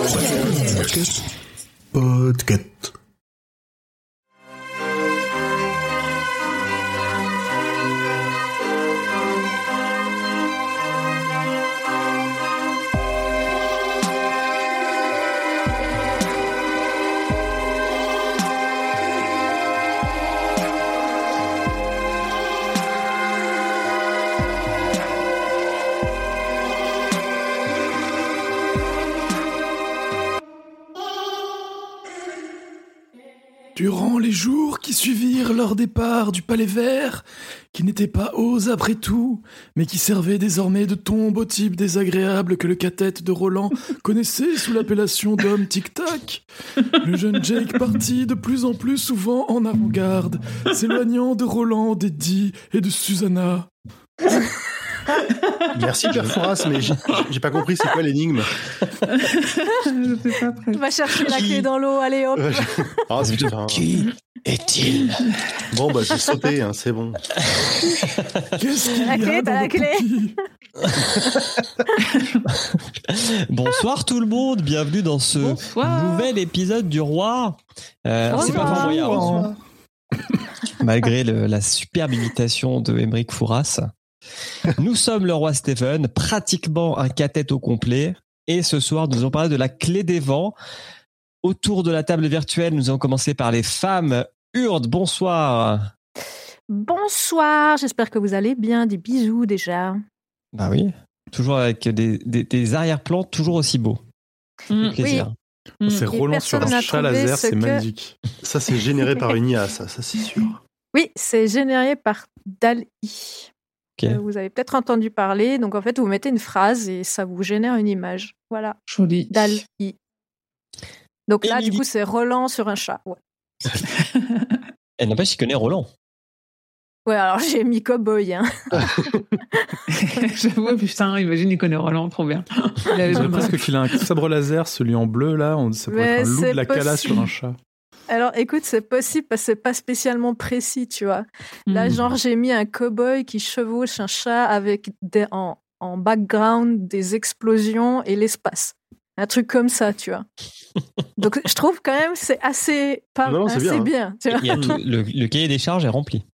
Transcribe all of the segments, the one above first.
Podcast. Durant départ du Palais Vert, qui n'étaient pas hauts après tout, mais qui servaient désormais de tombe au type désagréable que le cathète de Roland connaissait sous l'appellation d'homme tic-tac, le jeune Jake partit de plus en plus souvent en avant-garde, s'éloignant de Roland, d'Eddie et de Susanna. Merci Pierre Fouras, mais j'ai pas compris c'est quoi l'énigme. Je sais pas prêt. On va chercher la clé dans l'eau, allez hop. Ah, putain. Qui est-il? Bon bah j'ai sauté, hein, c'est bon. Qu'est-ce qu'il La clé, t'as la clé Bonsoir tout le monde, bienvenue dans ce Bonsoir. nouvel épisode du Roi. Euh, c'est pas. Fort hein. malgré le- la superbe imitation de Émeric Fouras. Nous sommes le roi Stephen, pratiquement un cathète au complet. Et ce soir, nous allons parler de la clé des vents. Autour de la table virtuelle, nous allons commencer par les femmes. Urde, bonsoir. Bonsoir, j'espère que vous allez bien. Des bisous déjà. Bah oui, toujours avec des, des, des arrière-plans toujours aussi beaux. Mm. Plaisir. Mm. C'est Roland sur un chat laser, ce c'est que- magnifique. Ça c'est généré par une IA, ça, ça c'est sûr. Oui, c'est généré par DALI. Euh, Vous avez peut-être entendu parler. Donc en fait, vous mettez une phrase et ça vous génère une image. Voilà, Joli. DALI. Donc là, du coup, c'est Roland sur un chat. Ouais, Elle n'empêche, il connaît Roland. Ouais, alors j'ai mis cowboy. Hein. J'avoue, putain, imagine, il connaît Roland, trop bien. Besoin presque qu'il a un sabre laser, celui en bleu là, on, ça pourrait Mais être un loup c'est de la cala sur un chat. Alors écoute, c'est possible parce que c'est pas spécialement précis, tu vois. Là, Mm. genre, j'ai mis un cowboy qui chevauche un chat avec des, en, en background des explosions et l'espace. Un truc comme ça, tu vois. Donc, je trouve quand même c'est assez, pas, Non, assez bien, bien. hein. tu vois. Il y a tout- le, le cahier des charges est rempli.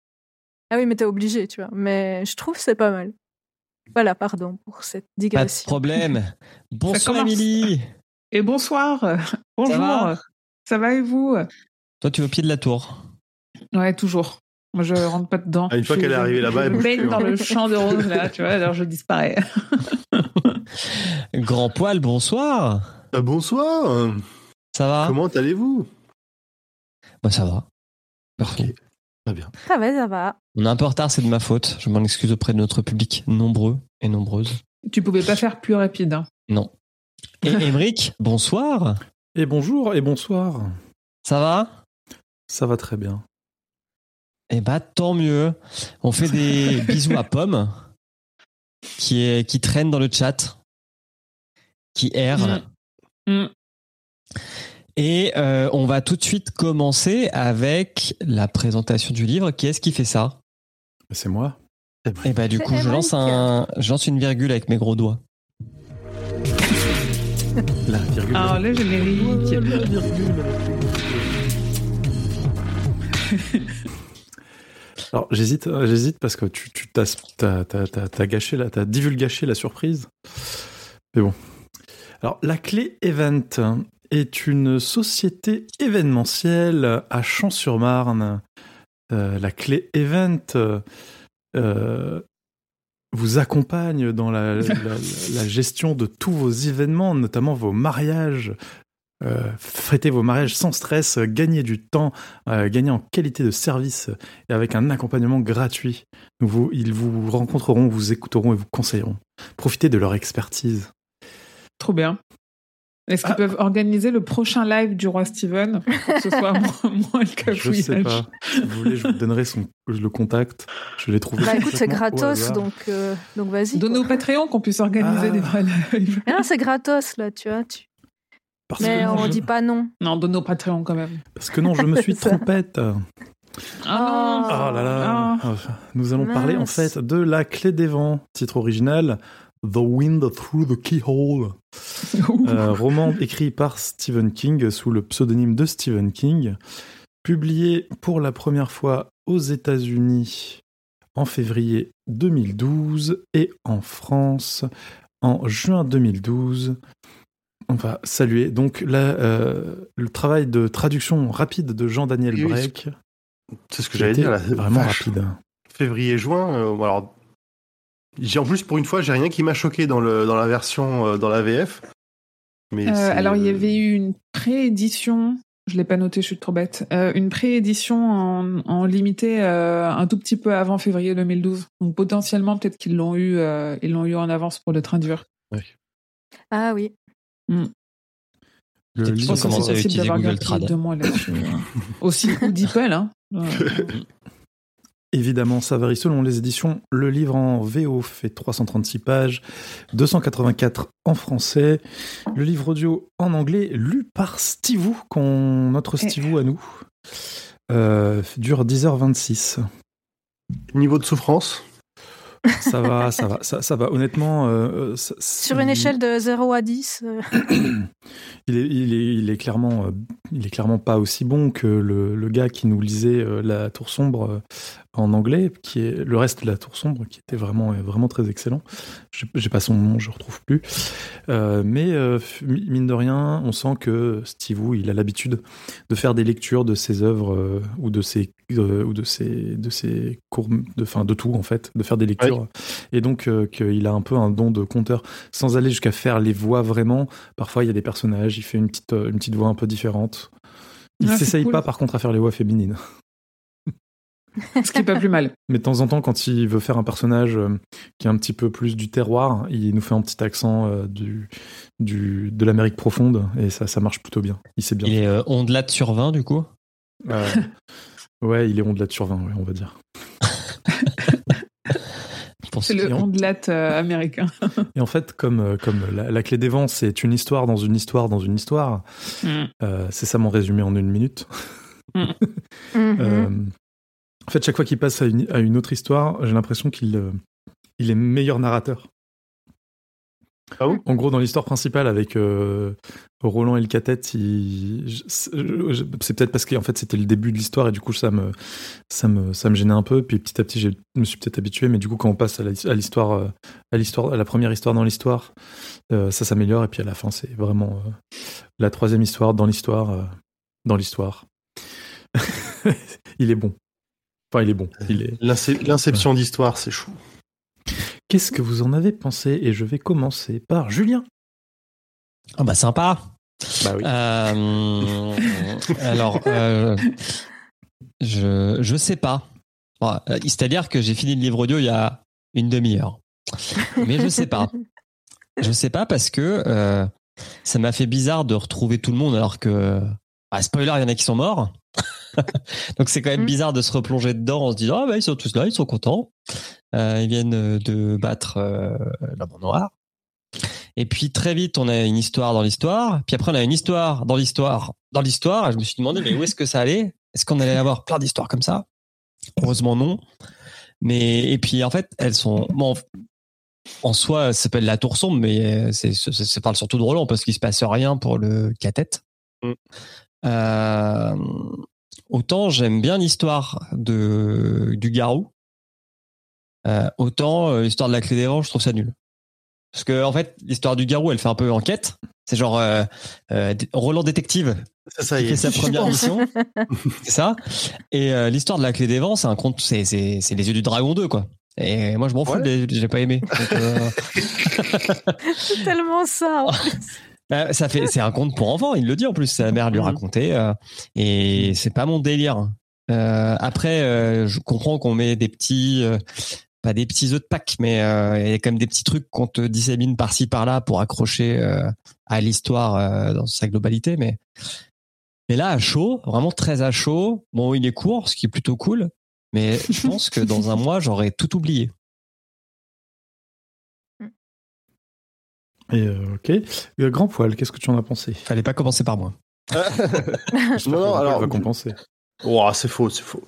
Ah oui, mais t'es obligé, tu vois. Mais je trouve que c'est pas mal. Voilà, pardon pour cette Pas de digression. problème. Bonsoir. Émilie. Et bonsoir. Bonjour. Ça va et vous? Toi, tu es au pied de la tour. Ouais, toujours. Moi, je rentre pas dedans. Ah, une fois qu'elle est arrivée là-bas, elle bouge baigne dans hein. le champ de rose, là, tu vois, alors je disparais. Grand poil, bonsoir. Ah, bonsoir. Ça va? Comment allez-vous? Bah, ça va. Parfait. Très bien. Ça va, ça va. On est un peu en retard, c'est de ma faute. Je m'en excuse auprès de notre public nombreux et nombreuses. Tu pouvais pas faire plus rapide. hein. Non. Et Émeric, bonsoir. Et bonjour et bonsoir. Ça va? Ça va très bien. Eh bah, tant mieux. On fait des bisous à Pomme, qui, est, qui traîne dans le chat, qui erre. Mm. Et euh, on va tout de suite commencer avec la présentation du livre. Qui est-ce qui fait ça? C'est moi. Et bah du C'est coup, je lance, un, je lance une virgule avec mes gros doigts. La. Alors, le générique. Alors j'hésite, euh, j'hésite parce que tu, tu t'as, gâché la, t'as divulgaché la surprise. Mais bon. Alors la clé Event est une société événementielle à Champs-sur-Marne. Euh, la clé Event euh, vous accompagne dans la, gestion de tous vos événements, notamment vos mariages. Euh, fêtez vos mariages sans stress, gagnez du temps, euh, gagnez en qualité de service et avec un accompagnement gratuit. Ils vous rencontreront, vous écouteront et vous conseilleront. Profitez de leur expertise. Trop bien. Est-ce qu'ils Ah. peuvent organiser le prochain live du roi Steven pour que ce soit moins, moins le Je sais cafouillage pas. Si vous voulez, je vous donnerai son, le contact. Je l'ai trouvé. Bah écoute, c'est gratos, donc, euh, donc vas-y. Donne quoi. au Patreon qu'on puisse organiser Ah. des vrais lives. Mais non, c'est gratos, là, tu vois. tu- Parce Mais que on je- dit pas non. Non, donne au Patreon quand même. Parce que non, je me suis trompette. Ah Oh là là. Ah. Nous allons parler en fait de La Clé des Vents, titre original The Wind Through the Keyhole. Euh, roman écrit par Stephen King sous le pseudonyme de Stephen King, publié pour la première fois aux États-Unis en février 2012 et en France en juin 2012. On va saluer donc la, euh, le travail de traduction rapide de Jean-Daniel Breck. C'est ce que j'allais dire. là. Vraiment Vache. rapide. Février-juin. euh, alors, en plus pour une fois, j'ai rien qui m'a choqué dans le dans la version euh, dans la VF. Mais Euh, c'est, alors, il y euh, avait eu une préédition, je l'ai pas noté, je suis trop bête, euh, une préédition en, en limité euh, un tout petit peu avant février 2012. Donc, potentiellement, peut-être qu'ils l'ont eu, euh, ils l'ont eu en avance pour le traduire. Ah oui. Le Peut-être livre- qu'ils commencer à possible utiliser d'avoir Google gardé Trad. deux mois là-dessus. hein. Aussi, ou DeepL, hein. Évidemment, ça varie selon les éditions. Le livre en VO fait 336 pages, 284 en français. Le livre audio en anglais, lu par Stivou, qu'on- notre Eh. Stivou à nous, euh, dure 10h26. niveau de souffrance? Ça va, ça va, ça, ça va. Honnêtement, euh, ça- Sur une échelle de 0 à 10. euh, il est, il est, il est clairement, euh, il est clairement pas aussi bon que le, le gars qui nous lisait euh, la Tour sombre euh, en anglais, qui est le reste de la Tour sombre, qui était vraiment, euh, vraiment très excellent. J'ai pas son nom, je retrouve plus. Euh, mais euh, mine de rien, on sent que Steve Wu, il a l'habitude de faire des lectures de ses œuvres euh, ou de ses euh, ou de ses de ses cours, de fin de tout en fait, de faire des lectures. Et donc euh, qu'il a un peu un don de conteur, sans aller jusqu'à faire les voix vraiment. Parfois, il y a des personnages, il fait une petite euh, une petite voix un peu différente. Il Ah, s'essaye cool. pas par contre à faire les voix féminines. ce qui est pas plus mal. Mais de temps en temps, quand il veut faire un personnage euh, qui est un petit peu plus du terroir, il nous fait un petit accent euh, du, du, de l'Amérique profonde et ça, ça marche plutôt bien. Il sait bien. Il est euh, ondelate sur 20 du coup? Ouais, il est ondelade sur 20, ouais, on va dire. C'est ce le ondelate euh, américain. Et en fait, comme, euh, comme la, la clé des vents, c'est une histoire dans une histoire dans une histoire, euh, c'est ça mon résumé en une minute. Euh, en fait, chaque fois qu'il passe à une, à une autre histoire, j'ai l'impression qu'il euh, il est meilleur narrateur. Ah En gros, dans l'histoire principale avec euh, Roland et le il- je- c'est peut-être parce qu'en fait c'était le début de l'histoire et du coup ça me, ça me, ça me gênait un peu. Puis petit à petit, je me suis peut-être habitué, mais du coup quand on passe à l'histoire, euh, à l'histoire, à la première histoire dans l'histoire, euh, ça s'améliore et puis à la fin c'est vraiment euh, la troisième histoire dans l'histoire, euh, dans l'histoire. il est bon. Enfin, il est bon. Il est. L'ince- L'inception d'histoire, c'est chou. Qu'est-ce que vous en avez pensé Et je vais commencer par Julien. Ah bah sympa. Bah oui. Euh, alors, euh, je je sais pas. Bon, euh, C'est-à-dire que j'ai fini le livre audio il y a une demi-heure, mais je sais pas. Je sais pas parce que euh, ça m'a fait bizarre de retrouver tout le monde alors que ah, spoiler, il y en a qui sont morts. Donc c'est quand même Mm. bizarre de se replonger dedans en se disant ah bah ils sont tous là, ils sont contents. Euh, ils viennent de battre euh, la mort noire. Et puis très vite, on a une histoire dans l'histoire. Puis après, on a une histoire dans l'histoire, dans l'histoire. Et je me suis demandé, mais où est-ce que ça allait? Est-ce qu'on allait avoir plein d'histoires comme ça? Heureusement non. Mais et puis en fait, elles sont bon. En soi, ça s'appelle la tour sombre, mais c'est c'est- ça parle surtout de Roland parce qu'il se passe rien pour le cathette. Mm. Euh, autant j'aime bien l'histoire de du garou. Euh, autant euh, l'histoire de la clé des vents, je trouve ça nul. Parce que en fait, l'histoire du garou, elle fait un peu enquête. C'est genre euh, euh, Roland détective Ça, ça qui fait est. sa première mission, c'est ça. Et euh, l'histoire de la clé des vents, c'est un conte, c'est c'est c'est les yeux du dragon 2 quoi. Et moi je m'en fous, Ouais. j'ai pas aimé. Donc, euh, C'est tellement ça. en plus. Euh, ça fait c'est un conte pour enfants, il le dit en plus, sa mère lui Mhm. racontait euh, et c'est pas mon délire. Euh, après, euh, je comprends qu'on met des petits euh, pas des petits œufs de Pâques, mais euh, il y a quand même des petits trucs qu'on te dissémine par-ci par-là pour accrocher euh, à l'histoire euh, dans sa globalité. Mais mais là, à chaud, vraiment très à chaud. Bon, il est court, ce qui est plutôt cool. Mais je pense que dans un mois, j'aurais tout oublié. Et euh, ok. Euh, Grand poil, qu'est-ce que tu en as pensé? Fallait pas commencer par moi. Non, Poil alors- va compenser. Ouah, c'est faux, c'est faux.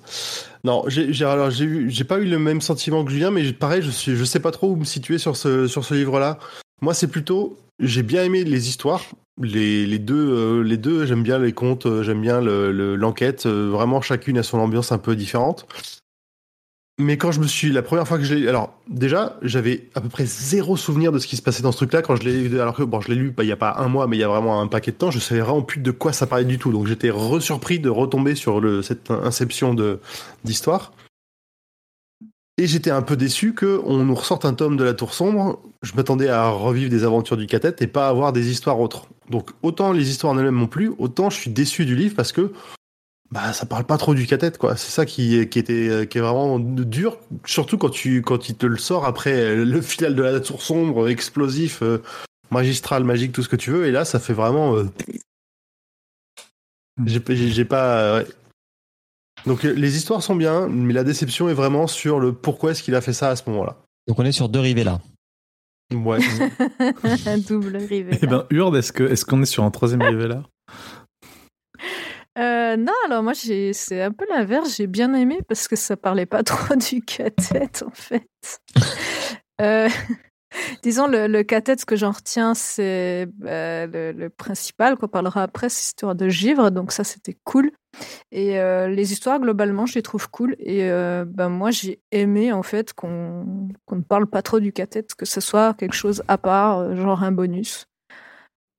Non, j'ai j'ai- alors j'ai eu- j'ai pas eu le même sentiment que Julien, mais j'ai- pareil, je suis, je sais pas trop où me situer sur ce sur ce livre-là. Moi, c'est plutôt, j'ai bien aimé les histoires, les, les deux, euh, les deux, j'aime bien les contes, j'aime bien le- le- l'enquête. euh, vraiment, chacune a son ambiance un peu différente. Mais quand je me suis, la première fois que je l'ai, alors déjà, j'avais à peu près zéro souvenir de ce qui se passait dans ce truc-là quand je l'ai, alors que bon, je l'ai lu, bah, il y a pas un mois, mais il y a vraiment un paquet de temps. Je savais vraiment plus de quoi ça parlait du tout, donc j'étais resurpris de retomber sur le, cette inception de d'histoire. Et j'étais un peu déçu que on nous ressorte un tome de la Tour Sombre. Je m'attendais à revivre des aventures du Catet et pas avoir des histoires autres. Donc autant les histoires en elles-mêmes m'ont plu, autant je suis déçu du livre parce que bah ça parle pas trop du Catet quoi. C'est ça qui, qui était qui est vraiment dur, surtout quand tu quand il te le sort après le final de la Tour Sombre, explosif, euh, magistral, magique, tout ce que tu veux. Et là ça fait vraiment. euh, J'ai j'ai- j'ai pas. euh, ouais. Donc euh, les histoires sont bien, mais la déception est vraiment sur le pourquoi est-ce qu'il a fait ça à ce moment-là. Donc on est sur deux rivets là. Ouais. Un double rivet. Eh ben, Urde, est-ce que est-ce qu'on est sur un troisième rivet là? Euh, non, alors moi, c'est un peu l'inverse. J'ai bien aimé parce que ça parlait pas trop du cathète, en fait. Euh, disons, le, le ce que j'en retiens, c'est bah, le, principal, qu'on parlera après, c'est l'histoire de Givre. Donc ça, c'était cool. Et euh, les histoires, globalement, je les trouve cool. Et euh, ben, moi, j'ai aimé, en fait, qu'on ne parle pas trop du cathète, que ce soit quelque chose à part, euh, genre un bonus.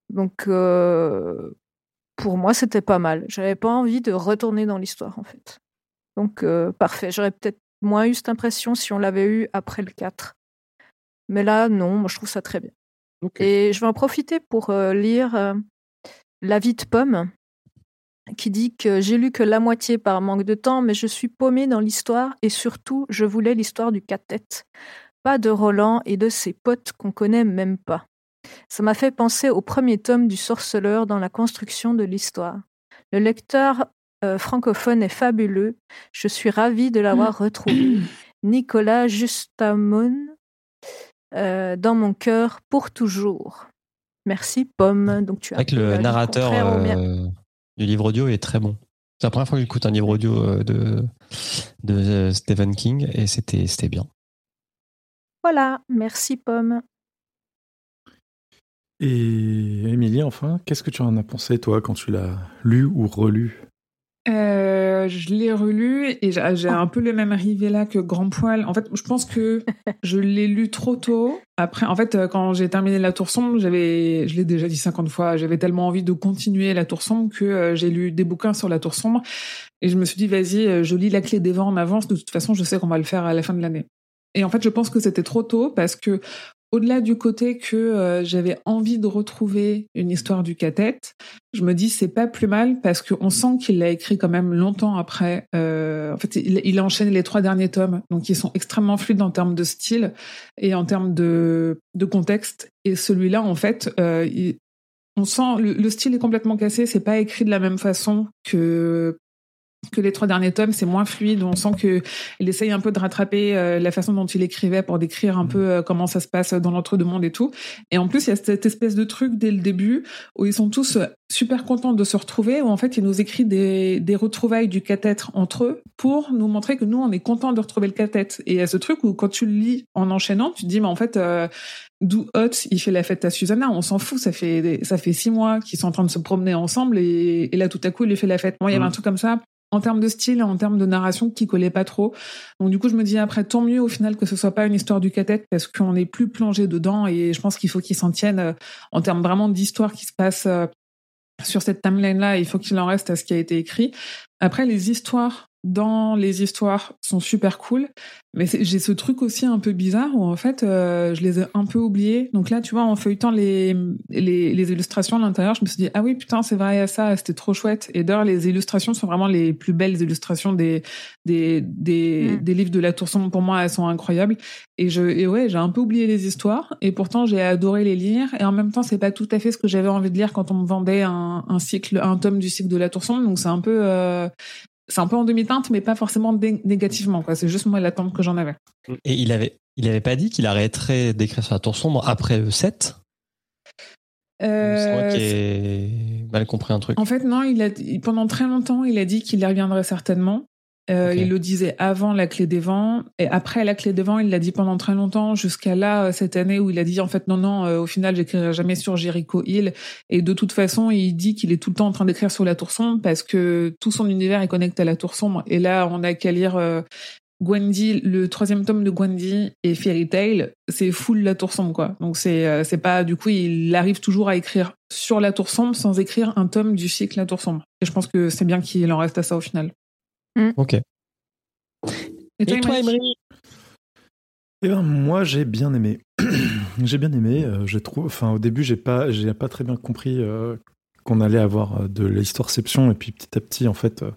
Donc, euh, pour moi, c'était pas mal. J'avais pas envie de retourner dans l'histoire, en fait. Donc, euh, parfait. J'aurais peut-être moins eu cette impression si on l'avait eu après le 4. Mais là, non, moi, je trouve ça très bien. Et je vais en profiter pour euh, lire euh, La vie de Pomme, qui dit que j'ai lu que la moitié par manque de temps, mais je suis paumée dans l'histoire et surtout, je voulais l'histoire du quatre-têtes. Pas de Roland et de ses potes qu'on connaît même pas. Ça m'a fait penser au premier tome du Sorceleur dans la construction de l'histoire. Le lecteur euh, francophone est fabuleux. Je suis ravie de l'avoir retrouvé. Nicolas Justamon, euh, dans mon cœur pour toujours. Merci, Pomme. Donc tu as que le narrateur euh, du livre audio est très bon. C'est la première fois que j'écoute un livre audio de, de Stephen King et c'était bien. Voilà, merci, Pomme. Et Émilie, enfin, qu'est-ce que tu en as pensé toi quand tu l'as lu ou relu? Euh, je l'ai relu et j'ai un peu le même rivet là que Grand Poil. En fait, je pense que je l'ai lu trop tôt. Après, en fait, euh, quand j'ai terminé La Tour Sombre, j'avais, je l'ai déjà dit 50 fois, j'avais tellement envie de continuer La Tour Sombre que euh, j'ai lu des bouquins sur La Tour Sombre et je me suis dit, vas-y, je lis La Clé des Vents en avance. De toute façon, je sais qu'on va le faire à la fin de l'année. Et en fait, je pense que c'était trop tôt parce que au-delà du côté que euh, j'avais envie de retrouver une histoire du cathète, je me dis c'est pas plus mal parce qu'on sent qu'il l'a écrit quand même longtemps après. Euh, en fait, il, il a enchaîné les trois derniers tomes, donc ils sont extrêmement fluides en termes de style et en termes de, de contexte. Et celui-là, en fait, euh, on sent le style est complètement cassé. C'est pas écrit de la même façon que que les trois derniers tomes, c'est moins fluide. On sent que il essaye un peu de rattraper euh, la façon dont il écrivait pour décrire un peu euh, comment ça se passe dans l'entre-deux-mondes et tout. Et en plus, il y a cette espèce de truc dès le début où ils sont tous euh, super contents de se retrouver, où en fait, il nous écrit des, des retrouvailles du cathètre entre eux pour nous montrer que nous, on est contents de retrouver le cathètre. Et il y a ce truc où quand tu le lis en enchaînant, tu te dis, mais en fait, euh, d'où Hot, il fait la fête à Susanna, on s'en fout, ça fait, ça fait six mois qu'ils sont en train de se promener ensemble et, et là, tout à coup, il lui fait la fête. Moi, il y avait Mm. un truc comme ça en termes de style en termes de narration qui collait pas trop. Donc du coup, je me dis après, tant mieux au final que ce soit pas une histoire du cathète parce qu'on n'est plus plongé dedans et je pense qu'il faut qu'il s'en tienne euh, en termes vraiment d'histoire qui se passe euh, sur cette timeline-là. Il faut qu'il en reste à ce qui a été écrit. Après, les histoires dans les histoires sont super cool, mais j'ai ce truc aussi un peu bizarre où en fait euh, je les ai un peu oubliés. Donc là, tu vois, en feuilletant les, les, les illustrations à l'intérieur, je me suis dit ah oui putain c'est vrai il y a ça, c'était trop chouette. Et d'ailleurs les illustrations sont vraiment les plus belles illustrations des des des, Mm. des livres de la Tour Sombre. Pour moi, elles sont incroyables. Et je et ouais j'ai un peu oublié les histoires et pourtant j'ai adoré les lire. Et en même temps c'est pas tout à fait ce que j'avais envie de lire quand on me vendait un, un cycle, un tome du cycle de la Tour Sombre. Donc c'est un peu euh, c'est un peu en demi-teinte, mais pas forcément négativement. C'est juste moi l'attente que j'en avais. Et il avait il avait pas dit qu'il arrêterait d'écrire sur la tour sombre après E7 Euh, C'est moi qui ai- mal compris un truc. En fait, non, il a, pendant très longtemps, il a dit qu'il y reviendrait certainement. Euh. Il le disait avant la clé des vents. Et après la clé des vents, il l'a dit pendant très longtemps jusqu'à là euh, cette année où il a dit en fait non non euh, au final j'écrirai jamais sur Jericho Hill. Et de toute façon il dit qu'il est tout le temps en train d'écrire sur la Tour Sombre parce que tout son univers est connecté à la Tour Sombre. Et là on a qu'à lire euh, Gwendy le troisième tome de Gwendy et Fairy Tail c'est full la Tour Sombre quoi. Donc c'est euh, c'est pas du coup il arrive toujours à écrire sur la Tour Sombre sans écrire un tome du cycle la Tour Sombre. Et je pense que c'est bien qu'il en reste à ça au final Ok. et Et toi, Emery Eh ben, moi, j'ai bien aimé. j'ai bien aimé. euh, je trouve. Enfin, au début, j'ai pas, j'ai pas très bien compris euh, qu'on allait avoir euh, de l'histoireception et puis petit à petit, en fait, euh,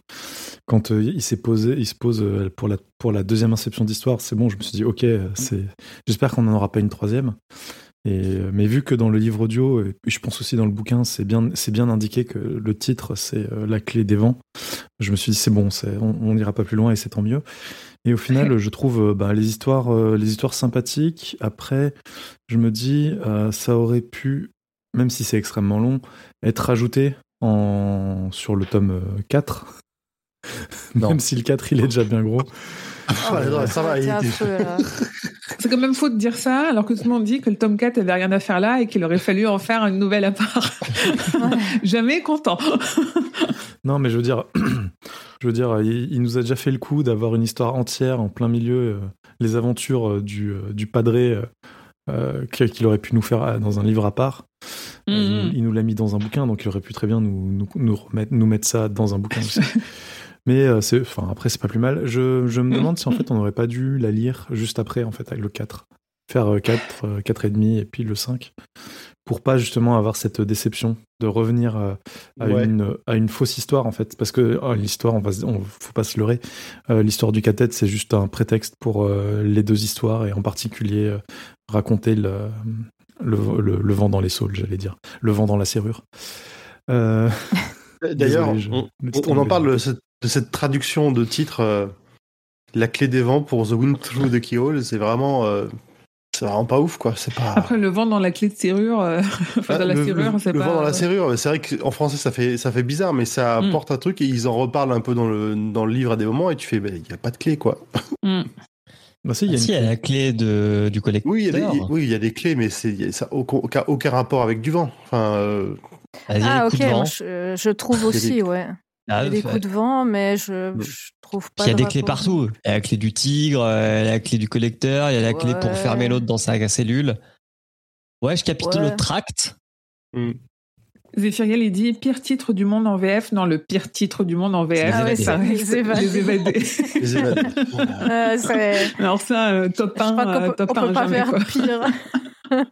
quand euh, il s'est posé, il se pose euh, pour la pour la deuxième inception d'histoire, c'est bon. Je me suis dit, ok, c'est. J'espère qu'on n'en aura pas une troisième. Et, euh, mais vu que dans le livre audio, et je pense aussi dans le bouquin, c'est bien, c'est bien indiqué que le titre c'est euh, la clé des vents. Je me suis dit c'est bon, on n'ira pas plus loin et c'est tant mieux. Et au final, je trouve euh, bah, les histoires, les histoires sympathiques. Après, je me dis euh, ça aurait pu, même si c'est extrêmement long, être rajouté en sur le tome euh, 4. Non. même si le 4 il est déjà bien gros. Non, ça va, C'est il- quand même faux de dire ça, alors que tout le monde dit que le tome 4 avait rien à faire là et qu'il aurait fallu en faire une nouvelle à part. Jamais content. Non, mais je veux dire, je veux dire, il, il nous a déjà fait le coup d'avoir une histoire entière en plein milieu, euh, les aventures euh, du, euh, du padré euh, qu'il aurait pu nous faire dans un livre à part. Mhm. il, il nous l'a mis dans un bouquin, donc il aurait pu très bien nous, nous, nous remettre, nous mettre ça dans un bouquin aussi. Mais euh, c'est, enfin, après, c'est pas plus mal. Je, je me demande si en fait on n'aurait pas dû la lire juste après, en fait, avec le 4. Faire euh, 4, euh, 4 et demi et puis le 5. Pour pas justement avoir cette déception de revenir euh, à, Ouais. une, à une fausse histoire, en fait. Parce que oh, l'histoire, on va, on, faut pas se leurrer. Euh, l'histoire du cathète, c'est juste un prétexte pour euh, les deux histoires et en particulier euh, raconter le, le, le- le vent dans les saules, j'allais dire. Le vent dans la serrure. Euh, D'ailleurs, Désolé, je- on, en parle de cette, de cette traduction de titre, euh, La clé des vents pour The Wind Through the Keyhole, c'est vraiment, euh, c'est vraiment pas ouf, quoi. C'est pas. Après, le vent dans la clé de serrure, euh, enfin, Ah, dans la le, serrure, c'est le vent dans la serrure, c'est vrai qu'en français ça fait, ça fait bizarre, mais ça Mm. apporte un truc et ils en reparlent un peu dans le, dans le livre à des moments et tu fais, il n'y a pas de clé, quoi. Mm. bah si, il y a Ah, une si, il y a la clé de, du collecteur. Oui, il y a des, oui, il y a des clés, mais c'est, ça n'a aucun, rapport avec du vent. Enfin, euh, Ah, Ah, ok, je, je trouve aussi, des- ouais. Ah, Il y a des coups de vent, mais je, Mm. je trouve pas. Il y a de des clés partout. Il y a la clé du tigre, euh, la clé du collecteur, il y a la clé pour Ouais. fermer l'autre dans sa cellule. Ouais, je capite Ouais. le tract. Zéphiriel, il dit pire titre du monde en VF. Non, le pire titre du monde en VF. Ah ouais, ça reste Les Évadés. Les évadés. Euh, Alors ça, euh, top je 1, crois qu'on euh, top on 1 peut pas jamais, faire quoi. pire.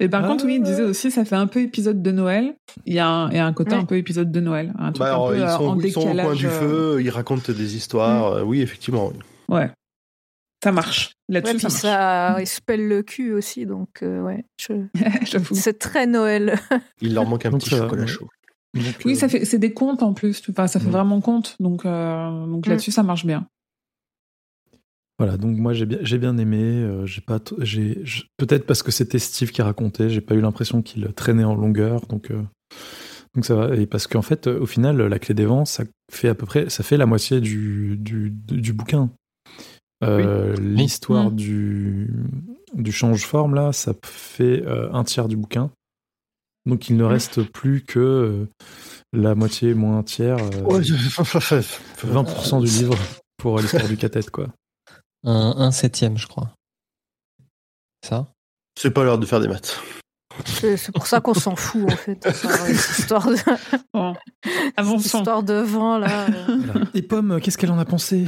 Et par Ah. contre, oui, il disait aussi, ça fait un peu épisode de Noël. Il y a un, il y a un côté Ouais. un peu épisode de Noël. Un truc Bah, alors, un peu ils, euh, sont, en ils sont au coin du euh, feu, ils racontent des histoires. euh, oui, effectivement. oui. Ouais. Ça marche. Là-dessus, Ouais, ça ça, il se pèle le cul aussi, donc euh, ouais. je- marche. J'avoue. C'est très Noël. Il leur manque un Donc petit ça, chocolat chaud. Donc, Oui, euh, ça fait, c'est des contes en plus. Enfin, ça fait Mm. vraiment conte. Donc, euh, donc Mm. là-dessus, ça marche bien. Voilà, donc moi j'ai bien, j'ai bien aimé. euh, j'ai pas, t- j'ai, je- peut-être parce que c'était Steve qui racontait, j'ai pas eu l'impression qu'il traînait en longueur, donc euh, donc ça va. Et parce qu'en fait, euh, au final, la clé des vents, ça fait à peu près, ça fait la moitié du du, du, du bouquin. Euh, L'histoire Mm. du du change-forme là, ça fait un tiers du bouquin. Donc il ne reste plus que la moitié moins un tiers, euh, Ouais, 20% du livre pour l'histoire du cathète quoi. Un, un septième, je crois. Ça C'est pas l'heure de faire des maths. C'est pour ça qu'on s'en fout, en fait. Enfin, ouais, cette histoire de, Bon. cette Avançons. histoire de vent, là. euh. Et Pomme, qu'est-ce qu'elle en a pensé?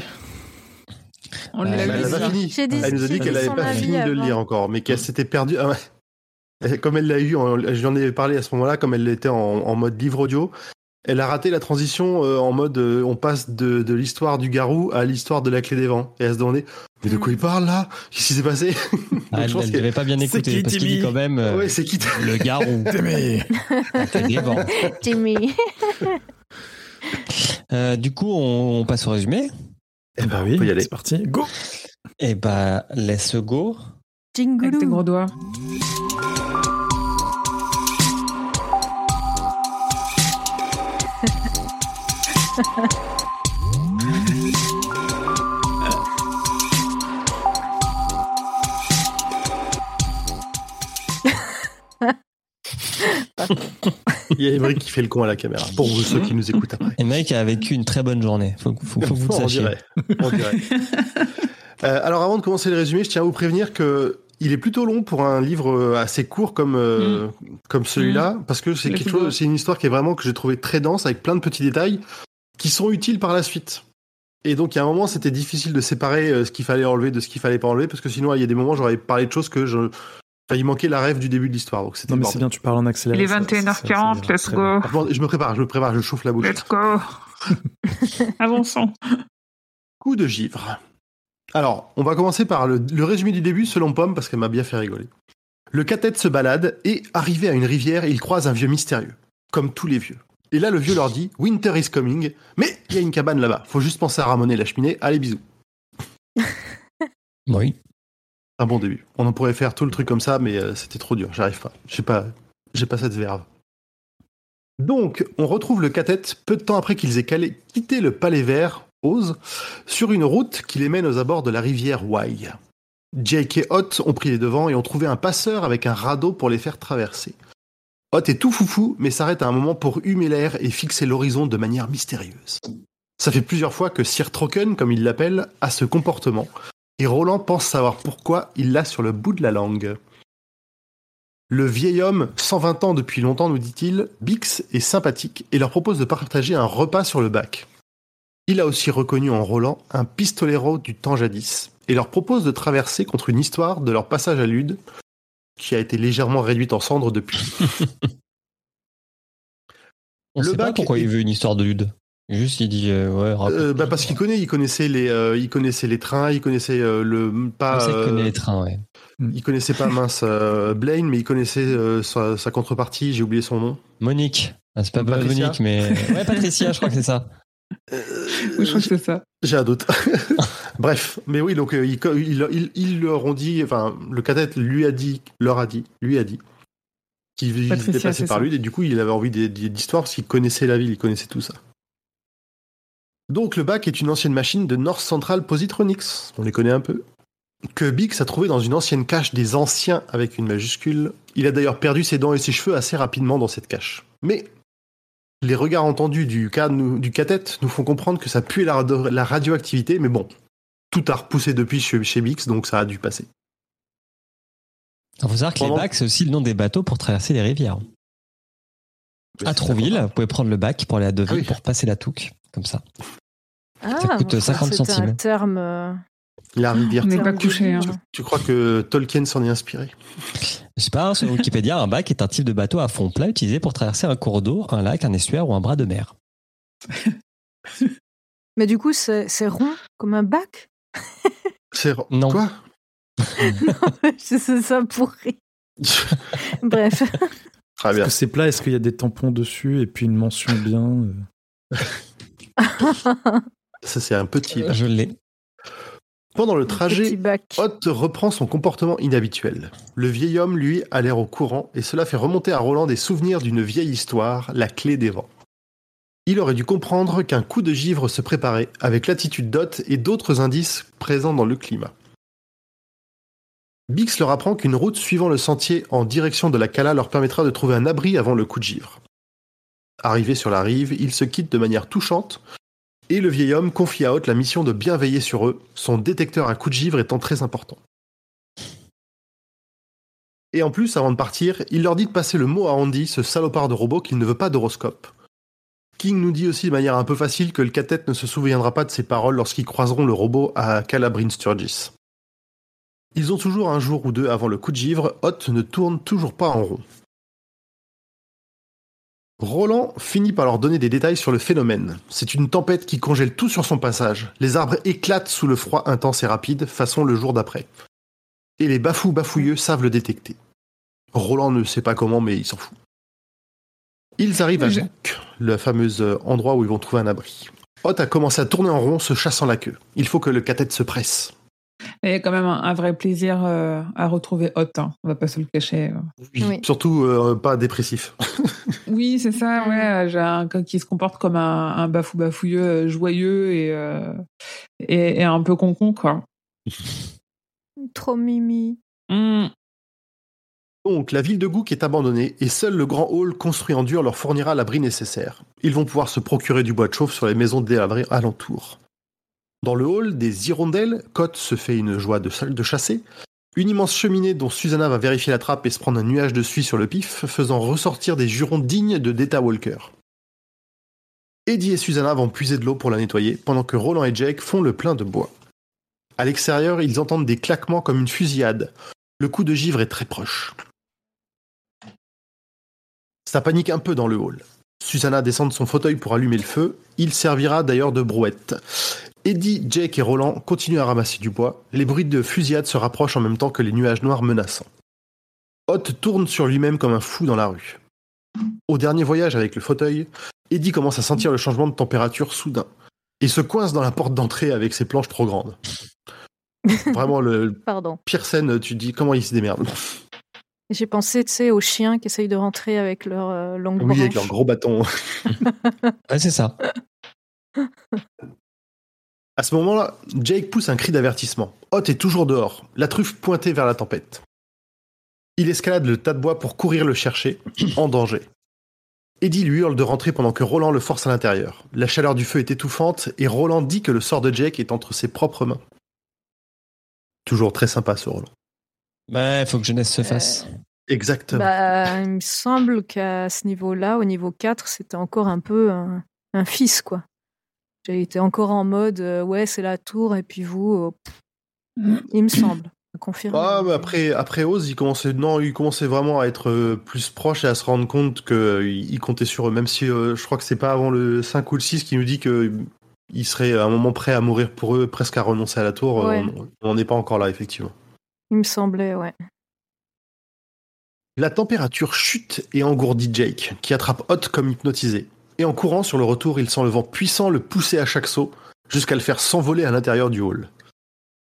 On Bah, l'a Elle a fini. J'ai dit- Elle nous a dit qu'elle dit avait son pas fini de le lire encore, mais qu'elle s'était perdue. Ah ouais. Comme elle l'a eu, en- je lui en ai parlé à ce moment-là, comme elle était en, en mode livre audio, elle a raté la transition euh, en mode euh, on passe de, de l'histoire du garou à l'histoire de la clé des vents. Et elle se demandait mais de quoi il parle là? Qu'est-ce qui s'est passé? Ah, Elle devait pas bien écouter qui, parce qu'il Timmy dit quand même euh, Ouais, c'est qui le garou. T'aimais la clé des vents. Jimmy. Euh, du coup, on, on passe au résumé. Eh ben, Bah on oui, peut y aller. c'est parti, go Et bah, let's go. Avec tes gros doigts. Il y a Émeric qui fait le con à la caméra, pour vous, ceux qui nous écoutent après. Et mec a vécu une très bonne journée. Faut, faut, faut que vous le on sachiez. dirait. On dirait. Euh, alors avant de commencer le résumé, je tiens à vous prévenir que il est plutôt long pour un livre euh, assez court comme euh, comme celui-là, parce que c'est quelque chose, c'est une histoire qui est vraiment que j'ai trouvé très dense avec plein de petits détails qui sont utiles par la suite. Et donc, il y a un moment, c'était difficile de séparer euh, ce qu'il fallait enlever de ce qu'il fallait pas enlever, parce que sinon, il y a des moments, j'aurais parlé de choses que je. Enfin, il manquait la rêve du début de l'histoire. Donc, Non, mais c'est bien, tu parles en accéléré. Il est ça- ça- ça- 21h40, ça ira let's go. bien. Je me prépare, je me prépare, je chauffe la bouche. Let's go. Avançons. Coup de givre. Alors, on va commencer par le, le résumé du début selon Pomme, parce qu'elle m'a bien fait rigoler. Le cathète se balade et, arrivé à une rivière, il croise un vieux mystérieux, comme tous les vieux. Et là, le vieux leur dit Winter is coming, mais il y a une cabane là-bas. Faut juste penser à ramoner la cheminée. Allez, bisous. Oui. Un bon début. On en pourrait faire tout le truc comme ça, mais euh, c'était trop dur. J'arrive pas. J'ai pas, j'ai pas cette verve. Donc, on retrouve le cathète peu de temps après qu'ils aient calé- quitté le palais vert, Oz, sur une route qui les mène aux abords de la rivière Wye. Jake et Hot ont pris les devants et ont trouvé un passeur avec un radeau pour les faire traverser. Hot est tout foufou, mais s'arrête à un moment pour humer l'air et fixer l'horizon de manière mystérieuse. Ça fait plusieurs fois que Sir Trocken, comme il l'appelle, a ce comportement, et Roland pense savoir pourquoi il l'a sur le bout de la langue. Le vieil homme, 120 ans depuis longtemps, nous dit-il, Bix est sympathique et leur propose de partager un repas sur le bac. Il a aussi reconnu en Roland un pistolero du temps jadis et leur propose de traverser contre une histoire de leur passage à Lude qui a été légèrement réduite en cendres depuis. On Le sait pas bac pourquoi est- il veut une histoire de Lude. Juste, il dit, euh, ouais. Euh, bah parce qu'il connaît, il connaissait les, euh, il connaissait les trains, il connaissait euh, le pas. Euh, connaît les trains, ouais. Il connaissait pas mince euh, Blaine, mais il connaissait euh, sa, sa contrepartie. J'ai oublié son nom. Monique. Ah, c'est pas Patricia. Monique, mais. Ouais, Patricia, je crois que c'est ça. Oui, je crois que c'est ça. J'ai un doute. Bref, mais oui, donc euh, ils il, il, ils leur ont dit, enfin, le cadet lui a dit, leur a dit, lui a dit, qu'il était passé par ça. lui, et du coup, il avait envie d'histoires parce qu'il connaissait la ville, il connaissait tout ça. Donc, le bac est une ancienne machine de North Central Positronics, on les connaît un peu, que Bix a trouvé dans une ancienne cache des anciens avec une majuscule. Il a d'ailleurs perdu ses dents et ses cheveux assez rapidement dans cette cache. Mais les regards entendus du, cas, nous- du cadet nous font comprendre que ça pue la, la radioactivité, mais bon, tout a repoussé depuis chez, chez Bix, donc ça a dû passer. Il faut savoir que Pendant- les bacs, c'est aussi le nom des bateaux pour traverser les rivières. À Trouville, vous pouvez prendre le bac pour aller à Deauville Ah oui. pour passer la Touque, comme ça. Ah, coûte bon, 50 c'était centimes. un terme. Euh, La rivière. On n'est pas couché. Hein. Tu crois que Tolkien s'en est inspiré? Je sais pas, hein, sur Wikipédia, un bac est un type de bateau à fond plat utilisé pour traverser un cours d'eau, un lac, un estuaire ou un bras de mer. Mais du coup, c'est rond comme un bac? C'est Non. Quoi? C'est ça pourri. Bref. Très Est-ce bien. que c'est plat? Est-ce qu'il y a des tampons dessus et puis une mention bien euh, Ça, c'est un petit. Je l'ai. Pendant le trajet. Hot reprend son comportement inhabituel. Le vieil homme, lui, a l'air au courant et cela fait remonter à Roland des souvenirs d'une vieille histoire, la clé des vents. Il aurait dû comprendre qu'un coup de givre se préparait avec l'attitude d'Hot et d'autres indices présents dans le climat. Bix leur apprend qu'une route suivant le sentier en direction de la Cala leur permettra de trouver un abri avant le coup de givre. Arrivé sur la rive, ils se quittent de manière touchante et le vieil homme confie à Hot la mission de bien veiller sur eux, son détecteur à coups de givre étant très important. Et en plus, avant de partir, il leur dit de passer le mot à Andy, ce salopard de robot, qu'il ne veut pas d'horoscope. King nous dit aussi de manière un peu facile que le cathète ne se souviendra pas de ses paroles lorsqu'ils croiseront le robot à Calabrin Sturgis. Ils ont toujours un jour ou deux avant le coup de givre, Hot ne tourne toujours pas en rond. Roland finit par leur donner des détails sur le phénomène. C'est une tempête qui congèle tout sur son passage. Les arbres éclatent sous le froid intense et rapide, façon le jour d'après. Et les bafous bafouilleux savent le détecter. Roland ne sait pas comment, mais il s'en fout. Ils arrivent à Zouk, le fameux euh, endroit où ils vont trouver un abri. Hot a commencé à tourner en rond, se chassant la queue. Il faut que le cathète se presse. Il y a quand même un, un vrai plaisir euh, à retrouver Hot, hein. on va pas se le cacher. Oui, Oui. Surtout euh, pas dépressif. Oui, c'est ça, ouais. J'ai un gars qui se comporte comme un, un bafou bafouilleux euh, joyeux et, euh, et, et un peu concon, quoi. Trop mimi. Mm. Donc, la ville de Gouk est abandonnée et seul le grand hall construit en dur leur fournira l'abri nécessaire. Ils vont pouvoir se procurer du bois de chauffe sur les maisons des abris alentours. Dans le hall des hirondelles, Cotte se fait une joie de, de chasser. Une immense cheminée dont Susanna va vérifier la trappe et se prendre un nuage de suie sur le pif, faisant ressortir des jurons dignes de Data Walker. Eddie et Susanna vont puiser de l'eau pour la nettoyer, pendant que Roland et Jake font le plein de bois. À l'extérieur, ils entendent des claquements comme une fusillade. Le coup de givre est très proche. Ça panique un peu dans le hall. Susanna descend de son fauteuil pour allumer le feu. Il servira d'ailleurs de brouette. Eddie, Jake et Roland continuent à ramasser du bois. Les bruits de fusillade se rapprochent en même temps que les nuages noirs menaçants. Hot tourne sur lui-même comme un fou dans la rue. Au dernier voyage avec le fauteuil, Eddie commence à sentir le changement de température soudain. Il se coince dans la porte d'entrée avec ses planches trop grandes. Vraiment le Pardon. pire scène, tu te dis comment il se démerde. J'ai pensé, tu sais, aux chiens qui essayent de rentrer avec leur euh, longue Oui, avec leur gros bâton. Ouais, c'est ça. À ce moment-là, Jake pousse un cri d'avertissement. Hot est toujours dehors, la truffe pointée vers la tempête. Il escalade le tas de bois pour courir le chercher, en danger. Eddie lui hurle de rentrer pendant que Roland le force à l'intérieur. La chaleur du feu est étouffante et Roland dit que le sort de Jake est entre ses propres mains. Toujours très sympa ce Roland. Ouais, faut que jeunesse se fasse. Exactement. Bah, il me semble qu'à ce niveau-là, au niveau 4, c'était encore un peu un, un fils, quoi. J'ai été encore en mode, euh, ouais, c'est la tour, et puis vous, euh, pff, il me semble. Confirmé. Ah, mais après, après Oz, il commençait, non, il commençait vraiment à être euh, plus proche et à se rendre compte qu'il comptait sur eux. Même si euh, je crois que c'est pas avant le 5 ou le 6 qui nous dit qu'il serait à un moment prêt à mourir pour eux, presque à renoncer à la tour. Ouais. On n'est pas encore là, effectivement. Il me semblait, ouais. La température chute et engourdit Jake, qui attrape Hot comme hypnotisé. Et en courant sur le retour, il sent le vent puissant le pousser à chaque saut, jusqu'à le faire s'envoler à l'intérieur du hall.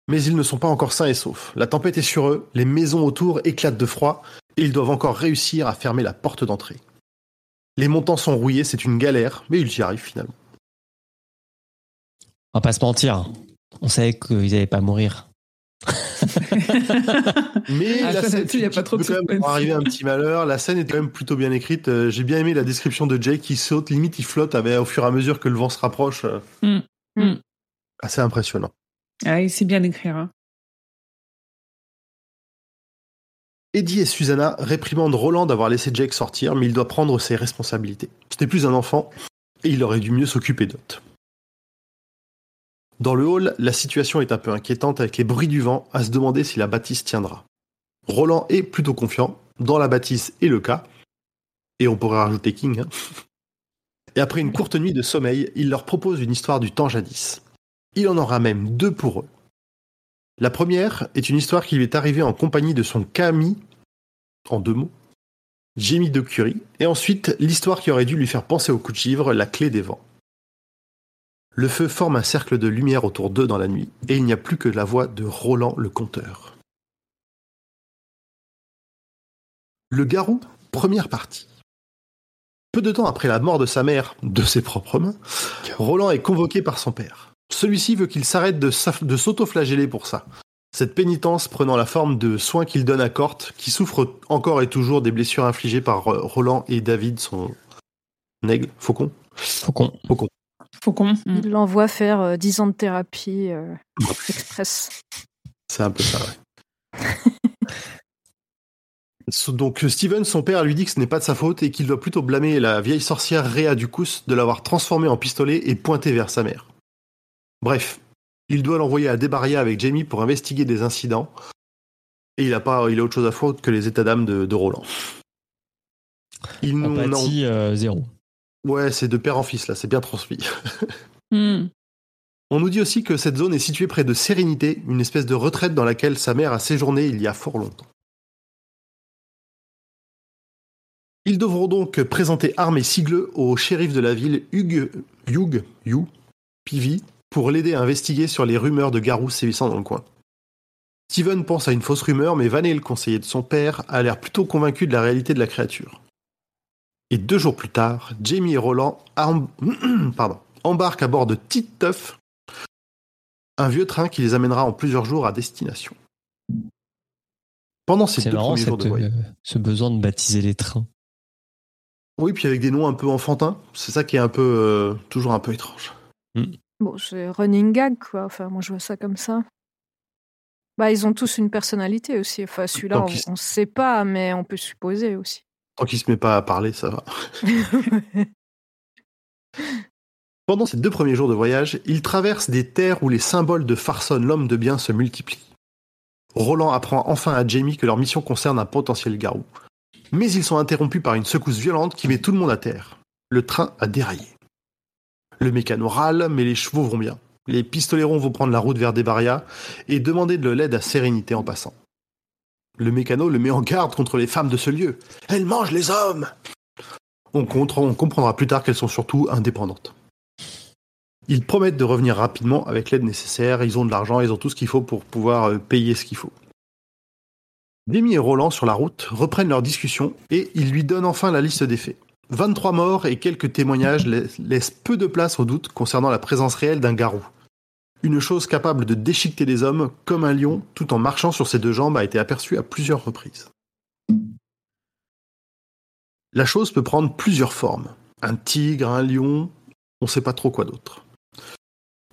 Mais ils ne sont pas encore sains et saufs. La tempête est sur eux, les maisons autour éclatent de froid, et ils doivent encore réussir à fermer la porte d'entrée. Les montants sont rouillés, c'est une galère, mais ils y arrivent finalement. On va pas se mentir. On savait qu'ils allaient pas mourir. Mais Ah, la ça, scène, là-dessus, y a pas trop de quand même arriver un petit malheur. La scène est quand même plutôt bien écrite. Euh, J'ai bien aimé la description de Jake qui saute, limite il flotte avec, au fur et à mesure que le vent se rapproche. euh, Mm. Mm. Assez impressionnant. Ah, il sait bien écrire. Hein. Eddie et Susanna réprimandent Roland d'avoir laissé Jake sortir, mais il doit prendre ses responsabilités. N'est plus un enfant, et il aurait dû mieux s'occuper d'Hot. Dans le hall, la situation est un peu inquiétante avec les bruits du vent, à se demander si la bâtisse tiendra. Roland est plutôt confiant, dans la bâtisse et le cas, et on pourrait rajouter King. hein. Et après une courte nuit de sommeil, il leur propose une histoire du temps jadis. Il en aura même deux pour eux. La première est une histoire qui lui est arrivée en compagnie de son Camille, en deux mots, Jamie de Curie, et ensuite l'histoire qui aurait dû lui faire penser au coup de givre, la clé des vents. Le feu forme un cercle de lumière autour d'eux dans la nuit, et il n'y a plus que la voix de Roland le conteur. Le garou, première partie. Peu de temps après la mort de sa mère, de ses propres mains, Roland est convoqué par son père. Celui-ci veut qu'il s'arrête de, s'auto-flageller pour ça. Cette pénitence prenant la forme de soins qu'il donne à Corte, qui souffre encore et toujours des blessures infligées par Roland et David, son aigle, faucon. Faucon. Faucon. Mm. Il l'envoie faire euh, 10 ans de thérapie euh, express. C'est un peu ça, ouais. Donc Steven, son père, lui dit que ce n'est pas de sa faute et qu'il doit plutôt blâmer la vieille sorcière Rhea Ducus de l'avoir transformé en pistolet et pointé vers sa mère. Bref, il doit l'envoyer à Debaria avec Jamie pour investiguer des incidents et il a pas, il a autre chose à foutre que les états d'âme de, de Roland. Il Empathie euh, zéro. Ouais, c'est de père en fils là, c'est bien transmis. Mm. On nous dit aussi que cette zone est située près de Sérénité, une espèce de retraite dans laquelle sa mère a séjourné il y a fort longtemps. Ils devront donc présenter armes et sigles au shérif de la ville, Hugh, Hugh, Hugh, Peavy, pour l'aider à investiguer sur les rumeurs de garous sévissant dans le coin. Steven pense à une fausse rumeur, mais Vanet, le conseiller de son père, a l'air plutôt convaincu de la réalité de la créature. Et deux jours plus tard, Jamie et Roland pardon, embarquent à bord de Titeuf, un vieux train qui les amènera en plusieurs jours à destination. Pendant ces deux marrant premiers jours de voyage. euh, ce besoin de baptiser les trains. Oui, puis avec des noms un peu enfantins, c'est ça qui est un peu euh, toujours un peu étrange. Bon, c'est running gag, quoi. Enfin, moi, je vois ça comme ça. Bah, ils ont tous une personnalité aussi. Enfin, celui-là, on, on sait pas, mais on peut supposer aussi. Tant qu'il se met pas à parler, ça va. Pendant ces deux premiers jours de voyage, ils traversent des terres où les symboles de Farson, l'homme de bien, se multiplient. Roland apprend enfin à Jamie que leur mission concerne un potentiel garou. Mais ils sont interrompus par une secousse violente qui met tout le monde à terre. Le train a déraillé. Le mécano râle, mais les chevaux vont bien. Les pistolerons vont prendre la route vers Desbaria et demander de l'aide à Sérénité en passant. Le mécano le met en garde contre les femmes de ce lieu. Elles mangent les hommes on, comprendra plus tard qu'elles sont surtout indépendantes. Ils promettent de revenir rapidement avec l'aide nécessaire, ils ont de l'argent, ils ont tout ce qu'il faut pour pouvoir euh, payer ce qu'il faut. Demi et Roland, sur la route, reprennent leur discussion et ils lui donnent enfin la liste des faits. 23 morts et quelques témoignages laissent peu de place au doute concernant la présence réelle d'un garou. Une chose capable de déchiqueter les hommes comme un lion tout en marchant sur ses deux jambes a été aperçue à plusieurs reprises. La chose peut prendre plusieurs formes. Un tigre, un lion, on ne sait pas trop quoi d'autre.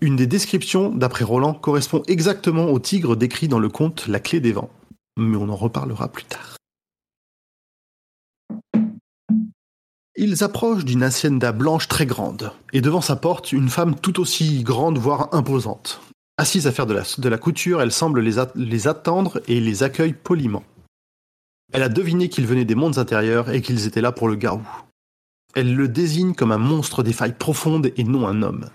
Une des descriptions, d'après Roland, correspond exactement au tigre décrit dans le conte La clé des vents. Mais on en reparlera plus tard. Ils approchent d'une hacienda blanche très grande, et devant sa porte, une femme tout aussi grande, voire imposante. Assise à faire de la, couture, elle semble les, at- les attendre et les accueille poliment. Elle a deviné qu'ils venaient des mondes intérieurs et qu'ils étaient là pour le garou. Elle le désigne comme un monstre des failles profondes et non un homme.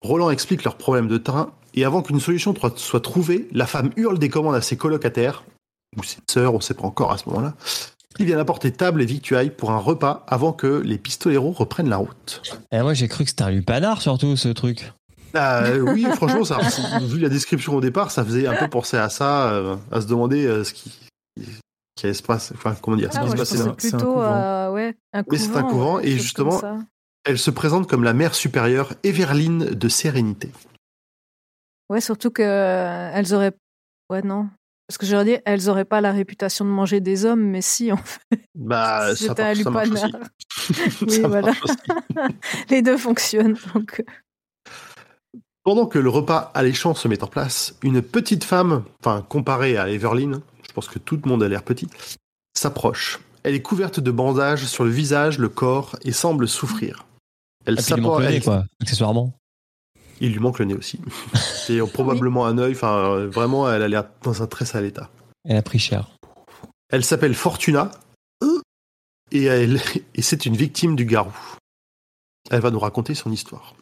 Roland explique leurs problèmes de train, et avant qu'une solution soit trouvée, la femme hurle des commandes à ses colocataires, ou ses sœurs, on sait pas encore à ce moment-là, qui viennent apporter table et victuailles pour un repas avant que les pistoleros reprennent la route. Et moi, j'ai cru que c'était un lupanard, surtout, ce truc. Ah, euh, oui, franchement, ça, vu la description au départ, ça faisait un peu penser à ça, euh, à se demander euh, ce qui, qui allait se passer, enfin, comment dire, ce Ah, qui se je passait c'est un- plutôt couvent. ouais, un couvent. Mais c'est un couvent, et justement. Elle se présente comme la mère supérieure Everline de Sérénité. Ouais, surtout que euh, elles auraient. Ouais, non. Parce que j'aurais dit, elles auraient pas la réputation de manger des hommes, mais si, en fait. Bah, ça, C'était un lupanar. Oui, Ça voilà. Les deux fonctionnent. Donc, euh, Pendant que le repas alléchant se met en place, une petite femme, enfin comparée à Everline, je pense que tout le monde a l'air petit, s'approche. Elle est couverte de bandages sur le visage, le corps et semble souffrir. Elle Ah, s'approche. quoi, accessoirement. Il lui manque le nez aussi. C'est probablement un œil. Enfin, euh, vraiment, elle a l'air dans un très sale état. Elle a pris cher. Elle s'appelle Fortuna et, elle, et c'est une victime du garou. Elle va nous raconter son histoire.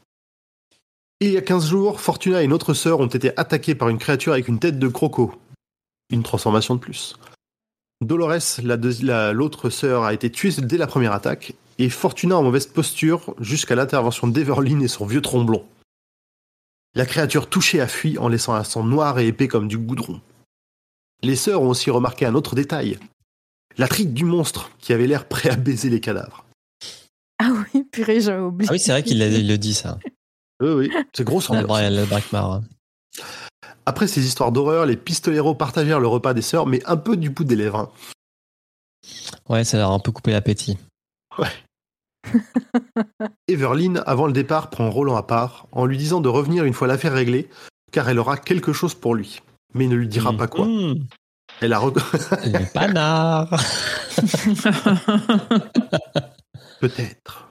Il y a 15 jours, Fortuna et une autre sœur ont été attaquées par une créature avec une tête de croco. Une transformation de plus. Dolores, la deuxi- la- l'autre sœur, a été tuée dès la première attaque, et Fortuna en mauvaise posture jusqu'à l'intervention d'Everline et son vieux tromblon. La créature touchée a fui en laissant un sang noir et épais comme du goudron. Les sœurs ont aussi remarqué un autre détail. La trique du monstre qui avait l'air prêt à baiser les cadavres. Ah oui, purée, j'avais oublié. Ah oui, c'est vrai qu'il le dit, ça. Oui, oui, c'est grosse Le Brackmar. Après ces histoires d'horreur, les pistoleros partagèrent le repas des sœurs, mais un peu du bout des lèvres. hein. Ouais, ça leur a un peu coupé l'appétit. Everline, avant le départ, prend Roland à part en lui disant de revenir une fois l'affaire réglée, car elle aura quelque chose pour lui. Mais il ne lui dira pas quoi. Mmh, Elle a le panard. peut-être.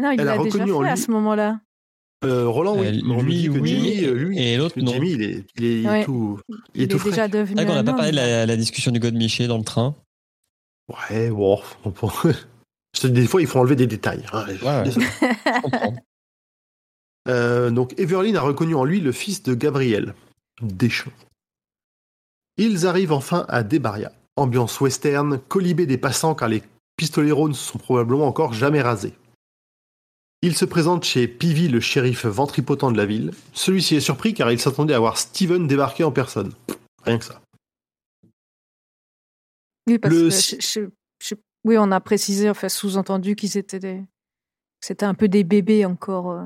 Non, il Elle a l'a déjà en fait à ce moment-là. Euh, Roland, oui. Euh, On lui, oui, Jimmy, euh, lui, et l'autre, non. Jimmy, il est, il est- il est Ouais. tout, il Il est est, tout frais. déjà devenu. Vrai qu'on n'a pas parlé de la, la discussion du God Miché dans le train. Ouais, on peut- dis, des fois, il faut enlever des détails. hein. ouais. Euh, donc Everline a reconnu en lui le fils de Gabriel, Deschamps. Ils arrivent enfin à Debaria. Ambiance western, colibé des passants car les pistoleros ne se sont probablement encore jamais rasés. Ils se présentent chez Peavy, le shérif ventripotent de la ville. Celui-ci est surpris car il s'attendait à voir Steven débarquer en personne. Rien que ça. Oui, parce Le que si- je- je- je- oui, on a précisé, enfin sous-entendu qu'ils étaient des, c'était un peu des bébés encore. euh.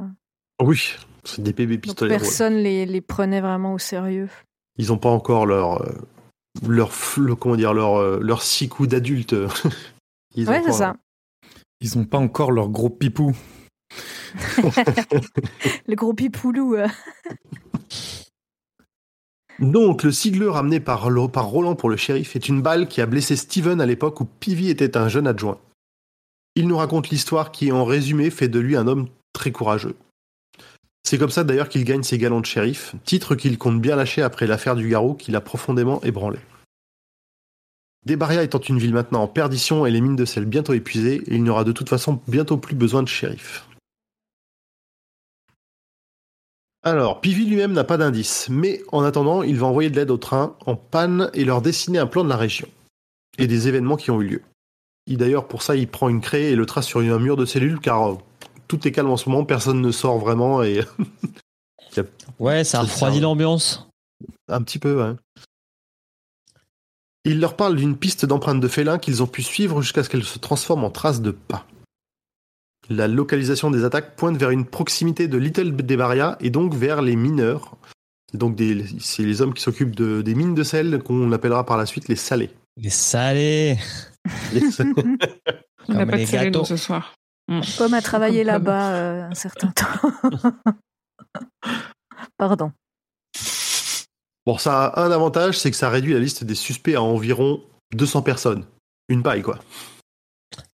Oui, c'est des bébés Donc pistolets. personne les, les prenait vraiment au sérieux. Ils n'ont pas encore leur, euh, leur, le- comment dire, leur, euh, leur six coups d'adulte. Ils ont Ouais, c'est pas- ça. Ils ont pas encore leur gros pipou. Le gros pipoulou. Donc, le sigle ramené par, Roland pour le shérif est une balle qui a blessé Steven à l'époque où Peavy était un jeune adjoint. Il nous raconte l'histoire qui, en résumé, fait de lui un homme très courageux. C'est comme ça d'ailleurs qu'il gagne ses galons de shérif, titre qu'il compte bien lâcher après l'affaire du garrot qui l'a profondément ébranlé. Debaria étant une ville maintenant en perdition et les mines de sel bientôt épuisées, il n'y aura de toute façon bientôt plus besoin de shérif. Alors, Peavy lui-même n'a pas d'indice, mais en attendant, il va envoyer de l'aide au train en panne et leur dessiner un plan de la région et des événements qui ont eu lieu. Et d'ailleurs, pour ça, il prend une craie et le trace sur un mur de cellules car euh, tout est calme en ce moment, personne ne sort vraiment et Ouais, ça C'est refroidit ça. l'ambiance. un petit peu. ouais. Il leur parle d'une piste d'empreintes de félins qu'ils ont pu suivre jusqu'à ce qu'elle se transforme en traces de pas. La localisation des attaques pointe vers une proximité de Little Debaria et donc vers les mineurs. Donc c'est les hommes qui s'occupent de- des mines de sel qu'on appellera par la suite les salés. Les salés. Les- On n'a pas les de nous, ce soir. Pomme a travaillé là-bas euh, un certain temps. Pardon. Bon, ça a un avantage, c'est que ça réduit la liste des suspects à environ 200 personnes. Une paille, quoi.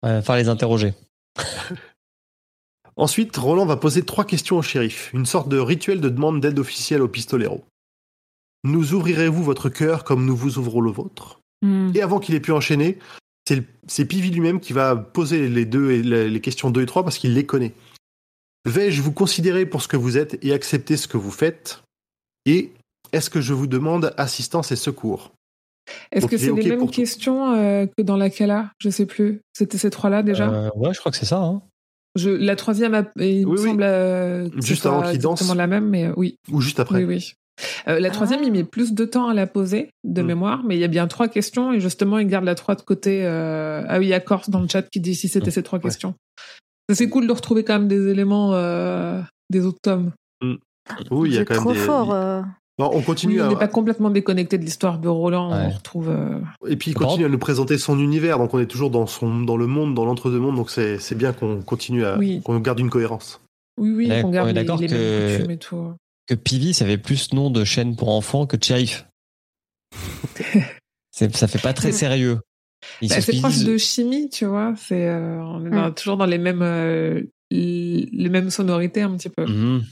Faire les interroger. Ensuite, Roland va poser trois questions au shérif, une sorte de rituel de demande d'aide officielle au pistolero. Nous ouvrirez-vous votre cœur comme nous vous ouvrons le vôtre? Hmm. Et avant qu'il ait pu enchaîner, c'est Pivi lui-même qui va poser les, deux, et les les questions 2 et 3 parce qu'il les connaît. Vais-je vous considérer pour ce que vous êtes et accepter ce que vous faites? Et est-ce que je vous demande assistance et secours? Est-ce que c'est les mêmes questions euh, que dans la Kala? Je sais plus. C'était ces trois-là déjà? Euh, ouais, je crois que c'est ça. Hein. Je, La troisième, il me Oui, semble euh, Juste avant qu'il danse. exactement la même, mais euh, oui. Ou juste après Oui, oui. Euh, la troisième, Ah. il met plus de temps à la poser de Mm. mémoire, mais il y a bien trois questions et justement, il garde la trois de côté. euh, Ah oui, il y a Corse dans le chat qui dit si c'était Mm. ces trois Ouais. questions. C'est cool de retrouver quand même des éléments euh, des autres tomes. Oui, il y a quand même trop des... fort. Bon, on Oui, continue on à... n'est pas complètement déconnecté de l'histoire de Roland. Ouais. On retrouve. euh, Et puis il continue à nous présenter son univers, donc on est toujours dans, son, dans le monde, dans l'entre-deux-mondes, donc c'est c'est bien qu'on continue à... Oui. qu'on garde une cohérence. Oui, oui, Ouais, qu'on garde on est les, d'accord les que- mêmes coutumes et tout. Que Pivi, ça avait plus nom de chaîne pour enfants que de shérif. C'est- ça fait pas très sérieux. Bah, c'est proche de chimie, tu vois. C'est euh, on est Mm. dans- toujours dans les mêmes euh, les mêmes sonorités un petit peu. Mhm.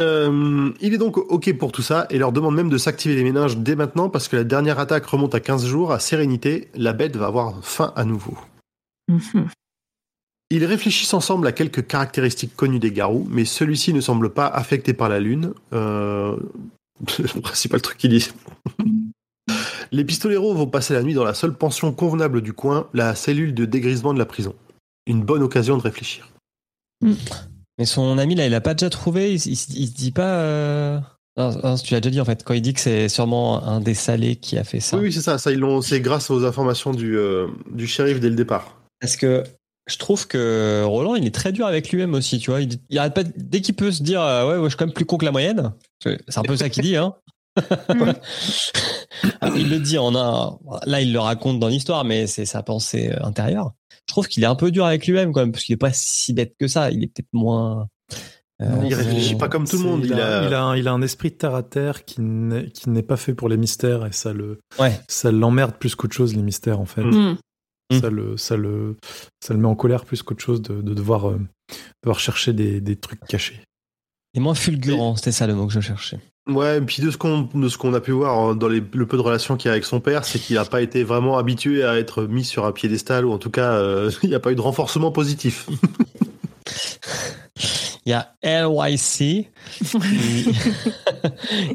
Euh, il est donc OK pour tout ça et leur demande même de s'activer les méninges dès maintenant parce que la dernière attaque remonte à 15 jours. À Sérénité, la bête va avoir fin à nouveau. Mhm. Ils réfléchissent ensemble à quelques caractéristiques connues des garous, mais celui-ci ne semble pas affecté par la lune. Euh... C'est le principal truc qu'il dit. Les pistoleros vont passer la nuit dans la seule pension convenable du coin, la cellule de dégrisement de la prison. Une bonne occasion de réfléchir. Mais son ami là, il a pas déjà trouvé. Il, il, il se dit pas. euh, Non, non, tu l'as déjà dit en fait. Quand il dit que c'est sûrement un des salés qui a fait ça. Oui, oui, c'est ça. ça ils l'ont- c'est grâce aux informations du, euh, du shérif dès le départ. Parce que je trouve que Roland, il est très dur avec lui-même aussi, tu vois. Il, il arrête pas dès qu'il peut se dire euh, ouais, ouais, je suis quand même plus con que la moyenne. C'est un peu ça qu'il dit, hein. Il le dit en un. Là, il le raconte dans l'histoire, mais c'est sa pensée intérieure. Je trouve qu'il est un peu dur avec lui-même quand même, parce qu'il est pas si bête que ça. Il est peut-être moins. euh, Il réfléchit pas comme tout le monde. Il, Il a, a- il a un, il a un esprit de terre à terre qui n'est qui n'est pas fait pour les mystères et ça le Ouais. ça l'emmerde plus qu'autre chose les mystères en fait. Mm. Mm. Mm. Ça le ça le ça le met en colère plus qu'autre chose de, de devoir euh, devoir chercher des, des trucs cachés. Est moins fulgurant, c'était ça le mot que je cherchais. Ouais, et puis de ce qu'on de ce qu'on a pu voir hein, dans les, le peu de relations qu'il y a avec son père, c'est qu'il n'a pas été vraiment habitué à être mis sur un piédestal, ou en tout cas, euh, il n'y a pas eu de renforcement positif. Il y a LYC qui,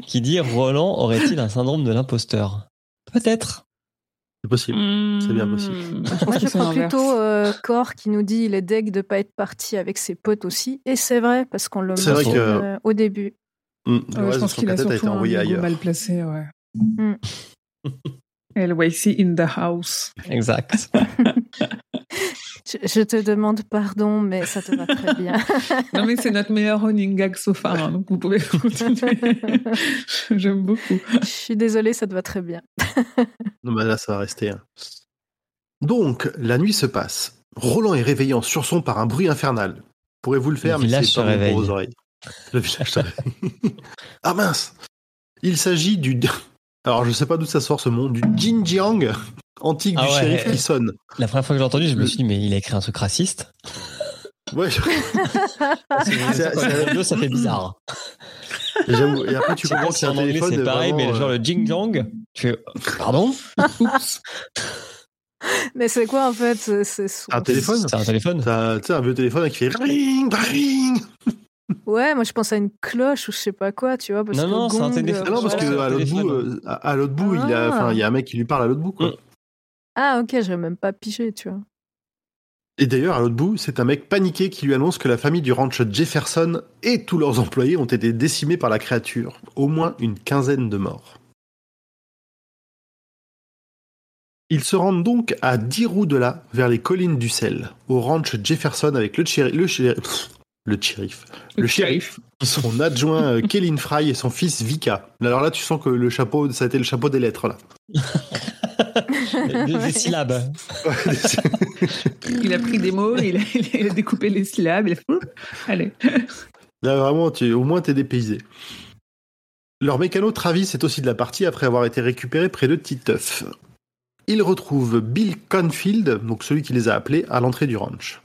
qui dit Roland aurait-il un syndrome de l'imposteur? Peut-être. C'est possible. C'est bien possible. Mm. Moi, je crois plutôt euh, Cor qui nous dit il est deg de pas être parti avec ses potes aussi. Et c'est vrai, parce qu'on le que- euh, au début. Mm. Le Ouais, je pense qu'il a été surtout un envoyé ego ailleurs. mal placé, ouais. Mm. LYC in the house. Exact. Je, je te demande pardon, mais ça te va très bien. Non, mais c'est notre meilleur running gag so far, hein, donc vous pouvez continuer. J'aime beaucoup. Je suis désolée, ça te va très bien. Non, bah là, ça va rester. hein. Donc, la nuit se passe. Roland est réveillé en sursaut par un bruit infernal. Pourrez-vous le faire, Le mais c'est pas bon réveille. pour vos oreilles. Le village réveille. ah mince Il s'agit du... Alors, je sais pas d'où ça sort ce nom, du Jinjiang, antique Ah du ouais. shérif qui sonne. La première fois que j'ai entendu, je me suis dit, mais il a écrit un truc raciste. Ouais, C'est- c'est- ça fait bizarre. j'avoue. Et après, tu comprends que c'est en un téléphone. c'est pareil, vraiment, mais genre euh, le Jing Jong, tu fais, pardon? Oups. Mais c'est quoi en fait C'est Un téléphone? C'est un téléphone. Tu sais, un vieux téléphone qui fait ring, ring. Ouais, moi je pense à une cloche ou je sais pas quoi, tu vois. Parce Non, que non, c'est un gong, téléphone. Ah non, parce Voilà, que c'est un à l'autre bout, téléphone. euh, à à l'autre bout, il a, Ah. enfin, il y a un mec qui lui parle à l'autre bout, quoi. Mm. Ah ok, j'avais même pas pigé, tu vois. Et d'ailleurs, à l'autre bout, c'est un mec paniqué qui lui annonce que la famille du ranch Jefferson et tous leurs employés ont été décimés par la créature. Au moins une quinzaine de morts. Ils se rendent donc à 10 roues de là, vers les collines du sel, au ranch Jefferson avec le shérif, le shérif, le shérif, le shérif, son adjoint euh, Kellen Fry et son fils Vika. Alors là, tu sens que le chapeau, ça a été le chapeau des lettres là. Des, des syllabes. Il a pris des mots, il a, il a découpé les syllabes, il a fait, Ouh, allez. Là, vraiment, tu, au moins, t'es dépaysé. Leur mécano Travis est aussi de la partie après avoir été récupéré près de Titeuf. Ils retrouvent Bill Confield, donc celui qui les a appelés, à l'entrée du ranch.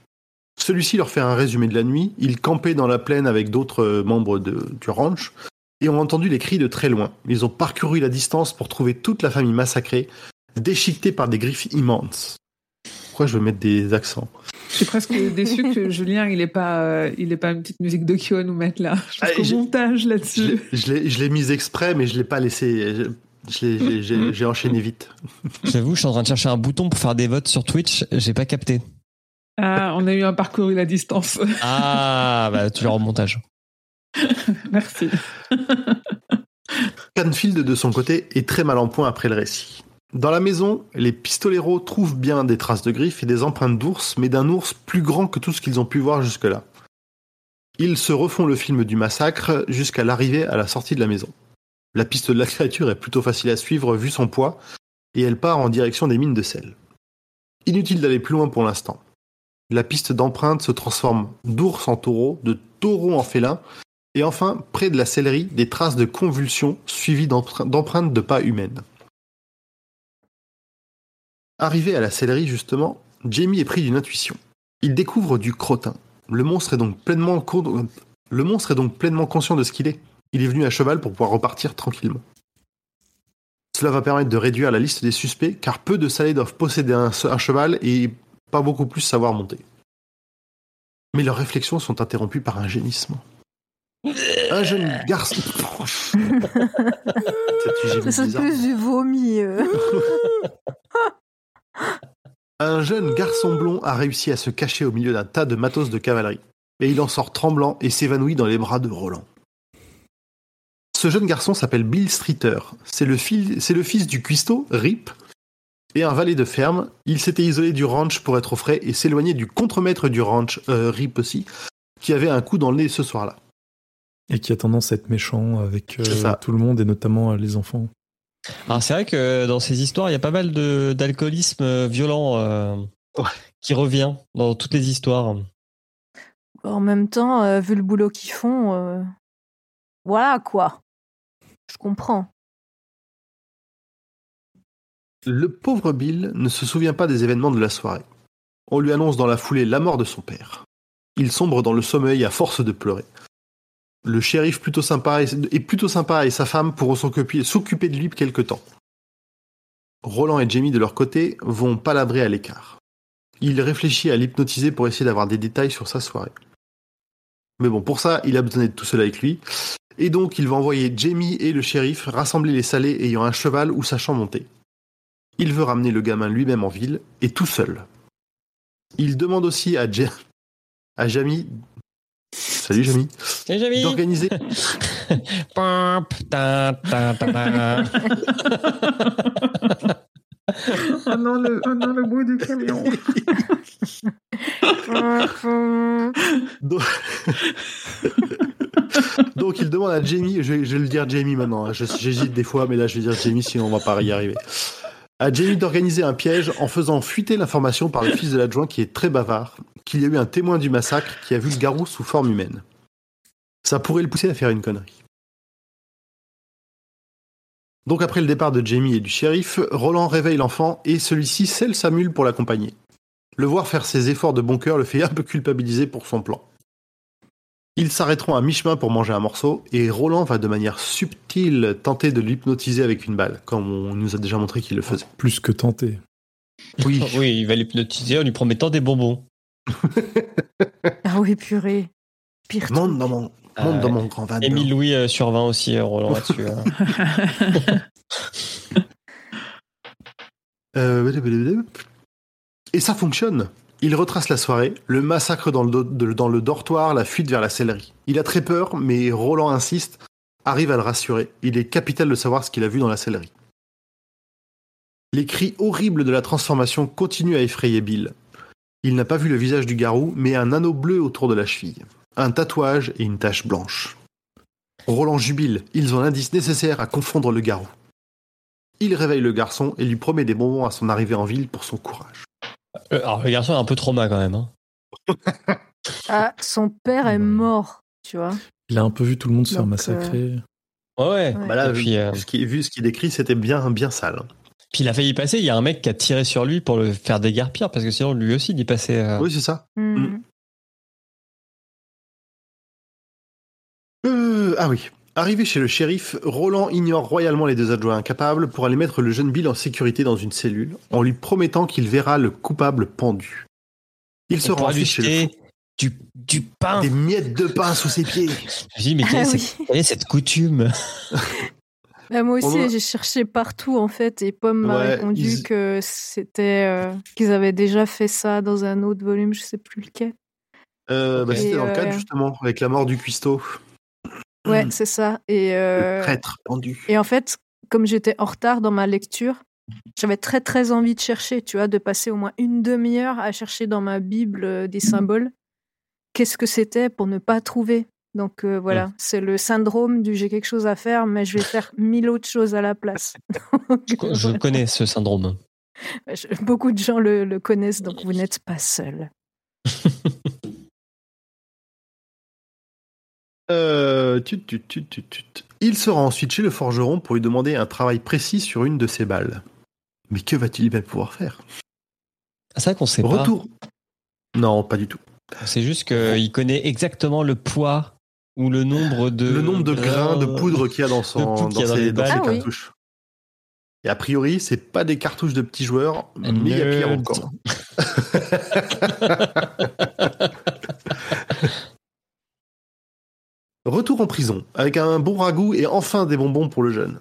Celui-ci leur fait un résumé de la nuit. Ils campaient dans la plaine avec d'autres euh, membres de- du ranch et ont entendu les cris de très loin. Ils ont parcouru la distance pour trouver toute la famille massacrée, déchiquetée par des griffes immenses. Pourquoi je veux mettre des accents? Je suis presque déçu que Julien, il est pas, euh, il est pas une petite musique d'Okyo à nous mettre là. Je pense Ah, qu'au montage là-dessus. je l'ai je l'ai mise exprès, mais je l'ai pas laissé. je- j'ai enchaîné vite. J'avoue, je suis en train de chercher un bouton pour faire des votes sur Twitch. J'ai pas capté. Ah, on a eu un parcours la distance. Ah, bah, tu l'as en montage. Merci. Canfield, de son côté, est très mal en point après le récit. Dans la maison, les pistoleros trouvent bien des traces de griffes et des empreintes d'ours, mais d'un ours plus grand que tout ce qu'ils ont pu voir jusque-là. Ils se refont le film du massacre jusqu'à l'arrivée à la sortie de la maison. La piste de la créature est plutôt facile à suivre vu son poids, et elle part en direction des mines de sel. Inutile d'aller plus loin pour l'instant. La piste d'empreintes se transforme d'ours en taureau, de taureau en félin, et enfin, près de la sellerie, des traces de convulsions suivies d'empre- d'empreintes de pas humaines. Arrivé à la sellerie, justement, Jamie est pris d'une intuition. Il découvre du crottin. Le monstre est donc pleinement, conscient de ce qu'il est. Il est venu à cheval pour pouvoir repartir tranquillement. Cela va permettre de réduire la liste des suspects, car peu de salés doivent posséder un cheval et pas beaucoup plus savoir monter. Mais leurs réflexions sont interrompues par un gémissement. Un jeune garçon. C'est plus du vomi. euh. Un jeune garçon blond a réussi à se cacher au milieu d'un tas de matos de cavalerie. Et il en sort tremblant et s'évanouit dans les bras de Roland. Ce jeune garçon s'appelle Bill Streeter. C'est le, le fils du cuistot, Rip, et un valet de ferme. Il s'était isolé du ranch pour être au frais et s'éloigner du contremaître du ranch, euh, Rip aussi, qui avait un coup dans le nez ce soir-là. Et qui a tendance à être méchant avec euh, tout le monde et notamment euh, les enfants. Alors, c'est vrai que dans ces histoires, il y a pas mal d'alcoolisme violent euh, Ouais. qui revient dans toutes les histoires. En même temps, euh, vu le boulot qu'ils font, euh, voilà quoi. Je comprends. Le pauvre Bill ne se souvient pas des événements de la soirée. On lui annonce dans la foulée la mort de son père. Il sombre dans le sommeil à force de pleurer. Le shérif plutôt sympa est plutôt sympa et sa femme pourront s'occuper de lui quelque temps. Roland et Jamie de leur côté vont palabrer à l'écart. Il réfléchit à l'hypnotiser pour essayer d'avoir des détails sur sa soirée. Mais bon, pour ça, il a besoin d'être tout seul avec lui. Et donc, il va envoyer Jamie et le shérif rassembler les salés ayant un cheval ou sachant monter. Il veut ramener le gamin lui-même en ville, et tout seul. Il demande aussi à, Ja- à Jamie... Salut Jamie Salut, Jamie D'organiser... Pam, ta, ta, ta, ta. Oh non, le, oh non, le bruit du camion. Donc... Donc, il demande à Jamie, je vais, je vais le dire Jamie maintenant, hein. J'hésite des fois, mais là je vais dire Jamie sinon on va pas y arriver. À Jamie d'organiser un piège en faisant fuiter l'information par le fils de l'adjoint qui est très bavard, qu'il y a eu un témoin du massacre qui a vu le garou sous forme humaine. Ça pourrait le pousser à faire une connerie. Donc après le départ de Jamie et du shérif, Roland réveille l'enfant et celui-ci scelle sa mule pour l'accompagner. Le voir faire ses efforts de bon cœur le fait un peu culpabiliser pour son plan. Ils s'arrêteront à mi-chemin pour manger un morceau, et Roland va de manière subtile tenter de l'hypnotiser avec une balle, comme on nous a déjà montré qu'il le faisait. Plus que tenté. Oui, Oui, il va l'hypnotiser en lui promettant des bonbons. Ah oui, purée. Pire monte dans mon, monte Ah, dans mon grand van. Émile Louis euh, sur 20 aussi, euh, Roland là-dessus. hein. Euh, Et ça fonctionne. Il retrace la soirée, le massacre dans le, dortoir, la fuite vers la sellerie. Il a très peur, mais Roland insiste, arrive à le rassurer. Il est capital de savoir ce qu'il a vu dans la sellerie. Les cris horribles de la transformation continuent à effrayer Bill. Il n'a pas vu le visage du garou, mais un anneau bleu autour de la cheville, un tatouage et une tache blanche. Roland jubile, ils ont l'indice nécessaire à confondre le garou. Il réveille le garçon et lui promet des bonbons à son arrivée en ville pour son courage. Euh, Alors, le garçon est un peu trauma quand même. hein. Ah, son père est Ouais. mort, tu vois. Il a un peu vu tout le monde se faire massacrer. Ouais, ouais. Ouais. Bah là, Et puis, euh, ce qui, vu ce qu'il décrit, c'était bien, bien sale. Puis il a failli passer, il y a un mec qui a tiré sur lui pour le faire déguerpir, parce que sinon lui aussi il y passait. euh, Oui, c'est ça. Hmm. Euh, ah oui. Arrivé chez le shérif, Roland ignore royalement les deux adjoints incapables pour aller mettre le jeune Bill en sécurité dans une cellule, en lui promettant qu'il verra le coupable pendu. Il se rend ensuite chez le du, du pain. Des miettes de pain sous ses pieds. Je mais quelle, Ah est oui. cette, quelle est cette coutume? Bah, moi aussi, j'ai cherché partout en fait, et Pomme m'a Ouais, répondu ils- que c'était euh, qu'ils avaient déjà fait ça dans un autre volume, je sais plus lequel. Euh, bah. C'était dans le cadre, euh, justement, avec la mort du cuistot. Ouais, c'est ça. Et, euh, Le traître pendu. et en fait, comme j'étais en retard dans ma lecture, j'avais très très envie de chercher, tu vois, de passer au moins une demi-heure à chercher dans ma Bible euh, des symboles. Qu'est-ce que c'était pour ne pas trouver Donc euh, voilà, c'est le syndrome du j'ai quelque chose à faire, mais je vais faire mille autres choses à la place. Donc, Je, connais ce syndrome. Beaucoup de gens le, le connaissent, donc vous n'êtes pas seul. Euh, tut, tut, tut, tut, tut. Il se rend ensuite chez le forgeron pour lui demander un travail précis sur une de ses balles. Mais que va-t-il bien pouvoir faire? Ah, C'est vrai qu'on sait pas. Retour. Non, pas du tout. C'est juste qu'il connaît exactement le poids ou le nombre de. le nombre de grains de poudre qu'il y a dans, son, dans a dans ses, dans. Ah oui. cartouches. Et a priori, c'est pas des cartouches de petits joueurs, mais il y a pire encore. Retour en prison, avec un bon ragoût et enfin des bonbons pour le jeune.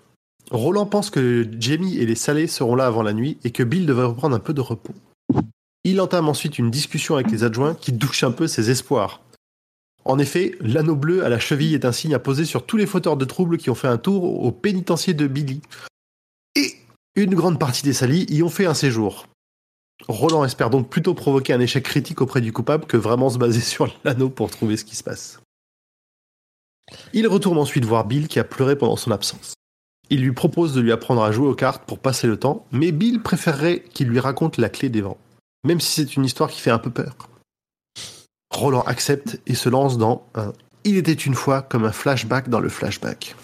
Roland pense que Jamie et les salés seront là avant la nuit et que Bill devrait reprendre un peu de repos. Il entame ensuite une discussion avec les adjoints qui douche un peu ses espoirs. En effet, l'anneau bleu à la cheville est un signe à poser sur tous les fauteurs de troubles qui ont fait un tour au pénitencier de Billy. Et une grande partie des salis y ont fait un séjour. Roland espère donc plutôt provoquer un échec critique auprès du coupable que vraiment se baser sur l'anneau pour trouver ce qui se passe. Il retourne ensuite voir Bill qui a pleuré pendant son absence. Il lui propose de lui apprendre à jouer aux cartes pour passer le temps, mais Bill préférerait qu'il lui raconte la clé des vents, même si c'est une histoire qui fait un peu peur. Roland accepte et se lance dans un Il était une fois comme un flashback dans le flashback.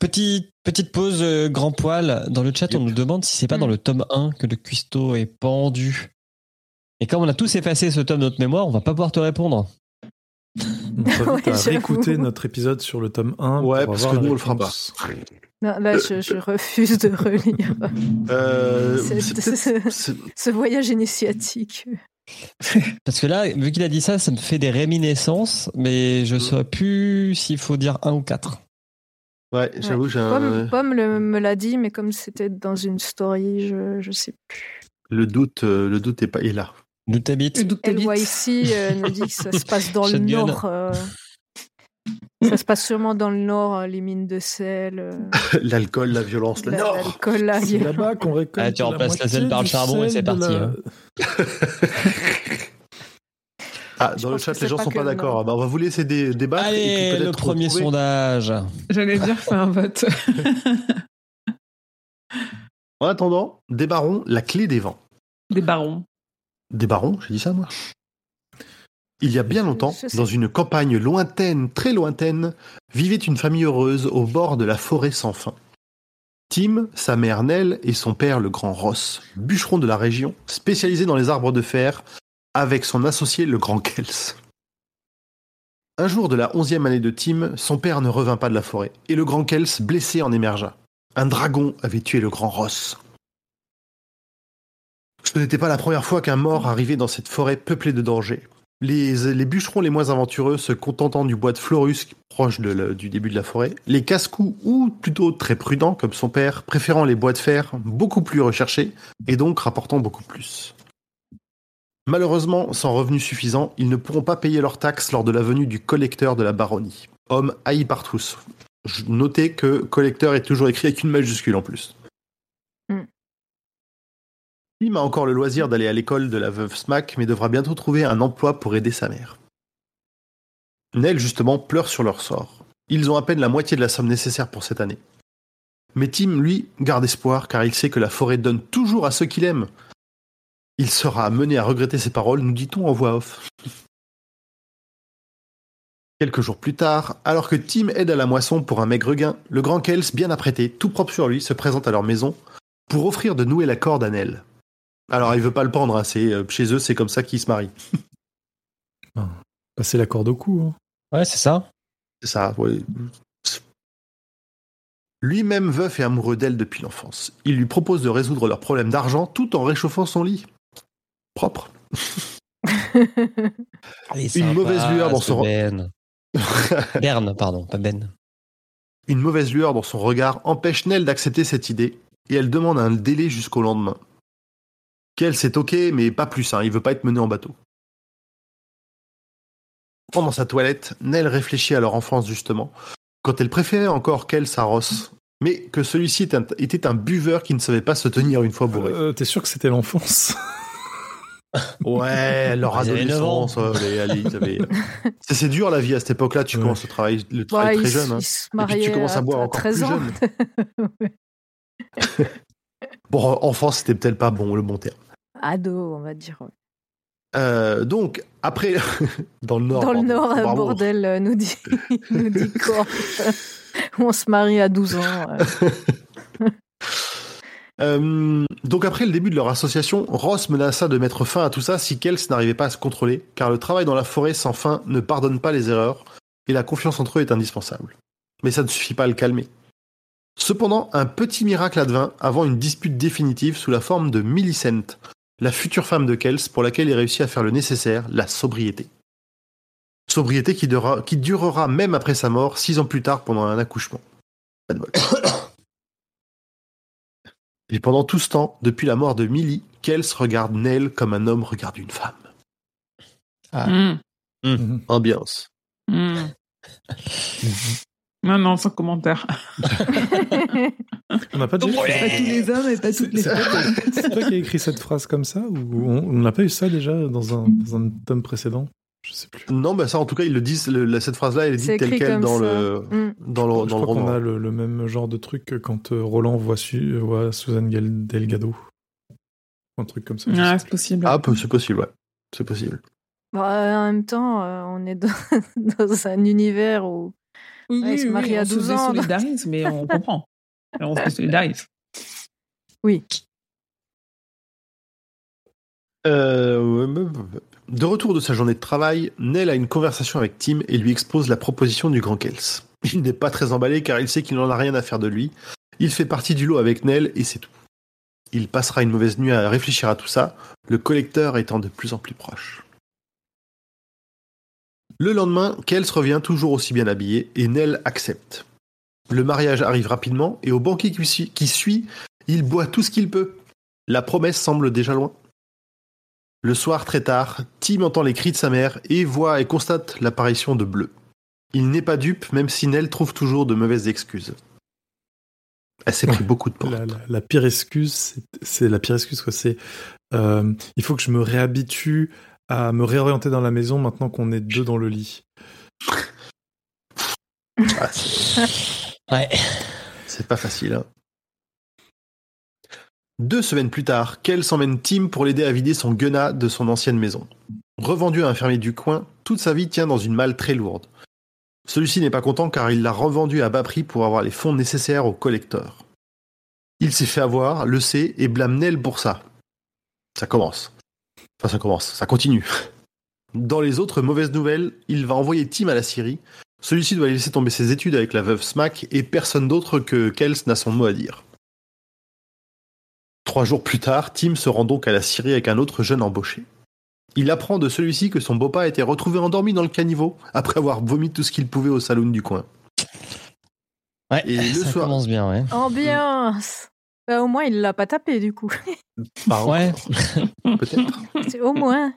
Petit, petite pause, euh, grand poil. Dans le chat, on nous demande si c'est pas Mm. dans le tome 1 que le cuistot est pendu. Et comme on a tous effacé ce tome de notre mémoire, on va pas pouvoir te répondre. On t'invite Ouais, à réécouter notre épisode sur le tome 1. Ouais, pour parce avoir que nous, on le fera réponse. Non, là, je, je refuse de relire Euh, ce voyage initiatique. Parce que là, vu qu'il a dit ça, ça me fait des réminiscences, mais je Mm. saurais plus s'il faut dire un ou quatre. Ouais, j'avoue, j'ai un- Pomme, Pomme le- me l'a dit, mais comme c'était dans une story, je, je sais plus. le doute, euh, le doute est pas est là. Nous t'habites. Ici, euh, nous dit que ça se passe dans le nord. euh. Ça se passe sûrement dans le nord, euh, les mines de sel, euh, L'alcool, la violence, le la- Nord. l'alcool, la C'est violence. là-bas qu'on récolte. Ah, tu remplaces la sel par le charbon et c'est parti, la- hein. Ah, dans le chat, les c'est gens pas sont pas d'accord. Ah bah, on va vous laisser dé- débattre. et puis Allez, le premier retrouver- sondage. J'allais dire, fais un vote. En attendant, débarrons la clé des vents. Des barons. Des barons, j'ai dit ça moi? Il y a bien longtemps, dans une campagne lointaine, très lointaine, vivait une famille heureuse au bord de la forêt sans fin. Tim, sa mère Nell et son père le grand Ross, bûcheron de la région, spécialisé dans les arbres de fer, avec son associé le grand Kels. Un jour de la onzième année de Tim, son père ne revint pas de la forêt, et le grand Kels, blessé, en émergea. Un dragon avait tué le grand Ross. Ce n'était pas la première fois qu'un mort arrivait dans cette forêt peuplée de dangers. Les, bûcherons les moins aventureux se contentant du bois de Florus, proche du début de la forêt, les casse-coups, ou plutôt très prudents comme son père, préférant les bois de fer, beaucoup plus recherchés, et donc rapportant beaucoup plus. Malheureusement, sans revenus suffisants, ils ne pourront pas payer leurs taxes lors de la venue du collecteur de la baronnie. Homme haï par tous. Notez que collecteur est toujours écrit avec une majuscule en plus. Tim a encore le loisir d'aller à l'école de la veuve Smack, mais devra bientôt trouver un emploi pour aider sa mère. Nell, justement, pleure sur leur sort. Ils ont à peine la moitié de la somme nécessaire pour cette année. Mais Tim, lui, garde espoir car il sait que la forêt donne toujours à ceux qu'il aime. Il sera amené à regretter ses paroles, nous dit-on en voix off. Quelques jours plus tard, alors que Tim aide à la moisson pour un maigre gain, le grand Kels, bien apprêté, tout propre sur lui, se présente à leur maison pour offrir de nouer la corde à Nell. Alors, il veut pas le prendre, hein, c'est, euh, chez eux, c'est comme ça qu'ils se marient. Passer la corde au cou. hein. Ouais, c'est ça. C'est ça, ouais. Lui-même veuf et amoureux d'elle depuis l'enfance. Il lui propose de résoudre leurs problèmes d'argent tout en réchauffant son lit. Propre. Une mauvaise lueur dans son- Ben. Berne, pardon, pas Ben. Une mauvaise lueur dans son regard empêche Nell d'accepter cette idée et elle demande un délai jusqu'au lendemain. Qu'elle, c'est ok, mais pas plus, hein, il veut pas être mené en bateau. Pendant sa toilette, Nell réfléchit à leur enfance justement, quand elle préférait encore qu'elle sa Ross, mais que celui-ci était un, était un buveur qui ne savait pas se tenir une fois bourré. Euh, T'es sûr que c'était l'enfance? Ouais, leur Ils adolescence, ouais, les- allez, ils avaient- c'est dur la vie à cette époque-là, tu Ouais. commences à travailler, le Ouais, travail il, très jeune. hein. puis tu commences à boire à encore 13 plus ans. jeune. Bon, enfant, c'était peut-être pas bon le bon terme. Ado, on va dire. ouais. Euh, donc, après, dans le Nord. Dans le Nord, bordel, euh, nous dit, nous dit On se marie à 12 ans. Euh, donc, après le début de leur association, Ross menaça de mettre fin à tout ça si Kels n'arrivait pas à se contrôler, car le travail dans la forêt sans fin ne pardonne pas les erreurs, et la confiance entre eux est indispensable. Mais ça ne suffit pas à le calmer. Cependant, un petit miracle advint avant une dispute définitive sous la forme de Millicent, la future femme de Kels, pour laquelle il réussit à faire le nécessaire, la sobriété. Sobriété qui durera, qui durera même après sa mort, six ans plus tard pendant un accouchement. Pas de bol. Et pendant tout ce temps, depuis la mort de Millie, Kels regarde Nell comme un homme regarde une femme. Mm. Mhm. Ambiance. Mm. Non, non, sans commentaire. On n'a pas déjà Pas tous les hommes et pas toutes les femmes. C'est toi qui as écrit cette phrase comme ça ou on on n'a pas eu ça déjà dans un, dans un tome précédent? Je sais plus. Non, bah ça, en tout cas, ils le disent. le- cette phrase-là, elle est dite telle quelle dans le Mm. dans le, je dans le crois qu'on roman. a le, le même genre de truc que quand euh, Roland voit, Su- voit Suzanne Delgado. Un truc comme ça. je Ah, c'est possible. Ah, peu- c'est possible, ouais. C'est possible. Bon, euh, en même temps, euh, on est dans, dans un univers où Oui, Ouais, il se marie à on se 12 ans. désolidarise, mais on comprend. On se désolidarise. Oui. Euh, de retour de sa journée de travail, Nell a une conversation avec Tim et lui expose la proposition du grand Kels. Il n'est pas très emballé car il sait qu'il n'en a rien à faire de lui. Il fait partie du lot avec Nell et c'est tout. Il passera une mauvaise nuit à réfléchir à tout ça, le collecteur étant de plus en plus proche. Le lendemain, Kels revient toujours aussi bien habillé et Nell accepte. Le mariage arrive rapidement et au banquet qui suit- il boit tout ce qu'il peut. La promesse semble déjà loin. Le soir, très tard, Tim entend les cris de sa mère et voit et constate l'apparition de Bleu. Il n'est pas dupe, même si Nell trouve toujours de mauvaises excuses. Elle s'est pris Ouais. beaucoup de portes. La, la- la pire excuse, c'est- c'est la pire excuse, quoi. C'est euh, il faut que je me réhabitue à me réorienter dans la maison maintenant qu'on est deux dans le lit. Ah, c'est- Ouais. c'est pas facile. hein. Deux semaines plus tard, Kel s'emmène Tim pour l'aider à vider son guenat de son ancienne maison. Revendu à un fermier du coin, toute sa vie tient dans une malle très lourde. Celui-ci n'est pas content car il l'a revendu à bas prix pour avoir les fonds nécessaires au collecteur. Il s'est fait avoir, le sait, et blâme Nell pour ça. Ça commence. Enfin, ça commence, ça continue. Dans les autres mauvaises nouvelles, il va envoyer Tim à la Syrie. Celui-ci doit laisser tomber ses études avec la veuve Smack et personne d'autre que Kels n'a son mot à dire. Trois jours plus tard, Tim se rend donc à la Syrie avec un autre jeune embauché. Il apprend de celui-ci que son beau-pas a été retrouvé endormi dans le caniveau après avoir vomi tout ce qu'il pouvait au saloon du coin. Ouais, Et le ça soir- commence bien, ouais. Ambiance. Bah, au moins, il l'a pas tapé, du coup. Par Ouais. peut-être. C'est au moins.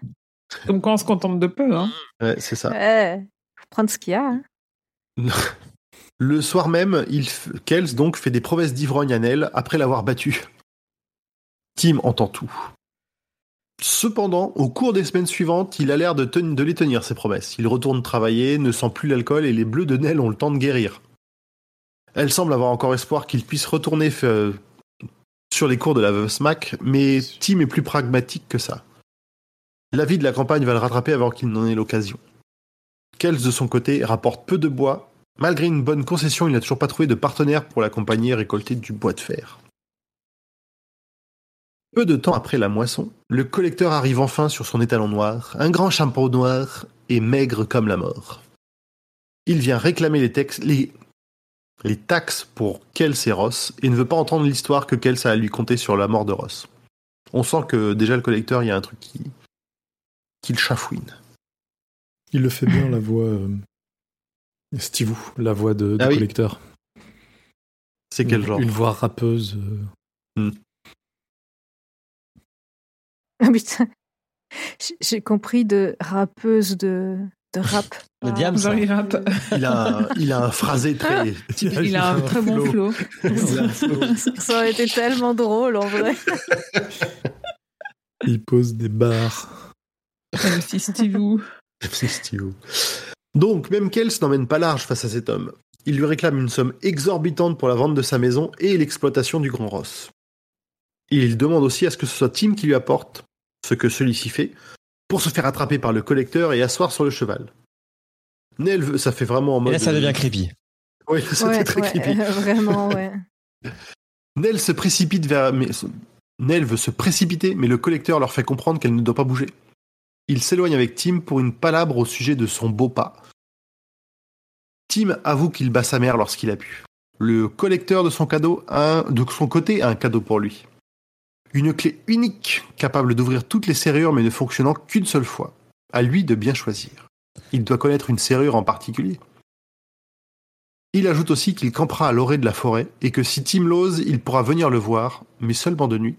Comme quand on se contente de peu. Hein. Ouais, c'est ça. Ouais. Faut prendre ce qu'il y a. hein. Le soir même, il f- Kels donc fait des promesses d'ivrogne à Nell après l'avoir battu. Tim entend tout. Cependant, au cours des semaines suivantes, il a l'air de, ten- de les tenir, ses promesses. Il retourne travailler, ne sent plus l'alcool et les bleus de Nell ont le temps de guérir. Elle semble avoir encore espoir qu'il puisse retourner sur les cours de la veuve Smack, mais Tim est plus pragmatique que ça. La vie de la campagne va le rattraper avant qu'il n'en ait l'occasion. Kels, de son côté, rapporte peu de bois. Malgré une bonne concession, il n'a toujours pas trouvé de partenaire pour l'accompagner récolter du bois de fer. Peu de temps après la moisson, le collecteur arrive enfin sur son étalon noir, un grand chapeau noir et maigre comme la mort. Il vient réclamer les, textes- les taxes pour Kels et Ross et ne veut pas entendre l'histoire que Kels a à lui conter sur la mort de Ross. On sent que déjà le collecteur, il y a un truc qui, qui le chafouine. Il le fait bien, la voix. Euh... Steve, la voix de, de Ah oui. collecteur. C'est quel Une- genre? Une voix rappeuse. euh. Ah, putain. J'ai- J'ai compris de rappeuse de, de rap. Le Ah, diable, ça. Il rappe. il a, un, il a un phrasé très. Il a un très bon flow. Ça aurait été tellement drôle en vrai. Il pose des barres. Comme si Steve C'est Steve. Donc, même Kels n'emmène pas large face à cet homme. Il lui réclame une somme exorbitante pour la vente de sa maison et l'exploitation du Grand Ross. Il demande aussi à ce que ce soit Tim qui lui apporte ce que celui-ci fait pour se faire attraper par le collecteur et asseoir sur le cheval. Nell, veut- ça fait vraiment en Et mode. là, ça devient creepy. Oui, ça Ouais, fait très ouais, creepy. euh, vraiment, ouais. Nell se précipite vers. Mais... Nell veut se précipiter, mais le collecteur leur fait comprendre qu'elle ne doit pas bouger. Il s'éloigne avec Tim pour une palabre au sujet de son beau pas. Tim avoue qu'il bat sa mère lorsqu'il a pu. Le collecteur de son cadeau a un- de son côté a un cadeau pour lui. Une clé unique, capable d'ouvrir toutes les serrures mais ne fonctionnant qu'une seule fois. À lui de bien choisir. Il doit connaître une serrure en particulier. Il ajoute aussi qu'il campera à l'orée de la forêt et que si Tim l'ose, il pourra venir le voir, mais seulement de nuit.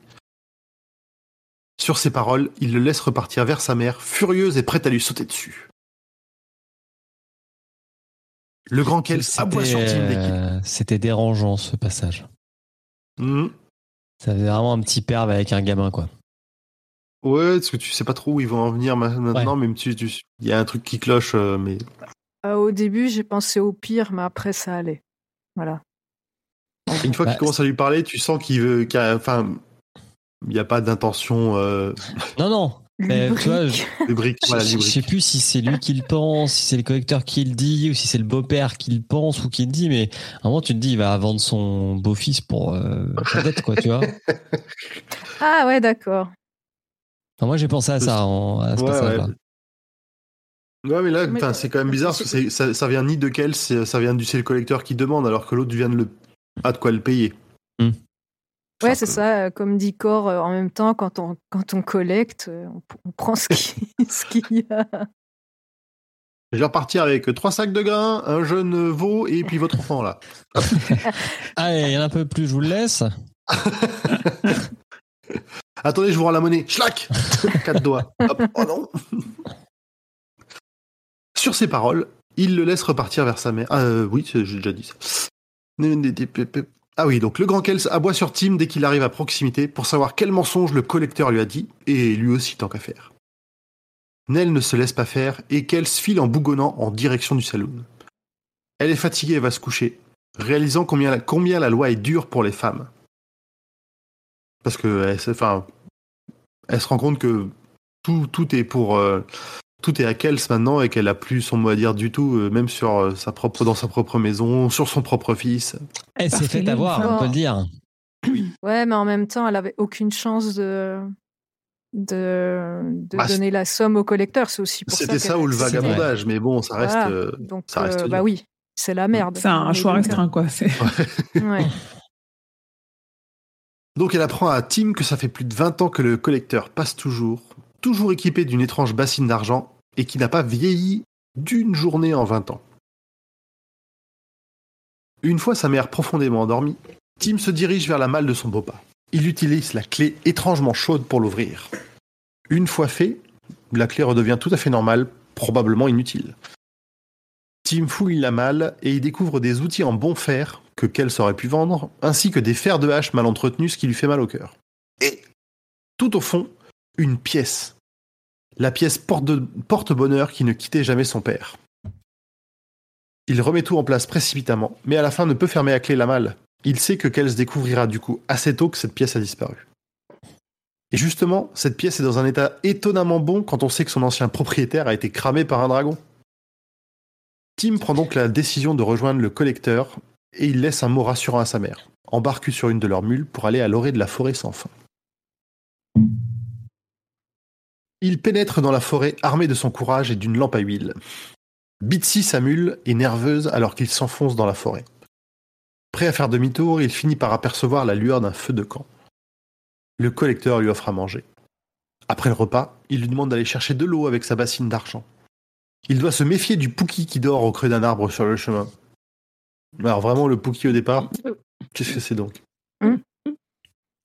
Sur ces paroles, il le laisse repartir vers sa mère, furieuse et prête à lui sauter dessus. Le grand Kels aboie sur Tim dès qu'il- euh, c'était dérangeant ce passage. Mhm. Ça faisait vraiment un petit perve avec un gamin, quoi. Ouais, parce que tu sais pas trop où ils vont en venir ma- maintenant, même tu, tu- il y a un truc qui cloche, euh, mais Euh, au début, j'ai pensé au pire, mais après, ça allait. Voilà. une fois Bah, qu'il commence à lui parler, tu sens qu'il veut, qu'il y a- enfin, il n'y a pas d'intention euh, Non, non. Lubrique. Voilà, je, je lubrique. sais plus si c'est lui qui le pense, si c'est le collecteur qui le dit, ou si c'est le beau-père qui le pense ou qui le dit, mais à un moment tu te dis il va vendre son beau-fils pour euh, sa dette, quoi, tu vois. Ah ouais, d'accord. Enfin, moi j'ai pensé à ça en, à ce Ouais, passage-là. ouais. Ouais, mais là, c'est quand même bizarre parce que ça, ça vient ni de c'est- ça vient du c'est le collecteur qui demande, alors que l'autre vient de le a de quoi le payer. Hmm. Ouais, c'est ça. Comme dit Cor, euh, en même temps, quand on, quand on collecte, euh, on, on prend ce qui- ce qu'il y a. Je vais repartir avec trois sacs de grains, un jeune veau et puis votre enfant là. Allez, il y en a un peu plus, je vous le laisse. Attendez, je vous rends la monnaie. Schlac Quatre doigts. Hop. Oh non Sur ces paroles, Il le laisse repartir vers sa mère. Ah, euh, oui, j'ai déjà dit ça. Ah oui, donc le grand Kels aboie sur Tim dès qu'il arrive à proximité pour savoir quel mensonge le collecteur lui a dit, et lui aussi tant qu'à faire. Nell ne se laisse pas faire, et Kels file en bougonnant en direction du saloon. Elle est fatiguée et va se coucher, réalisant combien la, loi est dure pour les femmes. Parce que elle, enfin, elle se rend compte que tout, tout est pour euh, tout est à Kels maintenant et qu'elle a plus son mot à dire du tout, euh, même sur euh, sa propre dans sa propre maison, sur son propre fils. Elle s'est fait avoir, on peut le dire. Ouais, mais en même temps, elle avait aucune chance de de, de Bah, donner la somme au collecteur. C'est aussi pour ça. C'était ça ou le vagabondage, mais bon, ça reste. Voilà. euh, Donc, ça reste euh, bah oui, c'est la merde. C'est un choix restreint, quoi. Ouais. Donc elle apprend à Tim que ça fait plus de 20 ans que le collecteur passe toujours, toujours équipé d'une étrange bassine d'argent, et qui n'a pas vieilli d'une journée en 20 ans. Une fois sa mère profondément endormie, Tim se dirige vers la malle de son beau-pas. Il utilise la clé étrangement chaude pour l'ouvrir. Une fois fait, la clé redevient tout à fait normale, probablement inutile. Tim fouille la malle et y découvre des outils en bon fer que Kels aurait pu vendre, ainsi que des fers de hache mal entretenus, ce qui lui fait mal au cœur. Et, tout au fond, une pièce. La pièce porte-bonheur qui ne quittait jamais son père. Il remet tout en place précipitamment, mais à la fin ne peut fermer à clé la malle. Il sait que Kels découvrira du coup assez tôt que cette pièce a disparu. Et justement, cette pièce est dans un état étonnamment bon quand on sait que son ancien propriétaire a été cramé par un dragon. Tim prend donc la décision de rejoindre le collecteur et il laisse un mot rassurant à sa mère, embarque sur une de leurs mules pour aller à l'orée de la forêt sans fin. Il pénètre dans la forêt armé de son courage et d'une lampe à huile. Bitsy, sa mule, est nerveuse alors qu'il s'enfonce dans la forêt. Prêt à faire demi-tour, il finit par apercevoir la lueur d'un feu de camp. Le collecteur lui offre à manger. Après le repas, il lui demande d'aller chercher de l'eau avec sa bassine d'argent. Il doit se méfier du Pouki qui dort au creux d'un arbre sur le chemin. Alors vraiment, le Pouki au départ, qu'est-ce que c'est donc?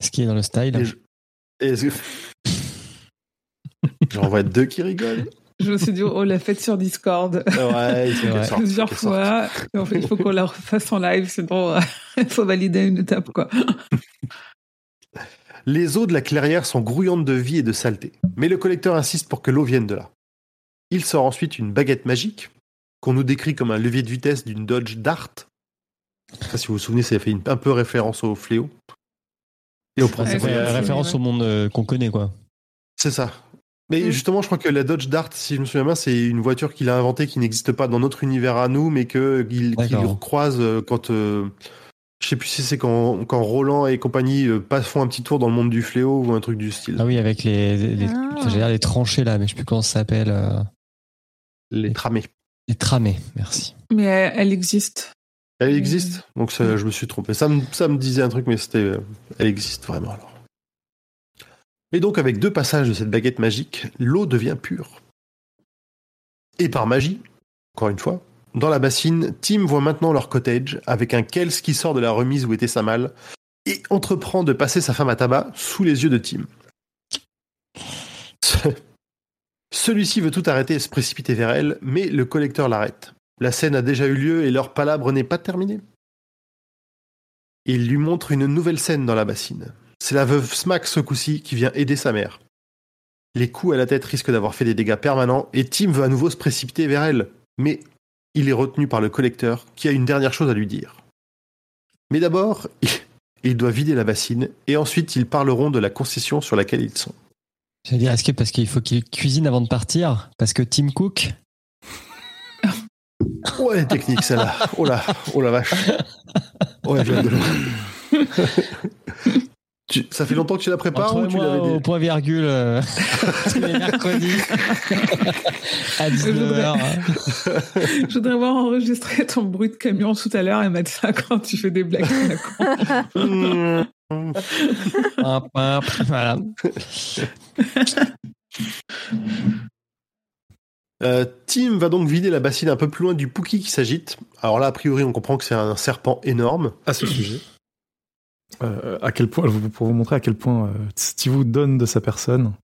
Ce qui est dans le style. Et je- et est-ce que- J'en vois deux qui rigolent. Je me suis dit, oh, la fête sur Discord. Ouais, sorte, Plusieurs fois. En fait, il faut qu'on la refasse en live, sinon euh, il faut valider une étape, quoi. Les eaux de la clairière sont grouillantes de vie et de saleté, mais le collecteur insiste pour que l'eau vienne de là. Il sort ensuite une baguette magique, qu'on nous décrit comme un levier de vitesse d'une Dodge Dart. Je sais pas si vous vous souvenez, ça fait une- un peu référence au fléau. Et au ça principe. Ouais, référence ouais. au monde euh, qu'on connaît, quoi. C'est ça. Mais Mm. justement, je crois que la Dodge Dart, si je me souviens bien, c'est une voiture qu'il a inventée qui n'existe pas dans notre univers à nous, mais que qu'il D'accord. recroise euh, quand. euh, je sais plus si c'est quand, quand Roland et compagnie euh, passent, font un petit tour dans le monde du fléau ou un truc du style. Ah oui, avec les, les, Ah. les tranchées là, mais je sais plus comment ça s'appelle. euh, Les tramés. les tramées, merci. Mais elle, elle existe. Elle existe, donc ça, je me suis trompé. Ça me, ça me disait un truc, mais c'était, elle existe vraiment alors. Et donc avec deux passages de cette baguette magique, l'eau devient pure. Et par magie, encore une fois, dans la bassine, Tim voit maintenant leur cottage avec un Kels qui sort de la remise où était sa malle et entreprend de passer sa femme à tabac sous les yeux de Tim. Ce- Celui-ci veut tout arrêter et se précipiter vers elle, mais le collecteur l'arrête. La scène a déjà eu lieu et leur palabre n'est pas terminée. Il lui montre une nouvelle scène dans la bassine. C'est la veuve Smack ce coup-ci qui vient aider sa mère. Les coups à la tête risquent d'avoir fait des dégâts permanents et Tim veut à nouveau se précipiter vers elle. Mais il est retenu par le collecteur qui a une dernière chose à lui dire. Mais d'abord, il, doit vider la bassine et ensuite ils parleront de la concession sur laquelle ils sont. J'allais dire, est-ce que parce qu'il faut qu'il cuisine avant de partir Parce que Tim Cook? Ouais, technique celle-là. Oh la, oh la vache. Ouais, je viens de l'eau. Tu- ça fait longtemps que tu la prépares Entre ou tu moi l'avais au point virgule euh, tous les mercredis à 19h. Je voudrais voir enregistrer ton bruit de camion tout à l'heure et mettre ça quand tu fais des blagues. voilà. Euh, Tim va donc vider la bassine un peu plus loin du Pookie qui s'agite. Alors là, a priori, on comprend que c'est un serpent énorme. à ce sujet. Euh, à quel point, pour vous montrer à quel point euh, Steve vous donne de sa personne,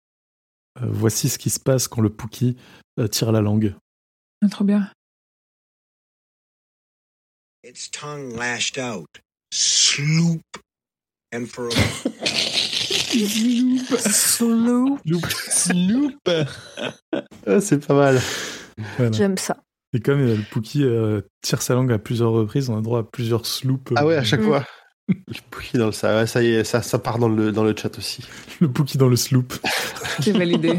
euh, voici ce qui se passe quand le Pookie euh, tire la langue. Ah, Trop bien. its tongue lashed out. Sloop. And for a Sloop. Snoop Ah, c'est pas mal. Voilà. J'aime ça. Et comme euh, le Pookie euh, tire sa langue à plusieurs reprises, on a droit à plusieurs sloops. euh, Ah ouais, à chaque Mm. fois. Le Pookie dans le ça, ouais, ça y est, ça, ça part dans le, dans le chat aussi. Le Pookie dans le sloop. C'est validé.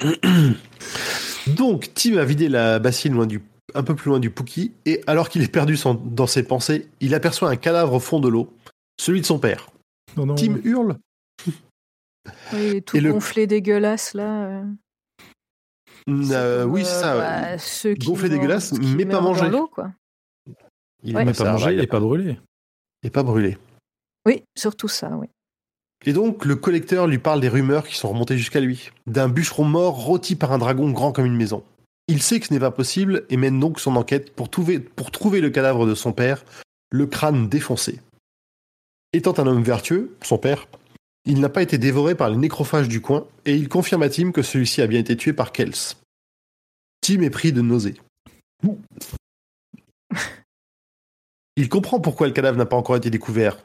Donc, Tim a vidé la bassine loin du, un peu plus loin du Pookie, et alors qu'il est perdu sans- dans ses pensées, il aperçoit un cadavre au fond de l'eau, celui de son père. Non, non. Tim hurle. Oui, tout Et le- gonflé dégueulasse là. euh. Euh, oui, c'est ça. bah, ceux qui Gonflé dégueulasse, qui mais pas mangé. Quoi. Il Ouais. mais pas mangé il a et pas brûlé. et pas brûlé. Oui, surtout ça, oui. Et donc, le collecteur lui parle des rumeurs qui sont remontées jusqu'à lui, d'un bûcheron mort rôti par un dragon grand comme une maison. Il sait que ce n'est pas possible et mène donc son enquête pour trouver, pour trouver le cadavre de son père, le crâne défoncé. Étant un homme vertueux, son père, il n'a pas été dévoré par les nécrophages du coin et il confirme à Tim que celui-ci a bien été tué par Kels. Tim est pris de nausées. Il comprend pourquoi le cadavre n'a pas encore été découvert.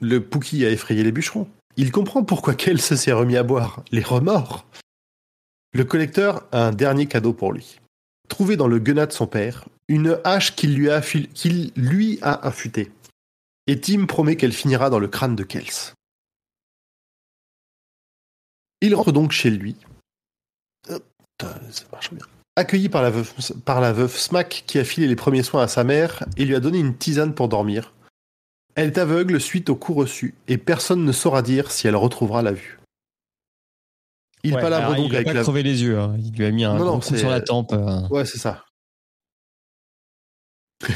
Le Pookie a effrayé les bûcherons. Il comprend pourquoi Kels s'est remis à boire. Les remords. Le collecteur a un dernier cadeau pour lui. Trouvé dans le guenat de son père, une hache qu'il lui a, affûtée. Et Tim promet qu'elle finira dans le crâne de Kels. Il rentre donc chez lui. Hop, ça marche bien. Accueilli par la, veuve, par la veuve Smack qui a filé les premiers soins à sa mère et lui a donné une tisane pour dormir. Elle est aveugle suite au coup reçu et personne ne saura dire si elle retrouvera la vue. Il Ouais, palabre donc il lui a avec pas la crevé les yeux. hein. Il lui a mis un Non, coup c'est- sur la tempe. euh. Ouais, c'est ça.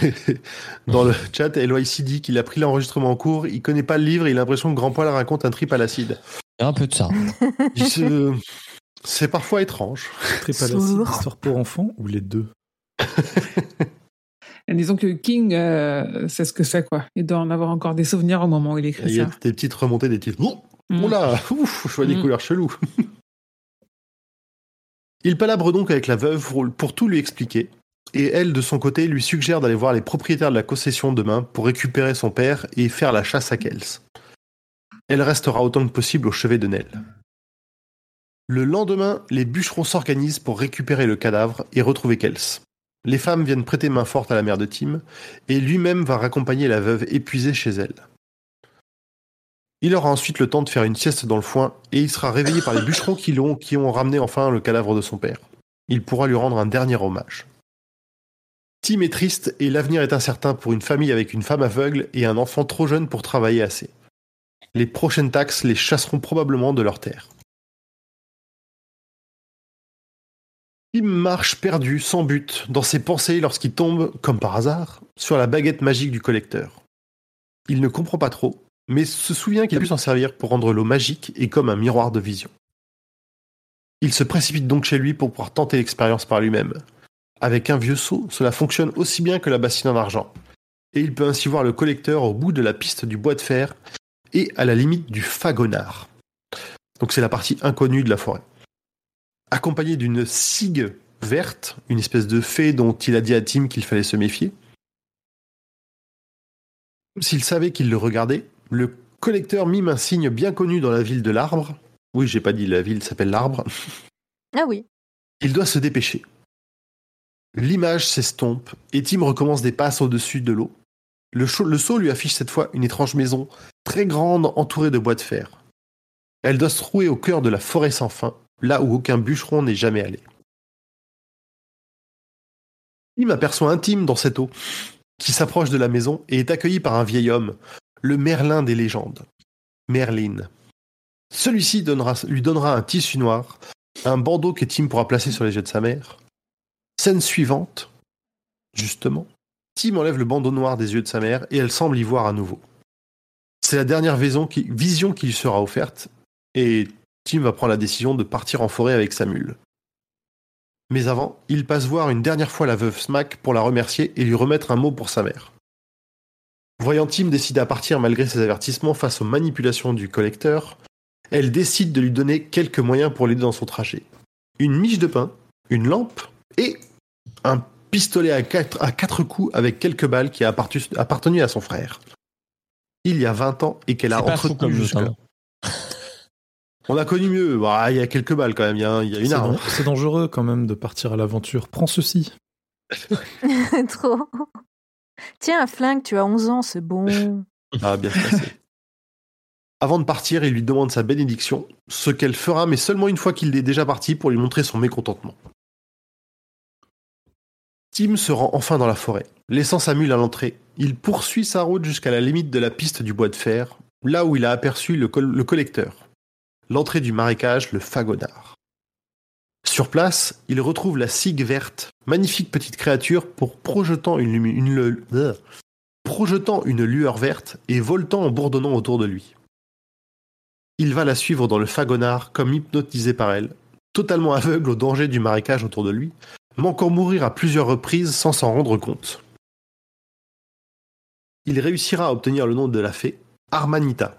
Dans le chat, Eloïc dit qu'il a pris l'enregistrement en cours, il connaît pas le livre et il a l'impression que Grand Poil raconte un trip à l'acide. Il y a un peu de ça. Il se- C'est parfois étrange. Trépalacide, Sourd. histoire pour enfants ou les deux? Disons que King euh, sait ce que c'est, quoi. Il doit en avoir encore des souvenirs au moment où il Il écrit y a ça. des petites remontées, des petites. Oh, Mm. oh là, ouf, je vois des Mm. couleurs cheloues. il palabre donc avec la veuve pour, pour tout lui expliquer. Et elle, de son côté, lui suggère d'aller voir les propriétaires de la concession demain pour récupérer son père et faire la chasse à Kels. Elle restera autant que possible au chevet de Nell. Le lendemain, les bûcherons s'organisent pour récupérer le cadavre et retrouver Kels. Les femmes viennent prêter main forte à la mère de Tim, et lui-même va raccompagner la veuve épuisée chez elle. Il aura ensuite le temps de faire une sieste dans le foin, et il sera réveillé par les bûcherons qui, l'ont- qui ont ramené enfin le cadavre de son père. Il pourra lui rendre un dernier hommage. Tim est triste et l'avenir est incertain pour une famille avec une femme aveugle et un enfant trop jeune pour travailler assez. Les prochaines taxes les chasseront probablement de leur terre. Tim marche perdu, sans but, dans ses pensées lorsqu'il tombe, comme par hasard, sur la baguette magique du collecteur. Il ne comprend pas trop, mais se souvient qu'il a pu s'en servir pour rendre l'eau magique et comme un miroir de vision. Il se précipite donc chez lui pour pouvoir tenter l'expérience par lui-même. Avec un vieux seau, cela fonctionne aussi bien que la bassine en argent. Et il peut ainsi voir le collecteur au bout de la piste du bois de fer et à la limite du fagonard. Donc c'est la partie inconnue de la forêt. Accompagné d'une cigue verte, une espèce de fée dont il a dit à Tim qu'il fallait se méfier. S'il savait qu'il le regardait, le collecteur mime un signe bien connu dans la ville de l'arbre. Oui, j'ai pas dit la ville s'appelle l'arbre. Ah oui. Il doit se dépêcher. L'image s'estompe et Tim recommence des passes au-dessus de l'eau. Le, le seau lui affiche cette fois une étrange maison, très grande, entourée de bois de fer. Elle doit se trouver au cœur de la forêt sans fin, là où aucun bûcheron n'est jamais allé. Tim aperçoit un Tim dans cette eau, qui s'approche de la maison et est accueilli par un vieil homme, le Merlin des légendes. Merlin. Celui-ci lui donnera un tissu noir, un bandeau que Tim pourra placer sur les yeux de sa mère. Scène suivante, justement. Tim enlève le bandeau noir des yeux de sa mère et elle semble y voir à nouveau. C'est la dernière vision qui lui sera offerte et Tim va prendre la décision de partir en forêt avec sa mule. Mais avant, il passe voir une dernière fois la veuve Smack pour la remercier et lui remettre un mot pour sa mère. Voyant Tim décider à partir malgré ses avertissements face aux manipulations du collecteur, elle décide de lui donner quelques moyens pour l'aider dans son trajet. Une miche de pain, une lampe et un pistolet à quatre, à quatre coups avec quelques balles qui a appartenu à son frère. Il y a 20 ans et qu'elle a entretenu jusque-là. On a connu mieux. Bah, il y a quelques balles quand même. Il y a, il y a une arme. C'est dangereux quand même de partir à l'aventure. Prends ceci. Trop. Tiens, un flingue, tu as 11 ans, c'est bon. Ah, bien se passer. Avant de partir, il lui demande sa bénédiction, ce qu'elle fera, mais seulement une fois qu'il est déjà parti pour lui montrer son mécontentement. Tim se rend enfin dans la forêt. Laissant sa mule à l'entrée, il poursuit sa route jusqu'à la limite de la piste du bois de fer, là où il a aperçu le, col- le collecteur. L'entrée du marécage, le fagonard. Sur place, il retrouve la cigue verte, magnifique petite créature pour euh, projetant une lueur verte et voltant en bourdonnant autour de lui. Il va la suivre dans le fagonard comme hypnotisé par elle, totalement aveugle au danger du marécage autour de lui, manquant mourir à plusieurs reprises sans s'en rendre compte. Il réussira à obtenir le nom de la fée, Armanita.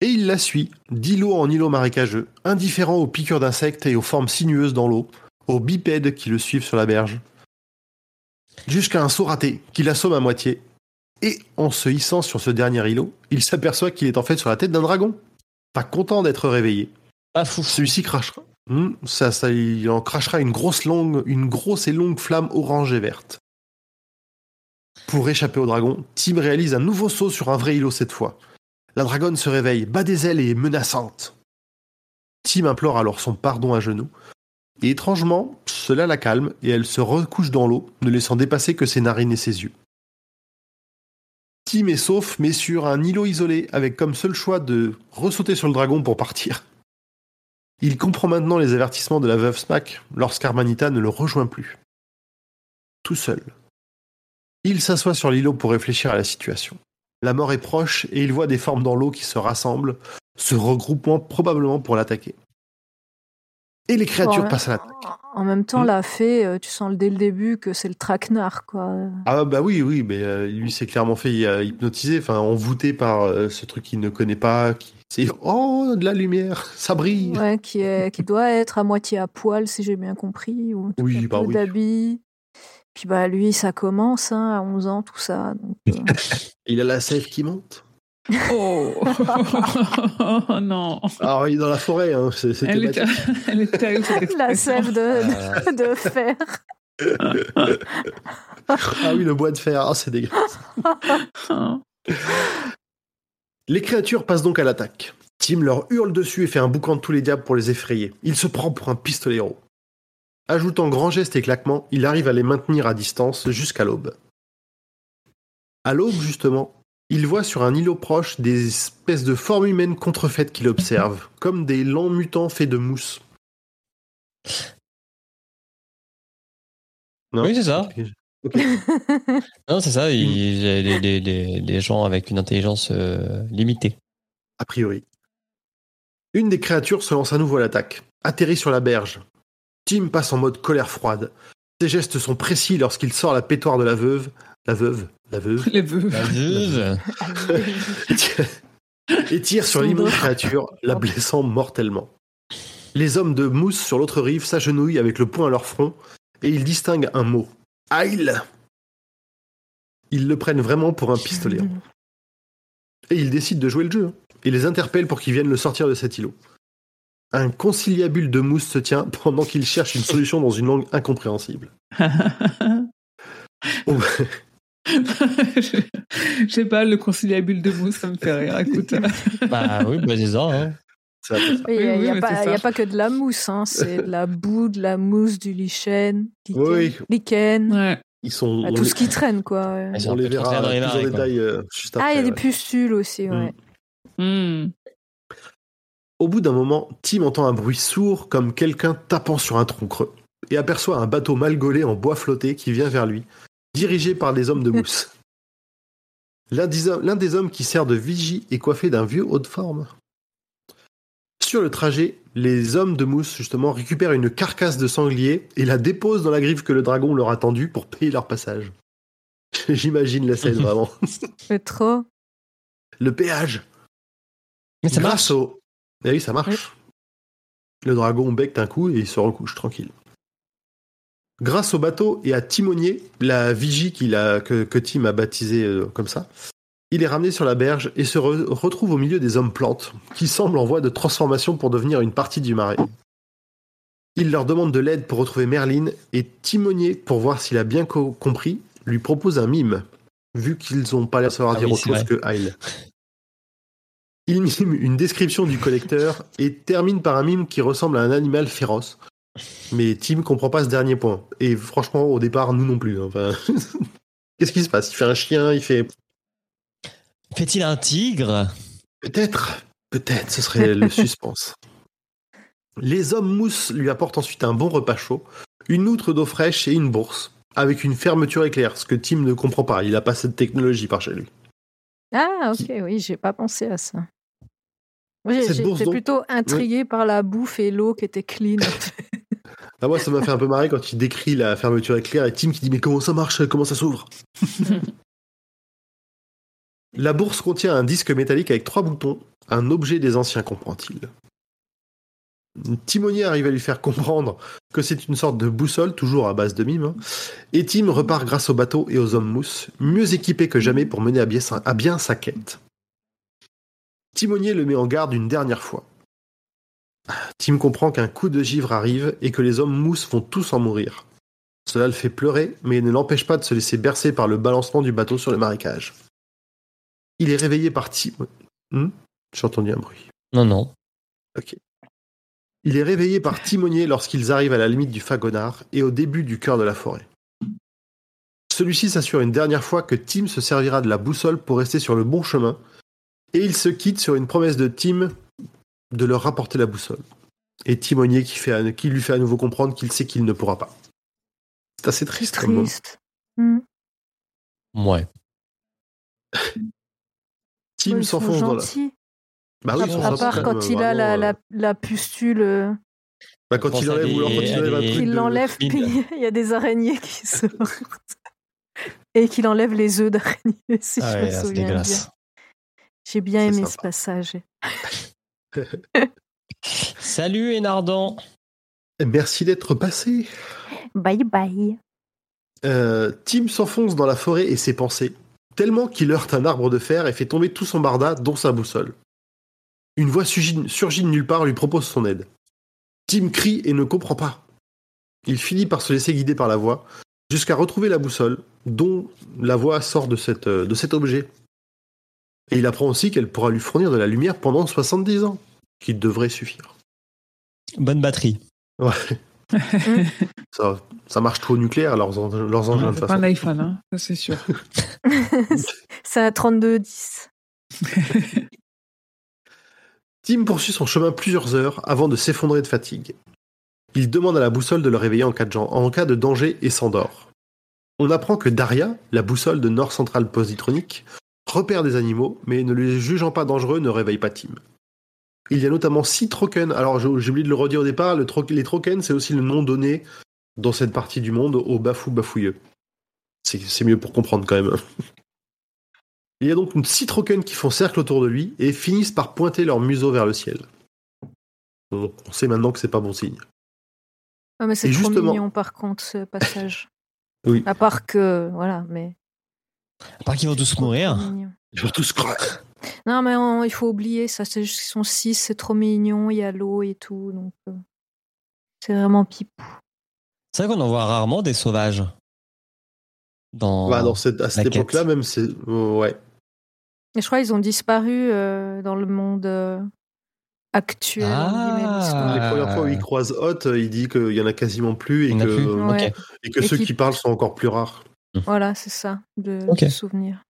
Et il la suit, d'îlot en îlot marécageux, indifférent aux piqûres d'insectes et aux formes sinueuses dans l'eau, aux bipèdes qui le suivent sur la berge, jusqu'à un saut raté qui l'assomme à moitié. Et en se hissant sur ce dernier îlot, il s'aperçoit qu'il est en fait sur la tête d'un dragon. Pas content d'être réveillé. Pas fou. Celui-ci crachera. Hmm, ça, ça, il en crachera une grosse longue, une grosse et longue flamme orange et verte. Pour échapper au dragon, Tim réalise un nouveau saut sur un vrai îlot cette fois. La dragonne se réveille, bat des ailes et est menaçante. Tim implore alors son pardon à genoux. Et étrangement, cela la calme et elle se recouche dans l'eau, ne laissant dépasser que ses narines et ses yeux. Tim est sauf, mais sur un îlot isolé, avec comme seul choix de ressauter sur le dragon pour partir. Il comprend maintenant les avertissements de la veuve Smack lorsqu'Armanita ne le rejoint plus. Tout seul. Il s'assoit sur l'îlot pour réfléchir à la situation. La mort est proche et il voit des formes dans l'eau qui se rassemblent, se regroupant probablement pour l'attaquer. Et les créatures Ouais. passent à l'attaque. En même temps, Hmm. la fée, euh, tu sens dès le début que c'est le traquenard, quoi. Ah bah oui, oui, mais euh, lui s'est clairement fait hypnotiser, enfin envoûté par euh, ce truc qu'il ne connaît pas. Qui... C'est oh de la lumière, ça brille. Ouais, qui, est, qui doit être à moitié à poil, si j'ai bien compris. Ou tout Oui, bah oui. d'habits. Puis bah lui, ça commence hein, à 11 ans, tout ça. donc, euh, Il a la sève qui monte? Oh non. Alors il est dans la forêt, hein, c'est Elle est, thématique. elle cette la sève de, de, de fer. Ah oui, le bois de fer, ah, c'est dégueulasse. Les créatures passent donc à l'attaque. Tim leur hurle dessus et fait un boucan de tous les diables pour les effrayer. Il se prend pour un pistolero. Ajoutant grands gestes et claquements, il arrive à les maintenir à distance jusqu'à l'aube. À l'aube, justement, il voit sur un îlot proche des espèces de formes humaines contrefaites qu'il observe, comme des lents mutants faits de mousse. Non? Oui, c'est ça. Non, c'est ça. il- les, les, les, les gens avec une intelligence euh, limitée. a priori. Une des créatures se lance à nouveau à l'attaque, atterrit sur la berge. Tim passe en mode colère froide. Ses gestes sont précis lorsqu'il sort la pétoire de la veuve. La veuve La veuve Les vœux. La veuve. et tire sur l'immonde créature, la blessant mortellement. Les hommes de mousse sur l'autre rive s'agenouillent avec le poing à leur front et ils distinguent un mot. Aïe Ils le prennent vraiment pour un pistolet. Et ils décident de jouer le jeu. Et les interpellent pour qu'ils viennent le sortir de cet îlot. Un conciliabule de mousse se tient pendant qu'ils cherchent une solution dans une langue incompréhensible. Oh, Je je sais pas, le conciliabule de mousse, ça me fait rire. Écoute. bah oui, bah c'est ça. hein. ça. Il n'y a, Oui, y a oui, pas- a que de la mousse, hein, c'est de la boue, de la mousse, du lichen, lichen, Oui. lichen, Ouais. Ils sont. bah, tout les- ce qui traîne, quoi. ouais. On les verra dans les plus en détail euh, juste après. Ah, il y a des pustules aussi, ouais. Hmm. Au bout d'un moment, Tim entend un bruit sourd comme quelqu'un tapant sur un tronc creux et aperçoit un bateau mal gaulé en bois flotté qui vient vers lui, dirigé par des hommes de mousse. L'un des, hommes- l'un des hommes qui sert de vigie est coiffé d'un vieux haut de forme. Sur le trajet, les hommes de mousse, justement, récupèrent une carcasse de sanglier et la déposent dans la griffe que le dragon leur a tendue pour payer leur passage. J'imagine la scène vraiment. C'est trop. Le péage Mais ça marche. Grâce au... Eh oui, ça marche. Le dragon becque un coup et il se recouche tranquille. Grâce au bateau et à Timonier, la vigie qu'il a, que, que Tim a baptisé euh, comme ça, il est ramené sur la berge et se re- retrouve au milieu des hommes plantes, qui semblent en voie de transformation pour devenir une partie du marais. Il leur demande de l'aide pour retrouver Merlin et Timonier, pour voir s'il a bien co- compris, lui propose un mime, vu qu'ils n'ont pas l'air de savoir Ah dire oui, autre chose que Heil. Il mime une description du collecteur et termine par un mime qui ressemble à un animal féroce. Mais Tim comprend pas ce dernier point. Et franchement, au départ, nous non plus. hein. Enfin, Qu'est-ce qui se passe? Il fait un chien, il fait... Fait-il un tigre? Peut-être, peut-être, ce serait le suspense. Les hommes mousse lui apportent ensuite un bon repas chaud, une outre d'eau fraîche et une bourse, avec une fermeture éclair, ce que Tim ne comprend pas. Il a pas cette technologie par chez lui. Ah, ok, oui, j'ai pas pensé à ça. Moi, j'ai- Cette bourse, J'étais plutôt intrigué par la bouffe et l'eau qui était clean. Ah, moi, ça m'a fait un peu marrer quand il décrit la fermeture éclair et Tim qui dit Mais comment ça marche? Comment ça s'ouvre? La bourse contient un disque métallique avec trois boutons, un objet des anciens, comprend-il. Timonier arrive à lui faire comprendre que c'est une sorte de boussole, toujours à base de mime, hein, et Tim repart grâce au bateau et aux hommes mousse, mieux équipé que jamais pour mener à bien sa, à bien sa quête. Timonier le met en garde une dernière fois. Tim comprend qu'un coup de givre arrive et que les hommes mousse vont tous en mourir. Cela le fait pleurer, mais ne l'empêche pas de se laisser bercer par le balancement du bateau sur le marécage. Il est réveillé par Tim. Hmm? J'ai entendu un bruit. Non, non. Ok. Il est réveillé par Timonier lorsqu'ils arrivent à la limite du Fagonard et au début du cœur de la forêt. Celui-ci s'assure une dernière fois que Tim se servira de la boussole pour rester sur le bon chemin, et il se quitte sur une promesse de Tim de leur rapporter la boussole. Et Timonier qui, fait, à- qui lui fait à nouveau comprendre qu'il sait qu'il ne pourra pas. C'est assez triste comme. Triste. Hmm. Ouais. Tim Ils s'enfonce dans la. Bah oui, à ils à part quand il a la, euh, la pustule, euh, bah, quand il à enlève ou alors quand il enlève un truc l'enlève, puis il y a des araignées qui sortent. Et qu'il enlève les œufs d'araignée, si Ah je ouais, me souviens bien. J'ai bien aimé ce passage. Salut, Enardon. Merci d'être passé. Bye bye. Euh, Tim s'enfonce dans la forêt et ses pensées, tellement qu'il heurte un arbre de fer et fait tomber tout son barda, dont sa boussole. Une voix surgit, surgit de nulle part lui propose son aide. Tim crie et ne comprend pas. Il finit par se laisser guider par la voix, jusqu'à retrouver la boussole, dont la voix sort de, cette, euh, de cet objet. Et il apprend aussi qu'elle pourra lui fournir de la lumière pendant 70 ans, qui devrait suffire. Bonne batterie. Ça, ça marche trop au nucléaire, leurs, en- leurs engins de C'est toute pas un façon. iPhone, hein, ça c'est sûr. C'est un 3210. Tim poursuit son chemin plusieurs heures avant de s'effondrer de fatigue. Il demande à la boussole de le réveiller en cas de, gen- en cas de danger et s'endort. On apprend que Daria, la boussole de Nord Central Positronique, repère des animaux, mais ne les jugeant pas dangereux ne réveille pas Tim. Il y a notamment six troken. Alors j'ai oublié de le redire au départ, le tro- les troken c'est aussi le nom donné dans cette partie du monde aux bafou bafouilleux. C'est mieux pour comprendre quand même. Il y a donc une six troken qui font cercle autour de lui et finissent par pointer leur museau vers le ciel. Bon, on sait maintenant que c'est pas bon signe. Ah, mais c'est trop justement- mignon par contre ce passage. Oui. À part que, voilà, mais. À part qu'ils vont tous mourir. Ils vont tous crever. Non, mais on- il faut oublier ça. C'est juste qu'ils sont six, c'est trop mignon. Il y a l'eau et tout. Donc, euh, c'est vraiment pipou. C'est vrai qu'on en voit rarement des sauvages. Dans... Bah, dans cette- à cette époque-là, même, c'est. Ouais. Et je crois qu'ils ont disparu euh, dans le monde euh, actuel. Ah. parce que- Les premières fois où il croise Hot, il dit qu'il y en a quasiment plus et que, plus. Ouais. Ok. et que Et ceux qui- qui parlent sont encore plus rares. Voilà, c'est ça, de, Ok. de souvenir.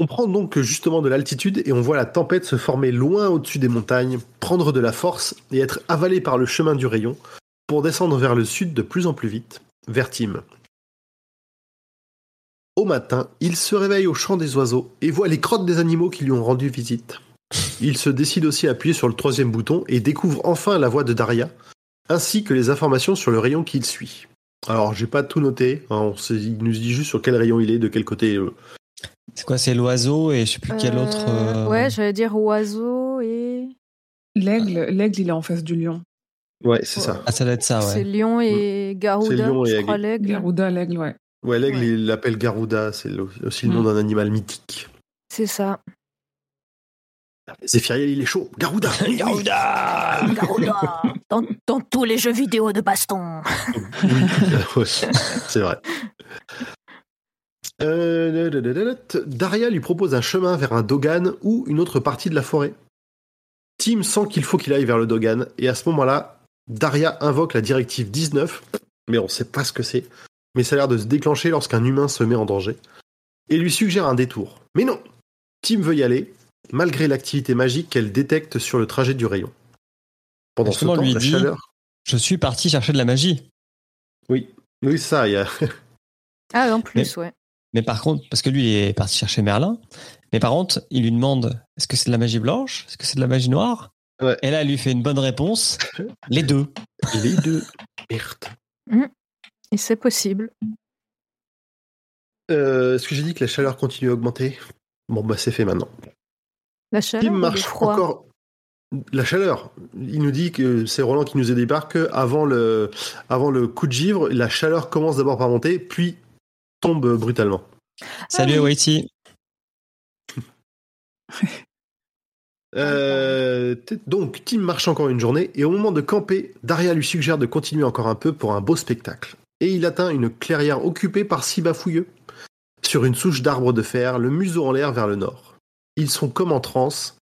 On prend donc justement de l'altitude et on voit la tempête se former loin au-dessus des montagnes, prendre de la force et être avalée par le chemin du rayon pour descendre vers le sud de plus en plus vite, vers Tim. Au matin, il se réveille au chant des oiseaux et voit les crottes des animaux qui lui ont rendu visite. Il se décide aussi à appuyer sur le troisième bouton et découvre enfin la voix de Daria, ainsi que les informations sur le rayon qu'il suit. Alors, j'ai pas tout noté, hein, on il nous dit juste sur quel rayon il est, de quel côté. euh, C'est quoi C'est l'oiseau et je sais plus quel Euh, autre. euh, Ouais, j'allais dire oiseau et. L'aigle, l'aigle, il est en face du lion. Ouais, c'est ça. Ah, ça doit être ça, C'est ouais. lion et Garuda, lion et je aigle. crois l'aigle. Garuda, l'aigle, ouais. Ouais, l'aigle, Ouais. il l'appelle Garuda, c'est aussi le nom Mm. d'un animal mythique. C'est ça. Zéphiriel, il est chaud. Garuda Garuda Garuda dans, dans tous les jeux vidéo de baston. Oui, c'est vrai. Euh, Daria lui propose un chemin vers un Dogan ou une autre partie de la forêt. Tim sent qu'il faut qu'il aille vers le Dogan, et à ce moment-là, Daria invoque la directive 19, mais on ne sait pas ce que c'est, mais ça a l'air de se déclencher lorsqu'un humain se met en danger, et lui suggère un détour. Mais non Tim veut y aller, malgré l'activité magique qu'elle détecte sur le trajet du rayon. Pendant ce temps, lui la dit- chaleur... Je suis parti chercher de la magie. Oui, oui, ça, il y a... Ah, en plus, ouais. Mais par contre, parce que lui il est parti chercher Merlin, mais par contre, il lui demande est-ce que c'est de la magie blanche? Est-ce que c'est de la magie noire? Ouais. Et là, elle lui fait une bonne réponse les deux. Les deux. Merde. Et c'est possible. Euh, Est-ce que j'ai dit que la chaleur continue à augmenter? Bon, bah c'est fait maintenant. La chaleur le marche froid encore? La chaleur. Il nous dit que c'est Roland qui nous a débarqué avant le, avant le coup de givre. La chaleur commence d'abord par monter, puis tombe brutalement. Salut oui. Waiti. Euh, donc, Tim marche encore une journée, et au moment de camper, Daria lui suggère de continuer encore un peu pour un beau spectacle. Et il atteint une clairière occupée par six bafouilleux. Sur une souche d'arbres de fer, le museau en l'air vers le nord. Ils sont comme en transe,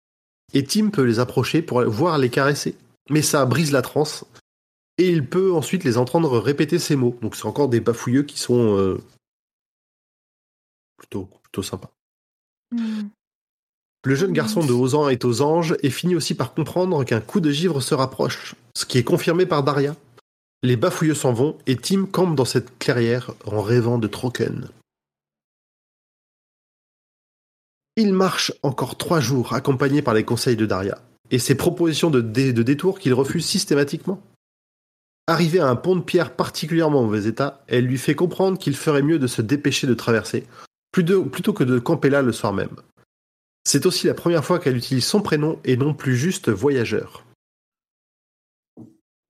et Tim peut les approcher pour voir les caresser. Mais ça brise la transe, et il peut ensuite les entendre répéter ces mots. Donc c'est encore des bafouilleux qui sont euh, plutôt, plutôt sympas. Hmm. Le jeune garçon de 11 ans est aux anges et finit aussi par comprendre qu'un coup de givre se rapproche, ce qui est confirmé par Daria. Les bafouilleux s'en vont et Tim campe dans cette clairière en rêvant de Troken. Il marche encore trois jours accompagné par les conseils de Daria et ses propositions de, dé- de détour qu'il refuse systématiquement. Arrivé à un pont de pierre particulièrement en mauvais état, elle lui fait comprendre qu'il ferait mieux de se dépêcher de traverser, plutôt que de camper là le soir même. C'est aussi la première fois qu'elle utilise son prénom et non plus juste voyageur.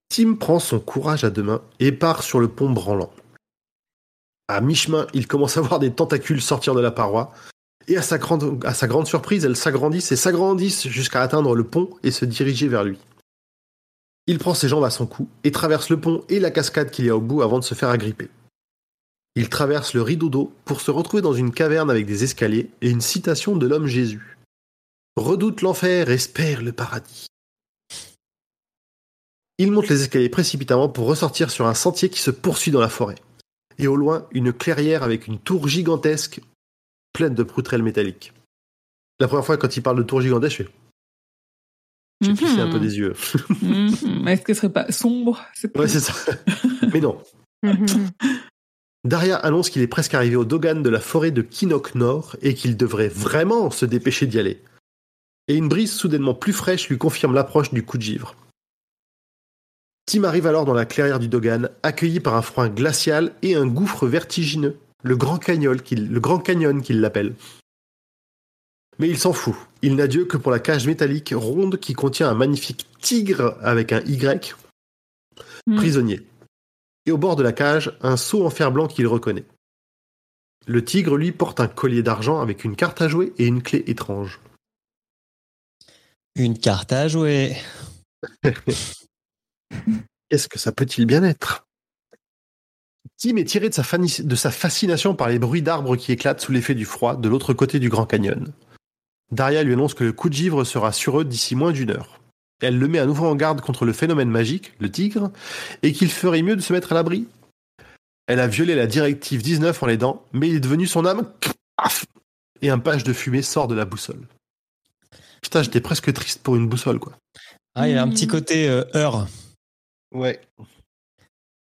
Tim prend son courage à deux mains et part sur le pont branlant. À mi-chemin, il commence à voir des tentacules sortir de la paroi, et à sa grande, surprise, elles s'agrandissent et s'agrandissent jusqu'à atteindre le pont et se diriger vers lui. Il prend ses jambes à son cou et traverse le pont et la cascade qu'il y a au bout avant de se faire agripper. Il traverse le rideau d'eau pour se retrouver dans une caverne avec des escaliers et une citation de l'homme Jésus. Redoute l'enfer, espère le paradis. Il monte les escaliers précipitamment pour ressortir sur un sentier qui se poursuit dans la forêt. Et au loin, une clairière avec une tour gigantesque pleine de poutrelles métalliques. La première fois, quand il parle de tour gigantesque, je fais. J'ai plissé un peu des yeux. Mhm. Est-ce que ce serait pas sombre? C'est Ouais, c'est ça. Mais non. Mhm. Daria annonce qu'il est presque arrivé au Dogan de la forêt de Kinok Nord et qu'il devrait vraiment se dépêcher d'y aller. Et une brise soudainement plus fraîche lui confirme l'approche du coup de givre. Tim arrive alors dans la clairière du Dogan, accueilli par un froid glacial et un gouffre vertigineux, le Grand Canyon qu'il, le Grand Canyon qu'il l'appelle. Mais il s'en fout. Il n'a Dieu que pour la cage métallique ronde qui contient un magnifique tigre avec un Y Mm. prisonnier. Et au bord de la cage, un seau en fer blanc qu'il reconnaît. Le tigre, lui, porte un collier d'argent avec une carte à jouer et une clé étrange. Une carte à jouer. Qu'est-ce que ça peut-il bien être? Tim est tiré de sa, de sa fascination par les bruits d'arbres qui éclatent sous l'effet du froid de l'autre côté du Grand Canyon. Daria lui annonce que le coup de givre sera sur eux d'ici moins d'une heure. Elle le met à nouveau en garde contre le phénomène magique, le tigre, et qu'il ferait mieux de se mettre à l'abri. Elle a violé la directive 19 en l'aidant, mais il est devenu son âme. Paf Et un page de fumée sort de la boussole. Putain, j'étais presque triste pour une boussole, quoi. Ah, il y a un petit côté euh, heure Ouais.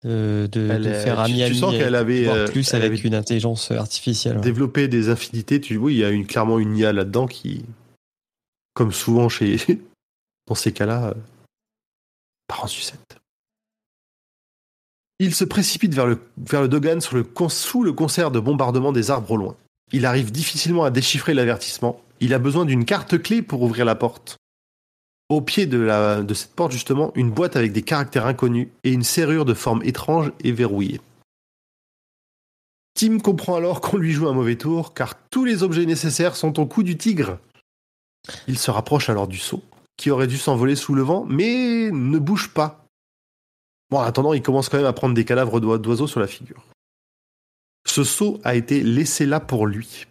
de, de, Elle de est- faire tu- ami tu ami sens qu'elle avait, euh, plus elle avec avait- une intelligence artificielle. ouais. développer des infinités, tu oui, il y a une, clairement une IA là-dedans qui, comme souvent chez, dans ces cas-là, euh, part en sucette. Il se précipite vers le, Dogan sous le concert de bombardement des arbres au loin. Il arrive difficilement à déchiffrer l'avertissement. Il a besoin d'une carte clé pour ouvrir la porte. Au pied de, cette porte, justement, une boîte avec des caractères inconnus et une serrure de forme étrange et verrouillée. Tim comprend alors qu'on lui joue un mauvais tour, car tous les objets nécessaires sont au cou du tigre. Il se rapproche alors du seau, qui aurait dû s'envoler sous le vent, mais ne bouge pas. Bon, en attendant, il commence quand même à prendre des cadavres d'oi- d'oiseaux sur la figure. Ce seau a été laissé là pour lui.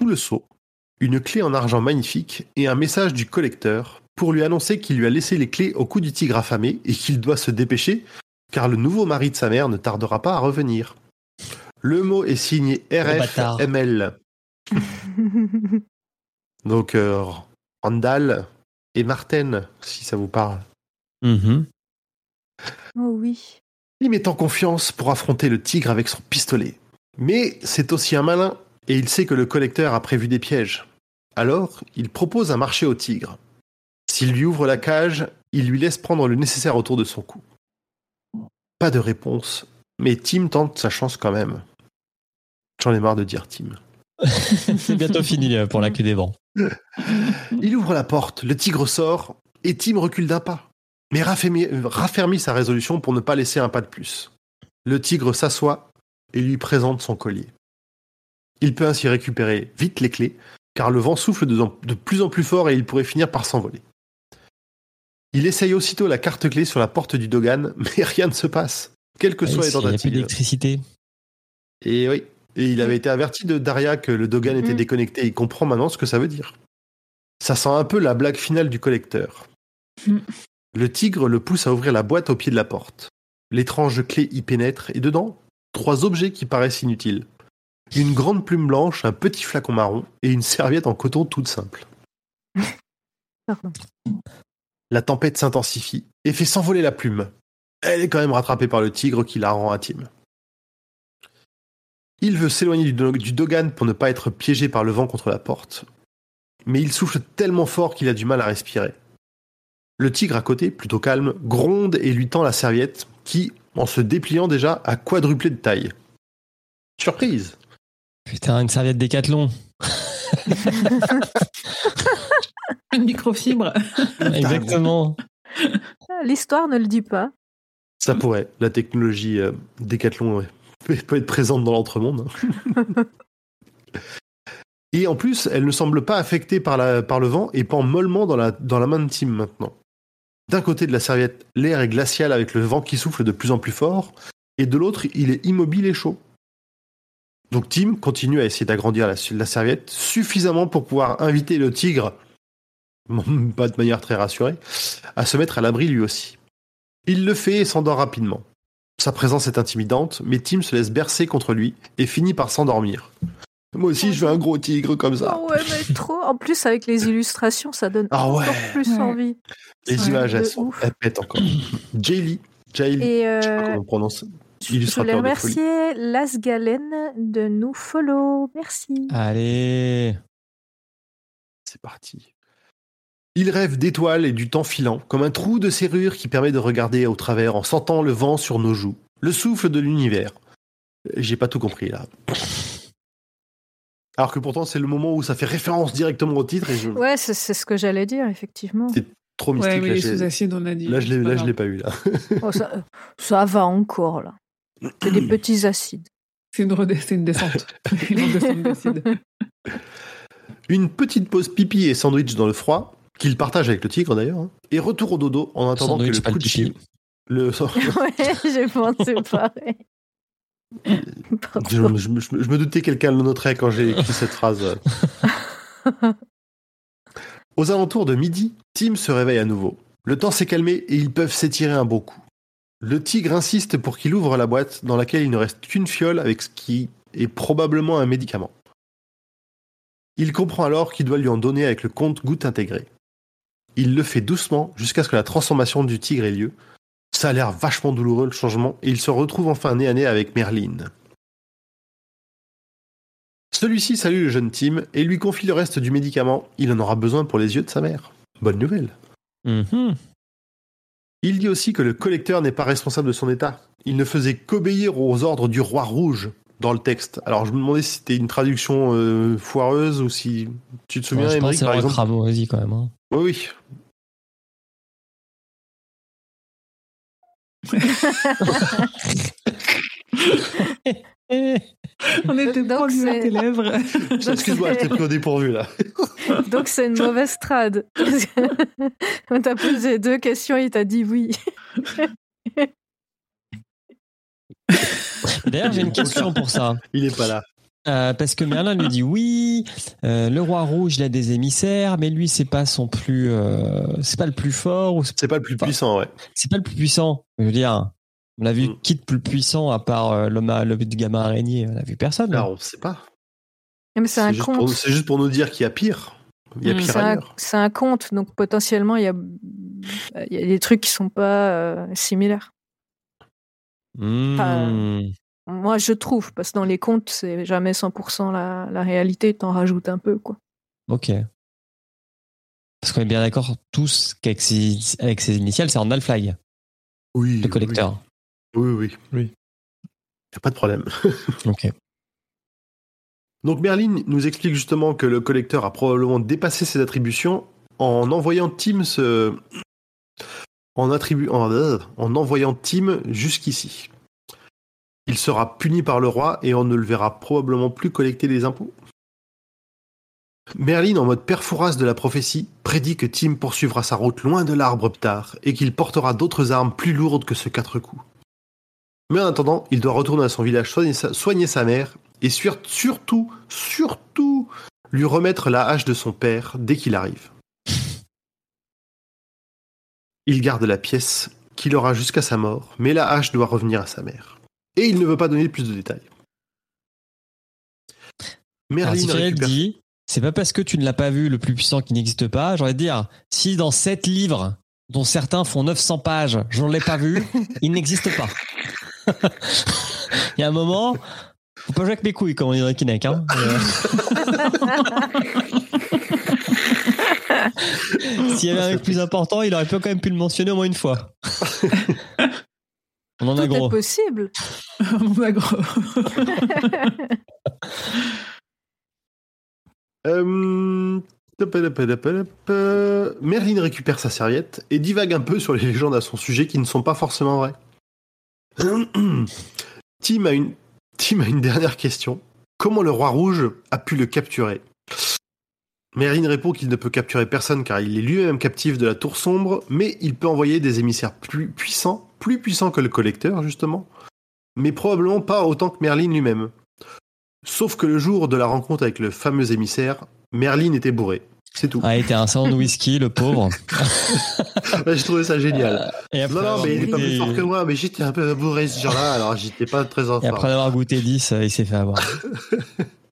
Sous le seau, une clé en argent magnifique et un message du collecteur pour lui annoncer qu'il lui a laissé les clés au cou du tigre affamé et qu'il doit se dépêcher car le nouveau mari de sa mère ne tardera pas à revenir. Le mot est signé. RFML. Donc euh, Randall et Martin, si ça vous parle. Mhm. oh oui. Il met en confiance pour affronter le tigre avec son pistolet. Mais c'est aussi un malin et il sait que le collecteur a prévu des pièges. Alors, il propose un marché au tigre. S'il lui ouvre la cage, il lui laisse prendre le nécessaire autour de son cou. Pas de réponse, mais Tim tente sa chance quand même. J'en ai marre de dire Tim. C'est bientôt fini euh, pour la clé des vents. Il ouvre la porte, le tigre sort, et Tim recule d'un pas, mais raffermit, raffermit sa résolution pour ne pas laisser un pas de plus. Le tigre s'assoit et lui présente son collier. Il peut ainsi récupérer vite les clés, car le vent souffle de, de plus en plus fort et il pourrait finir par s'envoler. Il essaye aussitôt la carte clé sur la porte du Dogan, mais rien ne se passe, quelles que Ah, soient les Il n'y a plus tentatives. d'électricité. Et oui, et il avait été averti de Daria que le Dogan était Mhm. déconnecté. Il comprend maintenant ce que ça veut dire. Ça sent un peu la blague finale du collecteur. Mhm. Le tigre le pousse à ouvrir la boîte au pied de la porte. L'étrange clé y pénètre et dedans, trois objets qui paraissent inutiles. Une grande plume blanche, un petit flacon marron et une serviette en coton toute simple. Pardon. La tempête s'intensifie et fait s'envoler la plume. Elle est quand même rattrapée par le tigre qui la rend intime. Il veut s'éloigner du, du Dogan pour ne pas être piégé par le vent contre la porte. Mais il souffle tellement fort qu'il a du mal à respirer. Le tigre à côté, plutôt calme, gronde et lui tend la serviette qui, en se dépliant déjà, a quadruplé de taille. Surprise Putain, une serviette décathlon. Une microfibre. Exactement. Ah, L'histoire ne le dit pas. Ça pourrait. La technologie euh, Décathlon ouais, peut, peut être présente dans l'entremonde. et en plus, elle ne semble pas affectée par, la, par le vent et pend mollement dans la, dans la main de Tim maintenant. D'un côté de la serviette, l'air est glacial avec le vent qui souffle de plus en plus fort, et de l'autre, il est immobile et chaud. Donc Tim continue à essayer d'agrandir la, la serviette suffisamment pour pouvoir inviter le tigre, pas de manière très rassurée, à se mettre à l'abri lui aussi. Il le fait et s'endort rapidement. Sa présence est intimidante, mais Tim se laisse bercer contre lui et finit par s'endormir. Moi aussi, je veux un gros tigre comme ça. Oh ouais, mais trop. En plus, avec les illustrations, ça donne Ah ouais. encore plus Ouais. envie. Les images, elles, sont, elles pètent encore. Jaylee, Jaylee, je sais pas euh, comment on prononce. je voulais remercier Las Galen de nous follow. Merci. Allez. C'est parti. Il rêve d'étoiles et du temps filant, comme un trou de serrure qui permet de regarder au travers en sentant le vent sur nos joues, le souffle de l'univers. J'ai pas tout compris là. Alors que pourtant c'est le moment où ça fait référence directement au titre et je... Ouais, c'est c'est ce que j'allais dire, effectivement. C'est trop mystique. Ouais, mais là, sous acides, on a dit. là, je l'ai, l'ai pas eu là. Oh, ça, ça va encore, là. C'est des petits acides. C'est une, une descente. une descente d'acide. Une petite pause pipi et sandwich dans le froid, qu'il partage avec le tigre d'ailleurs, hein, et retour au dodo en attendant que le le coup de chien. Le... ouais, j'ai pensé pareil. je, Pardon. je me- je me- je me doutais que quelqu'un le noterait quand j'ai écrit cette phrase. Aux alentours de midi, Tim se réveille à nouveau. Le temps s'est calmé et ils peuvent s'étirer un beau coup. Le tigre insiste pour qu'il ouvre la boîte dans laquelle il ne reste qu'une fiole avec ce qui est probablement un médicament. Il comprend alors qu'il doit lui en donner avec le compte goutte intégré. Il le fait doucement jusqu'à ce que la transformation du tigre ait lieu. Ça a l'air vachement douloureux le changement et il se retrouve enfin nez à nez avec Merlin. Celui-ci salue le jeune Tim et lui confie le reste du médicament. Il en aura besoin pour les yeux de sa mère. Bonne nouvelle. Mhm. Il dit aussi que le collecteur n'est pas responsable de son état. Il ne faisait qu'obéir aux ordres du roi rouge. Dans le texte. Alors je me demandais si c'était une traduction euh, foireuse ou si tu te souviens, Ouais, je pense Émeric, que c'est par exemple. cramoisi quand même. hein. Oui, oui. On était Donc, pendus à tes lèvres. Excuse-moi, je t'ai pris au dépourvu là. Donc c'est une mauvaise trad. On t'a posé deux questions, il t'a dit oui. D'ailleurs, j'ai une question pour ça. Il est pas là. Euh, parce que Merlin lui dit oui, euh, le roi rouge il a des émissaires, mais lui c'est pas son plus, euh, c'est pas le plus fort ou c'est C'est pas le plus Enfin, puissant, ouais. c'est pas le plus puissant. Je veux dire, on a vu Mm. qui de plus puissant à part euh, l'homme à- le du gamin araignée, on a vu personne. Là, on sait pas. Mais c'est un juste pour- conte. C'est juste pour nous dire qu'il y a pire. Il y a Mm, pire C'est un, ailleurs. c'est un conte, donc potentiellement il y a, il y a des trucs qui sont pas euh, Hmm. Moi je trouve, parce que dans les contes c'est jamais 100% la, la réalité, t'en rajoutes un peu quoi. Ok. Parce qu'on est bien d'accord tous qu'avec ses, avec ses initiales, c'est Randall Flag, Oui. le collecteur. Oui, oui. oui. Oui. Y a pas de problème. Ok. Donc Merlin nous explique justement que le collecteur a probablement dépassé ses attributions en envoyant Tim se... en, attribu... en, euh, en envoyant Tim jusqu'ici. Il sera puni par le roi et on ne le verra probablement plus collecter les impôts. Merlin, en mode perforas de la prophétie, prédit que Tim poursuivra sa route loin de l'arbre Ptar et qu'il portera d'autres armes plus lourdes que ce quatre coups. Mais en attendant, il doit retourner à son village soigner sa, mère et sur- surtout, surtout, lui remettre la hache de son père dès qu'il arrive. Il garde la pièce qu'il aura jusqu'à sa mort, mais la hache doit revenir à sa mère. Et il ne veut pas donner plus de détails. Merlin récupère... dit, c'est pas parce que tu ne l'as pas vu le plus puissant qui n'existe pas, j'aurais dire, si dans sept livres, dont certains font 900 pages, je ne l'ai pas vu, il n'existe pas. Il y a un moment, faut pas jouer avec mes couilles, comme on dit dans Kinect, hein. S'il y avait un mec plus important, il aurait pu quand même pu le mentionner au moins une fois. On en a Tout est gros. possible. Mon agro. Euh, euh, Merlin récupère sa serviette et divague un peu sur les légendes à son sujet qui ne sont pas forcément vraies. Tim a une, Tim a une dernière question. Comment le roi rouge a pu le capturer? Merlin répond qu'il ne peut capturer personne car il est lui-même captif de la tour sombre, mais il peut envoyer des émissaires plus puissants, plus puissants que le collecteur justement, mais probablement pas autant que Merlin lui-même. Sauf que le jour de la rencontre avec le fameux émissaire, Merlin était bourré. C'est tout. Ah, il était un salon de whisky, le pauvre. J'ai trouvé ça génial. Et après non, non, mais il est pas plus fort que moi, mais j'étais un peu bourré ce jour-là, alors j'étais pas très en Et après avoir goûté 10, euh, il s'est fait avoir.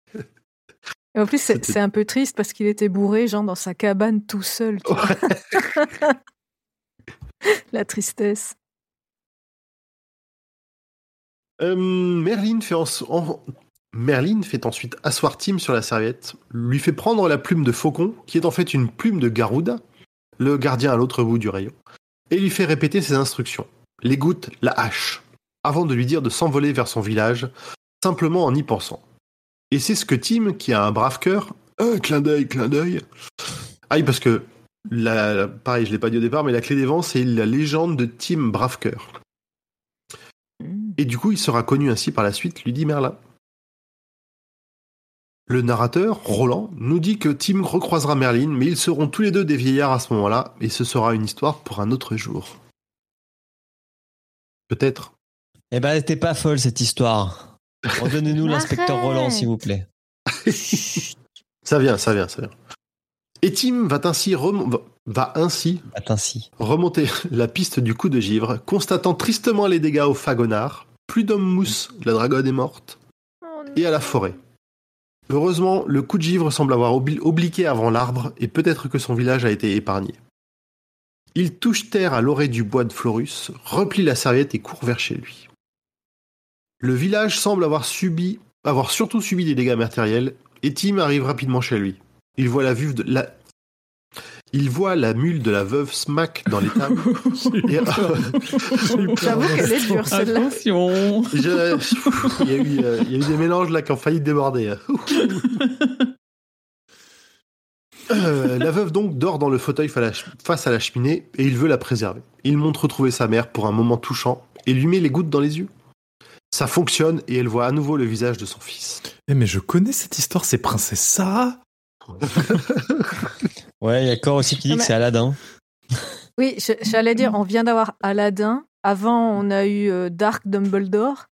Et en plus c'est un peu triste parce qu'il était bourré, genre dans sa cabane tout seul. tu vois. La tristesse. Euh, Merlin, fait en- en- Merlin fait ensuite asseoir Tim sur la serviette, lui fait prendre la plume de faucon, qui est en fait une plume de Garuda, le gardien à l'autre bout du rayon, et lui fait répéter ses instructions. Les gouttes, la hache, avant de lui dire de s'envoler vers son village, simplement en y pensant. Et c'est ce que Tim, qui a un brave cœur, un clin d'œil, clin d'œil. Aïe, parce que, la, pareil, je l'ai pas dit au départ, mais la clé des vents, c'est la légende de Tim Bravecoeur. Mm. Et du coup, il sera connu ainsi par la suite, lui dit Merlin. Le narrateur, Roland, nous dit que Tim recroisera Merlin, mais ils seront tous les deux des vieillards à ce moment-là, et ce sera une histoire pour un autre jour. Peut-être. Eh ben, elle était pas folle cette histoire. Redonnez-nous l'inspecteur. Roland, s'il vous plaît. Ça vient, ça vient, ça vient. Et Tim va ainsi, rem- va- va ainsi Attends, si. remonter la piste du coup de givre, constatant tristement les dégâts au fagonard, plus d'hommes mousse, la dragonne est morte, Oh et à la forêt. Heureusement, le coup de givre semble avoir obli- obliqué avant l'arbre, et peut-être que son village a été épargné. Il touche terre à l'orée du bois de Florus, replie la serviette et court vers chez lui. Le village semble avoir subi, avoir surtout subi des dégâts matériels, et Tim arrive rapidement chez lui. Il voit la vue de la, Il voit la mule de la veuve Smack dans l'étable. Et- J'avoue qu'elle est dure celle-là. Attention. Je- il, y a eu, euh, il y a eu des mélanges là qui ont failli déborder. hein. Euh, la veuve donc dort dans le fauteuil face à la cheminée et il veut la préserver. Il monte retrouver sa mère pour un moment touchant et lui met les gouttes dans les yeux. Ça fonctionne et elle voit à nouveau le visage de son fils. Eh, mais je connais cette histoire, c'est Princesse Sarah Ouais, il y a Cor aussi qui dit que c'est Aladdin. Oui, j'allais dire, on vient d'avoir Aladdin. Avant, on a eu euh, Dark Dumbledore.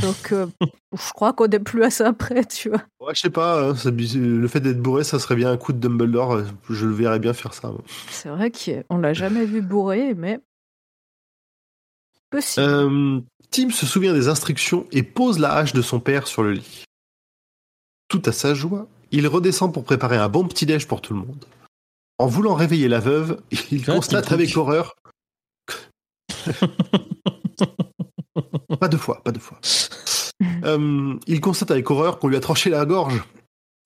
Donc, euh, je crois qu'on n'est plus à ça près, tu vois. Ouais, je sais pas, hein, le fait d'être bourré, ça serait bien un coup de Dumbledore. Je le verrais bien faire ça. C'est vrai qu'on l'a jamais vu bourré, mais possible. Euh, Tim se souvient des instructions et pose la hache de son père sur le lit. Tout à sa joie, il redescend pour préparer un bon petit-déj pour tout le monde. En voulant réveiller la veuve, il Ah, constate avec horreur. pas deux fois, pas deux fois. Euh, il constate avec horreur qu'on lui a tranché la gorge.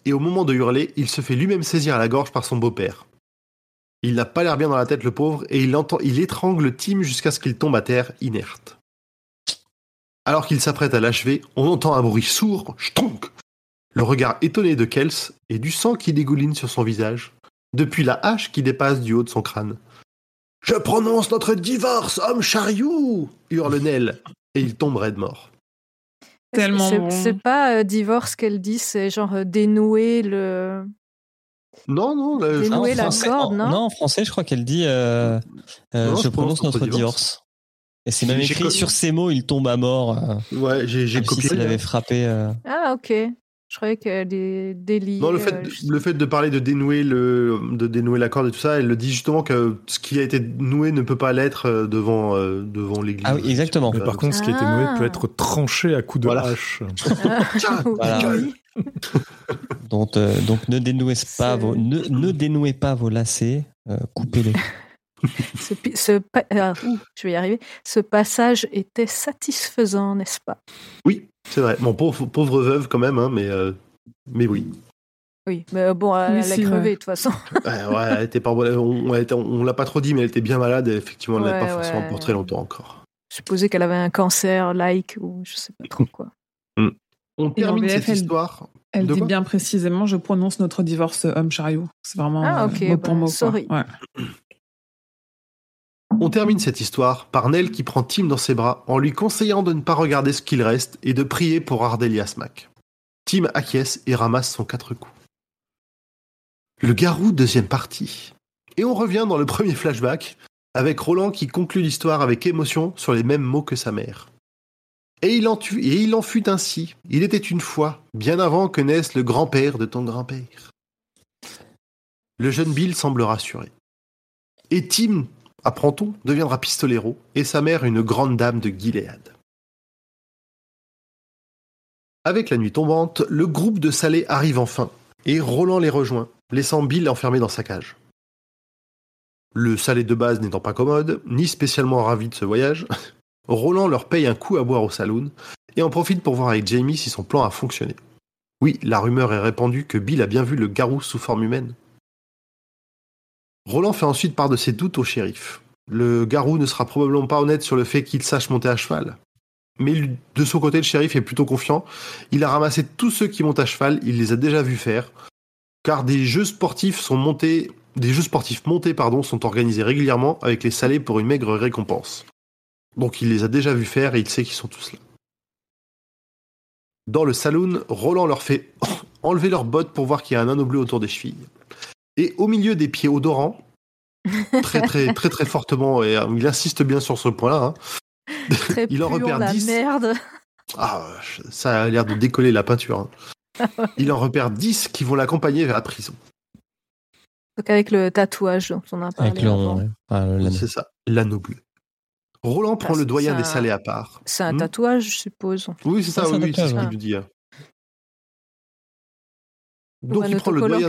Et au moment de hurler, il se fait lui-même saisir à la gorge par son beau-père. Il n'a pas l'air bien dans la tête, le pauvre, et il, entend, il étrangle Tim jusqu'à ce qu'il tombe à terre, inerte. Alors qu'il s'apprête à l'achever, on entend un bruit sourd, stonk, le regard étonné de Kels et du sang qui dégouline sur son visage, depuis la hache qui dépasse du haut de son crâne. Je prononce notre divorce, homme chariot hurle Nell, et il tombe raide mort. Tellement C'est bon. c'est pas euh, divorce qu'elle dit, c'est genre euh, dénouer le. Non, non, là, je- en la français- corde, en- non en français, je crois qu'elle dit euh, euh, Non, Je prononce notre divorce. Et c'est même écrit sur ces mots, il tombe à mort. euh, ouais, j'ai comme si copié. ça l'avait frappé. euh. Ah, ok. Je croyais qu'elle est déliée. Non, le fait, euh, je- le fait de parler de dénouer, le, de dénouer la corde et tout ça, elle le dit justement que ce qui a été noué ne peut pas l'être euh, devant, euh, devant l'église. Ah oui, exactement. Mais par contre, ce qui a été noué Ah. peut être tranché à coups de Voilà. hache. Voilà. gueule. Donc, euh, donc ne dénouez pas vos, ne, ne dénouez pas vos lacets, euh, coupez-les. ce, ce ah, je vais y arriver. Ce passage était satisfaisant, n'est-ce pas? Oui, c'est vrai. Bon, pauvre, pauvre veuve quand même, hein, mais, euh, mais oui. Oui, mais euh, bon, elle, Oui, elle a crevé ouais. de toute façon. Ouais, ouais, elle était pas, on, on l'a pas trop dit, mais elle était bien malade et effectivement, elle n'avait Ouais, pas forcément ouais. pour très longtemps encore. Je supposais qu'elle avait un cancer, like, ou je sais pas trop quoi. On Et termine VF, cette elle- histoire. Elle De dit bien précisément je prononce notre divorce euh, homme chariot. C'est vraiment Ah, euh, ok, mot pour bah, mot. quoi. sorry. On termine cette histoire par Nell qui prend Tim dans ses bras en lui conseillant de ne pas regarder ce qu'il reste et de prier pour Ardelia Smack. Tim acquiesce et ramasse son quatre coups. Le garou, deuxième partie. Et on revient dans le premier flashback avec Roland qui conclut l'histoire avec émotion sur les mêmes mots que sa mère. Et il en, et il en fut ainsi. Il était une fois, bien avant que naisse le grand-père de ton grand-père. Le jeune Bill semble rassuré. Et Tim, apprend-on, deviendra pistolero et sa mère une grande dame de Gilead. Avec la nuit tombante, le groupe de Salé arrive enfin et Roland les rejoint, laissant Bill enfermé dans sa cage. Le Salé de base n'étant pas commode, ni spécialement ravi de ce voyage, Roland leur paye un coup à boire au saloon et en profite pour voir avec Jamie si son plan a fonctionné. Oui, la rumeur est répandue que Bill a bien vu le garou sous forme humaine. Roland fait ensuite part de ses doutes au shérif. Le garou ne sera probablement pas honnête sur le fait qu'il sache monter à cheval. Mais de son côté, le shérif est plutôt confiant. Il a ramassé tous ceux qui montent à cheval, il les a déjà vus faire. Car des jeux sportifs sont montés, des jeux sportifs montés pardon, sont organisés régulièrement avec les salés pour une maigre récompense. Donc il les a déjà vus faire et il sait qu'ils sont tous là. Dans le saloon, Roland leur fait enlever leurs bottes pour voir qu'il y a un anneau bleu autour des chevilles. Et au milieu des pieds odorants, très très très très fortement, et euh, il insiste bien sur ce point-là, hein, Il en repère la 10. merde. ah, ça a l'air de décoller la peinture. hein. Il en repère 10 qui vont l'accompagner vers la prison. Donc avec le tatouage dont on a parlé Avec le, l'anneau. C'est ça, l'anneau bleu. Roland prend Ah, le doyen des salés à part. C'est un Hmm tatouage, je suppose. Oui, c'est ça, Ah, c'est oui, c'est ce qu'il lui dit. Ou Donc un il prend le doyen.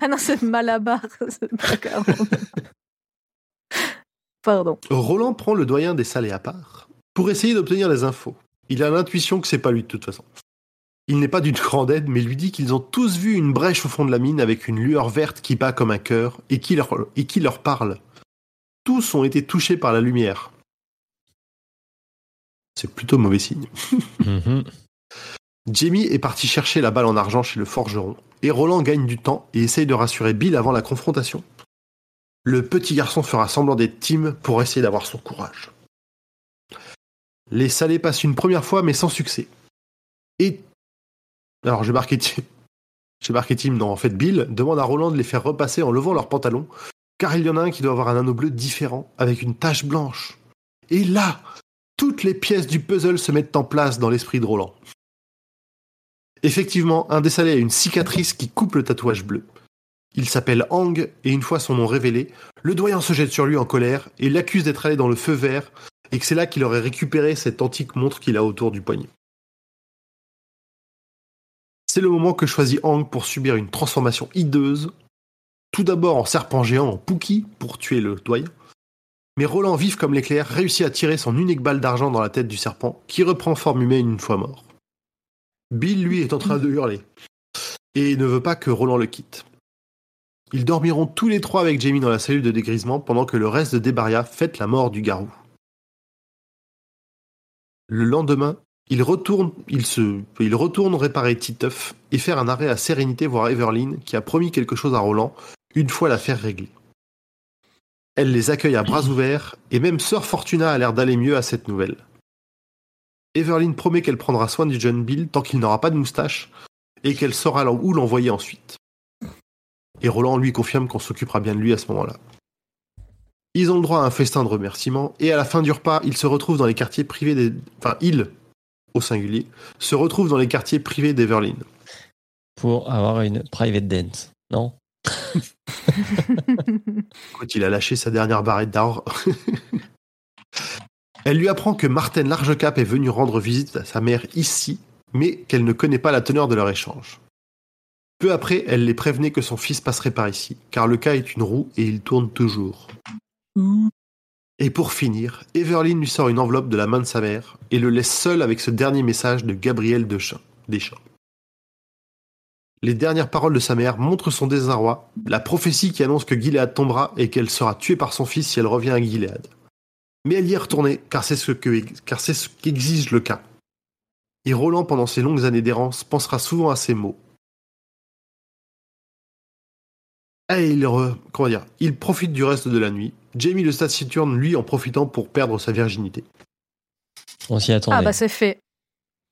Ah non, c'est Malabar. c'est. Pardon. Roland prend le doyen des salés à part pour essayer d'obtenir des infos. Il a l'intuition que c'est pas lui de toute façon. Il n'est pas d'une grande aide, mais lui dit qu'ils ont tous vu une brèche au fond de la mine avec une lueur verte qui bat comme un cœur et qui leur, et qui leur parle. Tous ont été touchés par la lumière. C'est plutôt mauvais signe. Mhm. Jamie est parti chercher la balle en argent chez le forgeron, et Roland gagne du temps et essaye de rassurer Bill avant la confrontation. Le petit garçon fera semblant d'être Tim pour essayer d'avoir son courage. Les salés passent une première fois, mais sans succès. Et. Alors, j'ai marqué Tim. J'ai marqué Tim, non, en fait, Bill demande à Roland de les faire repasser en levant leurs pantalons, car il y en a un qui doit avoir un anneau bleu différent, avec une tache blanche. Et là, toutes les pièces du puzzle se mettent en place dans l'esprit de Roland. Effectivement, un des salés a une cicatrice qui coupe le tatouage bleu. Il s'appelle Hang, et une fois son nom révélé, le doyen se jette sur lui en colère et l'accuse d'être allé dans le feu vert, et que c'est là qu'il aurait récupéré cette antique montre qu'il a autour du poignet. C'est le moment que choisit Hang pour subir une transformation hideuse, tout d'abord en serpent géant en Pookie pour tuer le doyen, mais Roland, vif comme l'éclair, réussit à tirer son unique balle d'argent dans la tête du serpent, qui reprend forme humaine une fois mort. Bill, lui, est en train de hurler, et ne veut pas que Roland le quitte. Ils dormiront tous les trois avec Jamie dans la cellule de dégrisement pendant que le reste de Debaria fête la mort du garou. Le lendemain, il retourne, il se, réparer Titeuf et faire un arrêt à Sérénité voir Everline qui a promis quelque chose à Roland une fois l'affaire réglée. Elle les accueille à bras ouverts et même Sœur Fortuna a l'air d'aller mieux à cette nouvelle. Everline promet qu'elle prendra soin du jeune Bill tant qu'il n'aura pas de moustache et qu'elle saura où l'envoyer ensuite. Et Roland lui confirme qu'on s'occupera bien de lui à ce moment-là. Ils ont le droit à un festin de remerciements et à la fin du repas, ils se retrouvent dans les quartiers privés des... Enfin, ils, au singulier, se retrouvent dans les quartiers privés d'Everline. Pour avoir une private dance, non? Quand il a lâché sa dernière barrette d'or. Elle lui apprend que Martin Largecap est venu rendre visite à sa mère ici, mais qu'elle ne connaît pas la teneur de leur échange. Peu après, elle les prévenait que son fils passerait par ici, car le cas est une roue et il tourne toujours. Et pour finir, Everline lui sort une enveloppe de la main de sa mère et le laisse seul avec ce dernier message de Gabriel Deschamps. Deschamps. Les dernières paroles de sa mère montrent son désarroi, la prophétie qui annonce que Gilead tombera et qu'elle sera tuée par son fils si elle revient à Gilead. Mais elle y est retournée, car c'est ce que, car c'est ce qu'exige le cas. Et Roland, pendant ses longues années d'errance, pensera souvent à ces mots. Et il, re- comment dire, il profite du reste de la nuit. Jamie le taciturne, lui, en profitant pour perdre sa virginité. On s'y attendait. Ah bah c'est fait.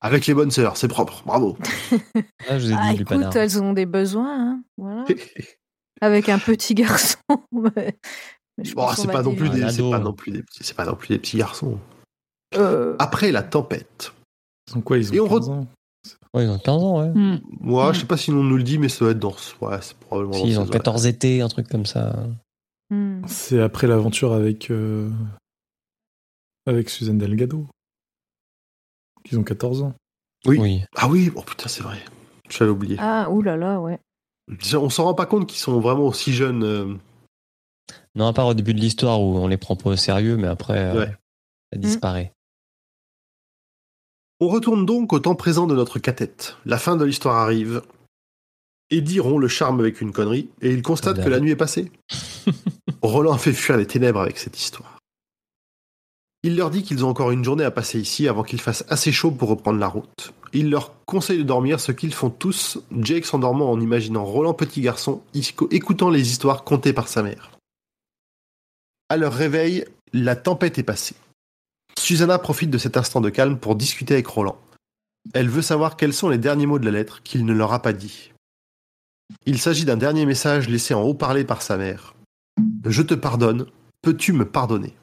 Avec les bonnes sœurs, c'est propre, bravo. Ah, je vous ai dit Ah du écoute, panard. elles ont des besoins, hein. Voilà. Avec un petit garçon. Bon, c'est va pas non plus des, c'est pas non plus des, petits- c'est pas non plus des petits garçons. Euh, Après la tempête. Ils ont quoi Ils ont Et on 15 re- ans Ouais, ils ont 15 ans, ouais. Hmm. Moi, Mm. je sais pas si on nous le dit, mais ça doit être dans ce, ouais, c'est probablement Si, dans ils ont eaux-là. 14 étés, un truc comme ça. hmm. C'est après l'aventure avec, euh, avec Suzanne Delgado. Qu'ils ont 14 ans. Oui. Oui. Ah oui, oh putain, c'est vrai. J'avais oublié. Ah, oulala, ouais. On s'en rend pas compte qu'ils sont vraiment aussi jeunes. Non, à part au début de l'histoire où on les prend pas au sérieux, mais après, euh, Ouais. ça disparaît. On retourne donc au temps présent de notre catette. La fin de l'histoire arrive. Eddie rompt le charme avec une connerie et il constate que la nuit est passée. Roland fait fuir les ténèbres avec cette histoire. Il leur dit qu'ils ont encore une journée à passer ici avant qu'il fasse assez chaud pour reprendre la route. Il leur conseille de dormir, ce qu'ils font tous, Jake s'endormant en imaginant Roland petit garçon isco- écoutant les histoires contées par sa mère. À leur réveil, la tempête est passée. Susanna profite de cet instant de calme pour discuter avec Roland. Elle veut savoir quels sont les derniers mots de la lettre qu'il ne leur a pas dit. Il s'agit d'un dernier message laissé en haut-parlé par sa mère. Je te pardonne, peux-tu me pardonner?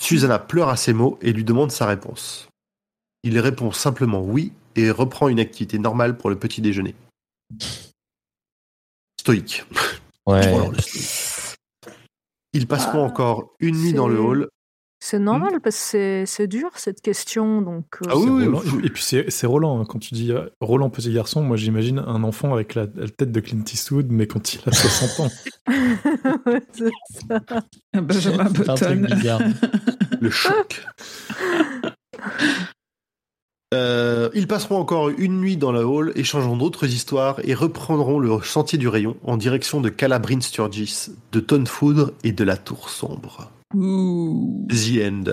Susanna pleure à ces mots et lui demande sa réponse. Il répond simplement oui et reprend une activité normale pour le petit déjeuner. Stoïque. Ouais. Ils passeront Ah, encore? Une nuit dans le hall? C'est normal parce que c'est- c'est dur cette question. Donc, euh, Ah oui, C'est oui, Roland. oui. Et puis c'est c'est Roland. hein. Quand tu dis euh, Roland petit garçon, moi j'imagine un enfant avec la, la tête de Clint Eastwood, mais quand il a 60 ans. Ouais, c'est ça. Benjamin C'est un truc Button. bizarre. Le choc. Euh, ils passeront encore une nuit dans la hall, échangeront d'autres histoires et reprendront le sentier du rayon en direction de Calabrine Sturgis, de Tonne Foudre et de la Tour Sombre. Ouh. The End.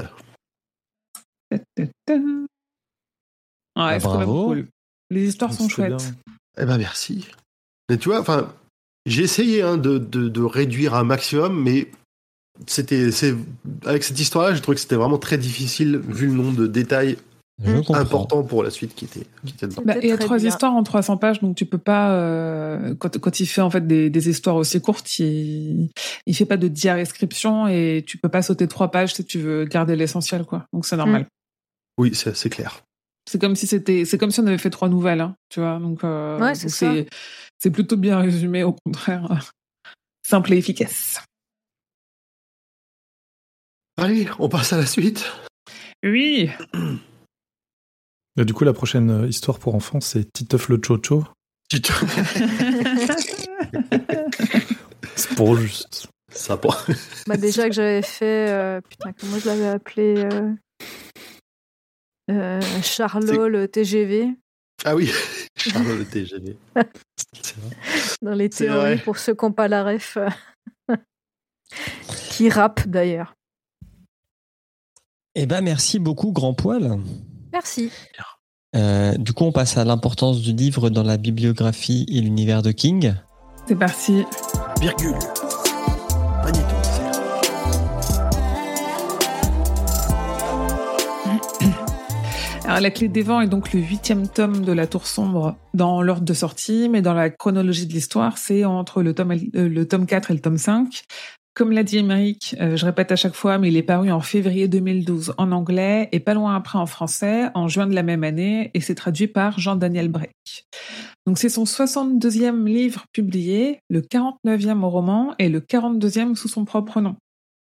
Ta, ta, ta. Ouais, c'est quand même bravo. cool. Les histoires sont chouettes. Eh ben merci. Mais tu vois, enfin, j'ai essayé hein, de, de, de réduire un maximum, mais c'était, c'est, avec cette histoire-là, j'ai trouvé que c'était vraiment très difficile vu le nombre de détails Je comprends. importants pour la suite qui était, qui était dedans. Bah, il y a trois bien. histoires en 300 pages, donc tu peux pas. euh, quand, quand il fait en fait des, des histoires aussi courtes, il, il fait pas de diarescription et tu peux pas sauter trois pages si tu veux garder l'essentiel, quoi. Donc c'est normal. Oui, c'est, clair. C'est comme si c'était, c'est comme si on avait fait trois nouvelles, hein, tu vois. Donc euh, Ouais, c'est c'est, plutôt bien résumé, au contraire, simple et efficace. Allez, on passe à la suite. Oui. Et du coup, la prochaine euh, histoire pour enfants, c'est Titeuf le Chocho. Tu te- C'est pour juste. Ça pas. Bah déjà que j'avais fait, euh, putain, comment je l'avais appelé euh, euh, Charlot le TGV Ah oui, Charles le TGV. Vrai. dans les théories pour ceux qui n'ont pas la ref. qui rappe d'ailleurs. Eh ben, merci beaucoup, Grand Poil. Merci. Euh, du coup, on passe à l'importance du livre dans la bibliographie et l'univers de King. C'est parti. Virgule. Alors, La Clé des Vents est donc le huitième tome de La Tour Sombre dans l'ordre de sortie, mais dans la chronologie de l'histoire, c'est entre le tome, euh, le tome 4 et le tome 5. Comme l'a dit Émeric, euh, je répète à chaque fois, mais il est paru en février 2012 en anglais et pas loin après en français, en juin de la même année, et c'est traduit par Jean-Daniel Breck. Donc c'est son 62e livre publié, le 49e roman et le 42e sous son propre nom.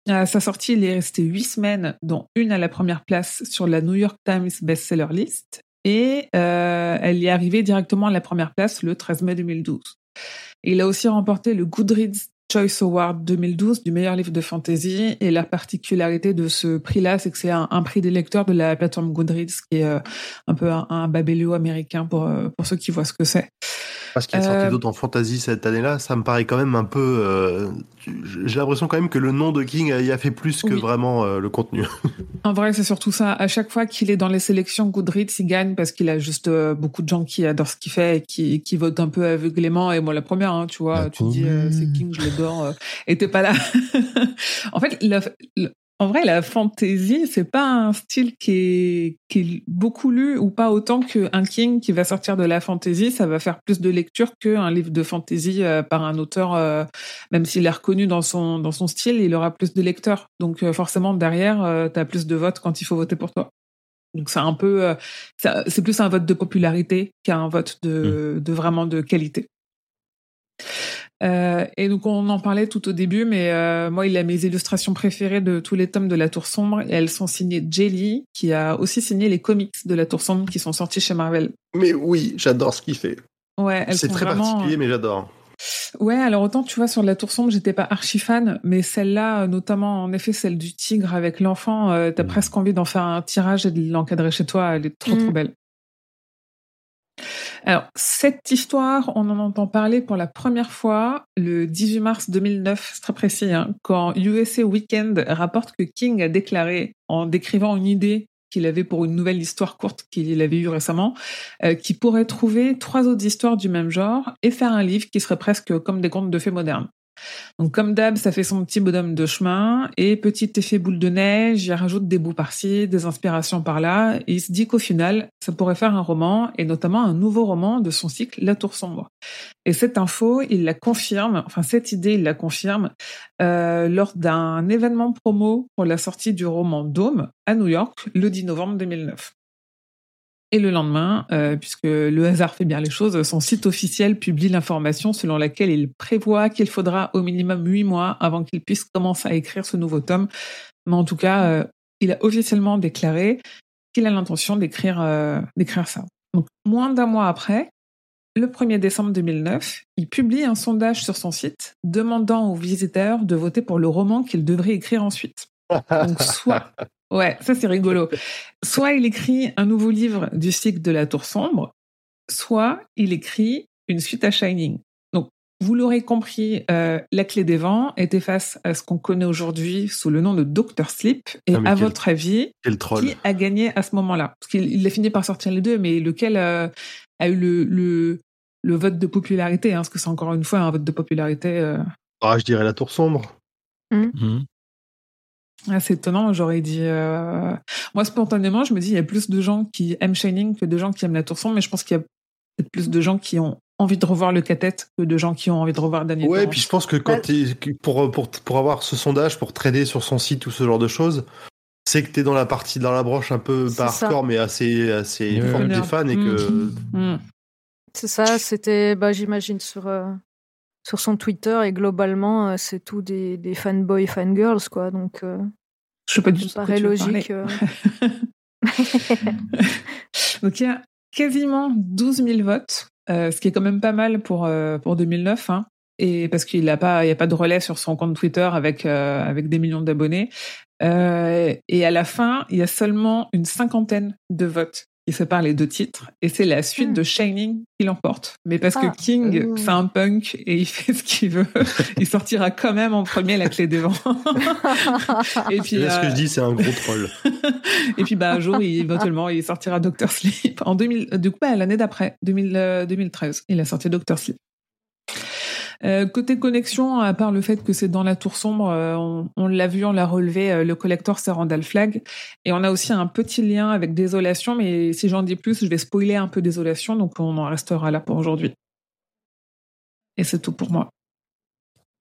À sa sortie, il est resté huit semaines, dont une à la première place sur la New York Times Bestseller List, et euh, elle y est arrivée directement à la première place le 13 mai 2012. Et il a aussi remporté le Goodreads Choice Award 2012 du meilleur livre de fantasy. Et la particularité de ce prix-là, c'est que c'est un, prix des lecteurs de la plateforme Goodreads, qui est euh, un peu un, un babelio américain pour, euh, pour ceux qui voient ce que c'est. Parce qu'il est sorti Euh, d'autres en fantasy cette année-là, ça me paraît quand même un peu. euh, J'ai l'impression quand même que le nom de King y a fait plus que Oui. vraiment euh, le contenu. En vrai, c'est surtout ça. À chaque fois qu'il est dans les sélections Goodreads, il gagne parce qu'il a juste euh, beaucoup de gens qui adorent ce qu'il fait et qui, qui votent un peu aveuglément. Et moi, la première, hein, tu vois, tu te dis, euh, c'est King, je l'adore. euh, et t'es pas là. en fait, la- le- en vrai, la fantasy, c'est pas un style qui est, qui est beaucoup lu ou pas autant qu'un King qui va sortir de la fantasy. Ça va faire plus de lecture qu'un livre de fantasy euh, par un auteur, euh, même s'il est reconnu dans son, dans son style, il aura plus de lecteurs. Donc, euh, forcément, derrière, euh, t'as plus de votes quand il faut voter pour toi. Donc, c'est un peu, c'est plus un vote de popularité qu'un vote de, de vraiment de qualité. Euh, et donc on en parlait tout au début, mais euh, moi il a mes illustrations préférées de tous les tomes de La Tour Sombre et elles sont signées Jelly, qui a aussi signé les comics de La Tour Sombre qui sont sortis chez Marvel. Mais oui, j'adore ce qu'il fait. Ouais, elles C'est sont très vraiment... euh, particulier, mais j'adore. Ouais, alors autant tu vois sur La Tour Sombre, j'étais pas archi fan, mais celle-là, notamment en effet celle du tigre avec l'enfant, euh, t'as Mm. presque envie d'en faire un tirage et de l'encadrer chez toi. Elle est trop Mm. trop belle. Alors cette histoire, on en entend parler pour la première fois le 18 mars 2009, c'est très précis, hein, quand USA Weekend rapporte que King a déclaré en décrivant une idée qu'il avait pour une nouvelle histoire courte qu'il avait eue récemment, euh, qui pourrait trouver trois autres histoires du même genre et faire un livre qui serait presque comme des contes de fées modernes. Donc comme d'hab, ça fait son petit bonhomme de chemin et petit effet boule de neige, il rajoute des bouts par-ci, des inspirations par-là il se dit qu'au final, ça pourrait faire un roman et notamment un nouveau roman de son cycle La Tour Sombre. Et cette info, il la confirme, enfin cette idée, il la confirme euh, lors d'un événement promo pour la sortie du roman Dome à New York le 10 novembre 2009. Et le lendemain, euh, puisque le hasard fait bien les choses, son site officiel publie l'information selon laquelle il prévoit qu'il faudra au minimum huit mois avant qu'il puisse commencer à écrire ce nouveau tome. Mais en tout cas, euh, il a officiellement déclaré qu'il a l'intention d'écrire euh, d'écrire ça. Donc, moins d'un mois après, le 1er décembre 2009, il publie un sondage sur son site demandant aux visiteurs de voter pour le roman qu'il devrait écrire ensuite. Donc soit, ouais, ça c'est rigolo. Soit il écrit un nouveau livre du cycle de la Tour sombre, soit il écrit une suite à Shining. Donc vous l'aurez compris, euh, la clé des vents était face à ce qu'on connaît aujourd'hui sous le nom de Doctor Sleep. Et Ah, à quel- votre avis, Quel troll. qui a gagné à ce moment-là? Parce qu'il il a fini par sortir les deux, mais lequel euh, a eu le, le, le vote de popularité hein, Parce que c'est encore une fois un vote de popularité. euh, Ah, je dirais la tour sombre. Assez étonnant. J'aurais dit. euh, Moi, spontanément, je me dis il y a plus de gens qui aiment Shining que de gens qui aiment la Tour sombre, mais je pense qu'il y a peut-être plus de gens qui ont envie de revoir le cathette que de gens qui ont envie de revoir Daniel. Ouais, Torrance. puis je pense que quand Bah- pour, pour, pour avoir ce sondage, pour trader sur son site ou ce genre de choses, c'est que t'es dans la partie, dans la branche un peu, C'est pas ça. hardcore, mais assez, assez Ouais. forte des fans et que. Mm. C'est ça, c'était, bah, j'imagine, sur, euh, sur son Twitter, et globalement, euh, c'est tout des, des fanboys, fangirls, quoi. Donc, euh, Je sais pas du ça tout. paraît logique. euh. Donc il y a quasiment 12 000 votes, euh, ce qui est quand même pas mal pour, pour 2009. Hein. Et parce qu'il n'a pas, il y a pas de relais sur son compte Twitter avec, avec des millions d'abonnés. Et à la fin, il y a seulement une cinquantaine de votes qui séparent les deux titres. Et c'est la suite Hmm. de Shining qui l'emporte. Mais parce Ah. que King, Mmh. c'est un punk et il fait ce qu'il veut, il sortira quand même en premier la clé des vents. et puis, ce que euh, je dis, c'est un gros troll. et puis bah un jour, il, éventuellement, il sortira Doctor Sleep en 2000. euh, Du coup, bah, l'année d'après, 2000, euh, 2013, il a sorti Doctor Sleep. Euh, côté connexion, à part le fait que c'est dans la tour sombre, euh, on, on l'a vu, on l'a relevé, euh, le collector c'est Randall Flag. Et on a aussi un petit lien avec Désolation, mais si j'en dis plus, je vais spoiler un peu Désolation, donc on en restera là pour aujourd'hui. Et c'est tout pour moi.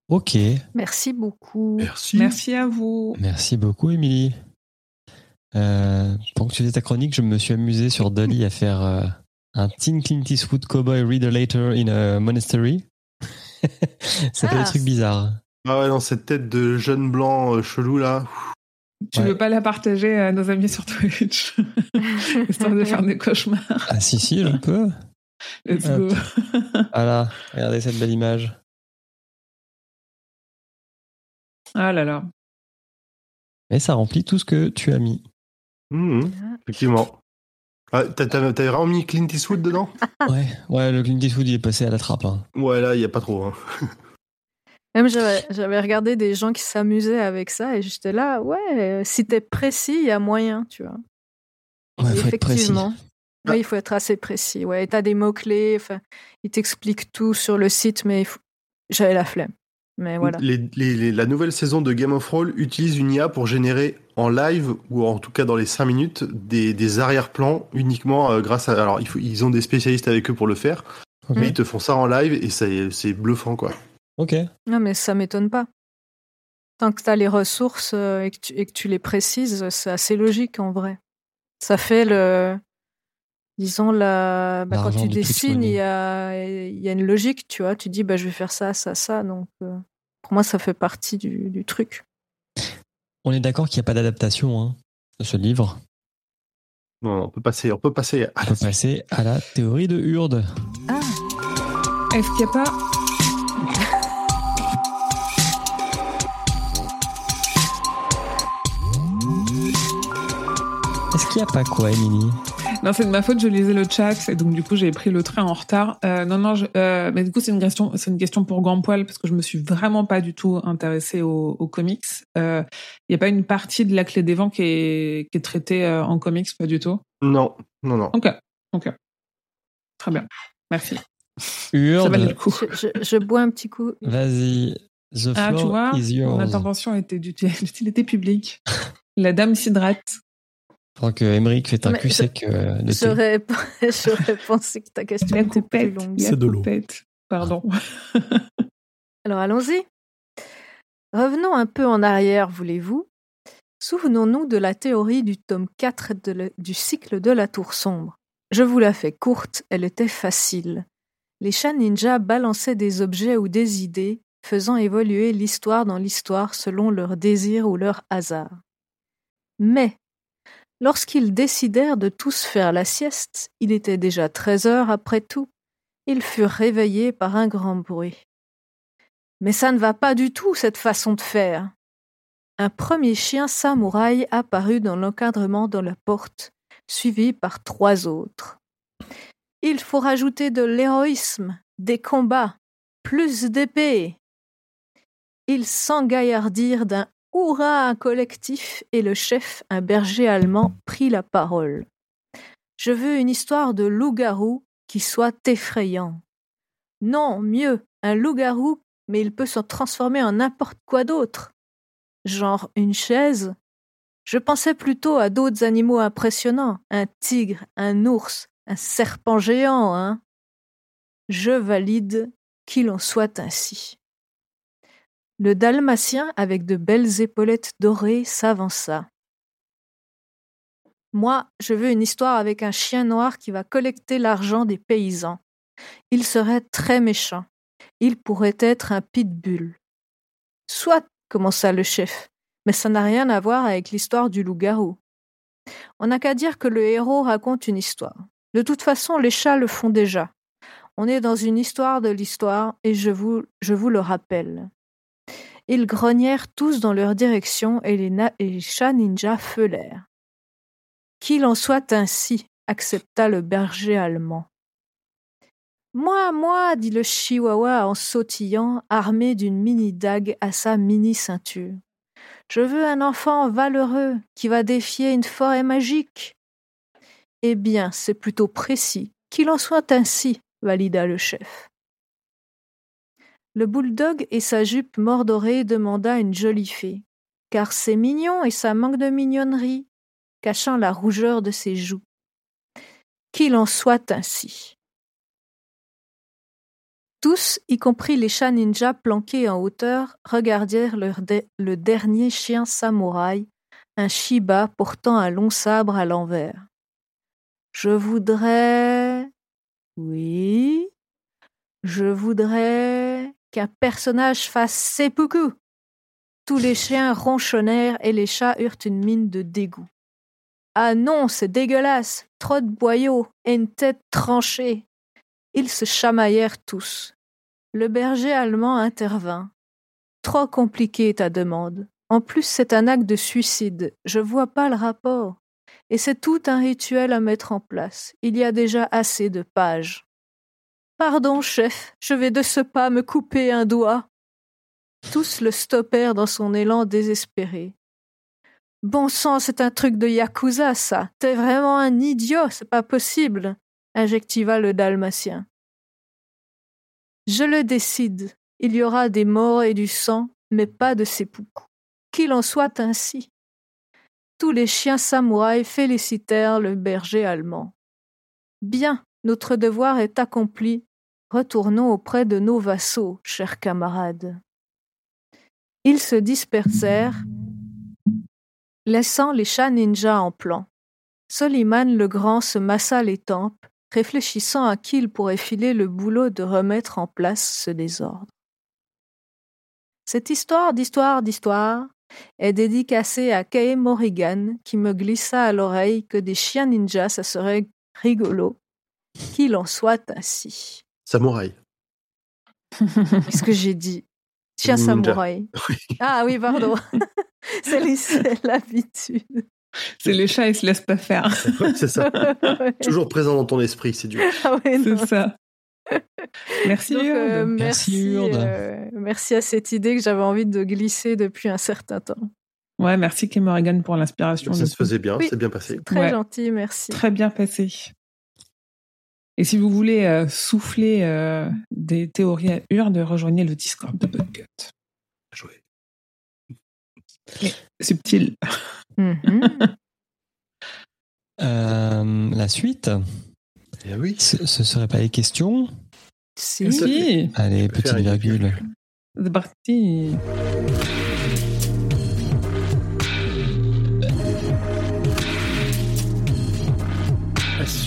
Ok. Merci beaucoup. Merci. Merci à vous. Merci beaucoup, Émilie. Euh, pendant que tu faisais ta chronique, je me suis amusé sur Dolly à faire euh, un Teen Clint Eastwood Cowboy Read a Later in a Monastery. Ça fait Ah. des trucs bizarres. Ah ouais, dans cette tête de jeune blanc euh, chelou là. Tu Ouais. veux pas la partager à nos amis sur Twitch Histoire de faire des cauchemars. Ah si, si, je peux. Let's Hop. go. Voilà, regardez cette belle image. Ah là là. Et ça remplit tout ce que tu as mis. Mhm, effectivement. Ah, t'as, t'as- t'as vraiment mis Clint Eastwood dedans Ouais, ouais, le Clint Eastwood il est passé à la trappe. hein. Ouais, là, il y a pas trop. hein. Même j'avais j'avais regardé des gens qui s'amusaient avec ça et j'étais là, ouais, si t'es précis, il y a moyen, tu vois. Ouais, faut être précis. Effectivement. Oui, il faut être assez précis. Ouais, et t'as des mots-clés, enfin, ils t'expliquent tout sur le site, mais il faut- j'avais la flemme. Mais voilà. Les- les- les- la nouvelle saison de Game of Thrones utilise une IA pour générer en live, ou en tout cas dans les 5 minutes, des, des arrière-plans uniquement euh, grâce à. Alors, il faut, ils ont des spécialistes avec eux pour le faire, mais ils te font ça en live et ça- c'est bluffant, quoi. Ok. Non, mais ça m'étonne pas. Tant que t'as les ressources euh, et que, tu, et que tu les précises, c'est assez logique en vrai. Ça fait le. Disons, la... bah, quand tu dessines, Money. il y a, il y a une logique, tu vois. Tu dis, bah, je vais faire ça, ça, ça. Donc, euh, pour moi, ça fait partie du, du truc. On est d'accord qu'il n'y a pas d'adaptation hein, de ce livre. Non, on peut passer, on peut passer à On peut passer à la théorie de Hurde. Est-ce qu'il n'y a pas. Est-ce qu'il n'y a pas quoi, Émilie? Non, c'est de ma faute, je lisais le chat et donc du coup j'ai pris le train en retard. Euh, non, non, je- euh, mais du coup c'est une question, c'est une question pour Grand Poil parce que je me suis vraiment pas du tout intéressée aux, aux comics. Il n'y a pas une partie de la clé des vents qui est, qui est traitée euh, en comics, pas du tout? Non, non, non. Ok, ok, très bien, merci. Ça valait le coup. Je, je- je bois un petit coup. vas-y. The Ah, tu floor vois, is yours. mon intervention était d'utilité publique. La dame s'hydrate. Pendant que Emmerich fait un Mais cul je- sec euh, de. J'aurais pensé que ta question La était plus longue. C'est de l'eau. Pardon. Alors allons-y. Revenons un peu en arrière, voulez-vous? Souvenons-nous de la théorie du tome 4 de le- du cycle de la Tour Sombre. Je vous la fais courte, elle était facile. Les chats ninjas balançaient des objets ou des idées, faisant évoluer l'histoire dans l'histoire selon leur désir ou leur hasard. Mais, lorsqu'ils décidèrent de tous faire la sieste, il était déjà 13 heures après tout, ils furent réveillés par un grand bruit. Mais ça ne va pas du tout, cette façon de faire. un premier chien samouraï apparut dans l'encadrement de la porte, suivi par trois autres. Il faut rajouter de l'héroïsme, des combats, plus d'épées. Ils s'engaillardirent d'un hurrah collectif et le chef, un berger allemand, prit la parole. Je veux une histoire de loup-garou qui soit effrayant. Non, mieux, un loup-garou, mais il peut se transformer en n'importe quoi d'autre. Genre une chaise. Je pensais plutôt à d'autres animaux impressionnants, un tigre, un ours, un serpent géant, hein. Je valide qu'il en soit ainsi. Le dalmatien, avec de belles épaulettes dorées, s'avança. Moi, je veux une histoire avec un chien noir qui va collecter l'argent des paysans. Il serait très méchant. Il pourrait être un pitbull. Soit, commença le chef, mais ça n'a rien à voir avec l'histoire du loup-garou. On n'a qu'à dire que le héros raconte une histoire. De toute façon, les chats le font déjà. On est dans une histoire de l'histoire, et je vous, je vous le rappelle. Ils grognèrent tous dans leur direction et les, na- et les chats ninjas feulèrent. Qu'il en soit ainsi, accepta le berger allemand. Moi, moi, dit le chihuahua en sautillant, armé d'une mini-dague à sa mini-ceinture. Je veux un enfant valeureux qui va défier une forêt magique. Eh bien, c'est plutôt précis. Qu'il en soit ainsi, valida le chef. Le bouledogue et sa jupe mordorée demanda une jolie fée, car c'est mignon et ça manque de mignonnerie, cachant la rougeur de ses joues. Qu'il en soit ainsi. Tous, y compris les chats ninjas planqués en hauteur, regardèrent le dernier chien samouraï, un Shiba portant un long sabre à l'envers. Je voudrais. Oui. Je voudrais qu'un personnage fasse seppuku. Tous les chiens ronchonnèrent et les chats eurent une mine de dégoût. Ah non, c'est dégueulasse, trop de boyaux et une tête tranchée. Ils se chamaillèrent tous. Le berger allemand intervint. Trop compliqué ta demande. En plus, c'est un acte de suicide. Je vois pas le rapport. Et c'est tout un rituel à mettre en place. Il y a déjà assez de pages. Pardon, chef, je vais de ce pas me couper un doigt. Tous le stoppèrent dans son élan désespéré. Bon sang, c'est un truc de Yakuza, ça. T'es vraiment un idiot, c'est pas possible, injectiva le dalmatien. Je le décide. Il y aura des morts et du sang, mais pas de seppuku. Qu'il en soit ainsi. Tous les chiens samouraïs félicitèrent le berger allemand. Bien, notre devoir est accompli. Retournons auprès de nos vassaux, chers camarades. Ils se dispersèrent, laissant les chats ninjas en plan. Soliman le Grand se massa les tempes, réfléchissant à qui il pourrait filer le boulot de remettre en place ce désordre. Cette histoire d'histoire d'histoire est dédicacée à Kay Morrigan, qui me glissa à l'oreille que des chiens ninjas, ça serait rigolo. Qu'il en soit ainsi. Samouraï. Qu'est-ce que j'ai dit? Chien Ninja. samouraï. Ah oui, pardon. c'est l'habitude. C'est les chats, ils se laissent pas faire. C'est ça. Ouais. Toujours présent dans ton esprit, c'est du. Ah ouais. C'est ça. Merci. Donc, euh, Urde. Merci, merci, Urde. euh, merci à cette idée que j'avais envie de glisser depuis un certain temps. Ouais, merci Kim Morrigan pour l'inspiration. Ça se coup. faisait bien, Oui. c'est bien passé. Très Ouais. gentil, merci. Très bien passé. Et si vous voulez euh, souffler euh, des théories à Urde, rejoignez le Discord de Podcut. Joué. Subtil. Mhm. Euh, la suite, Eh oui. ce, ce serait pas les questions si. Allez, petite virgule. c'est parti.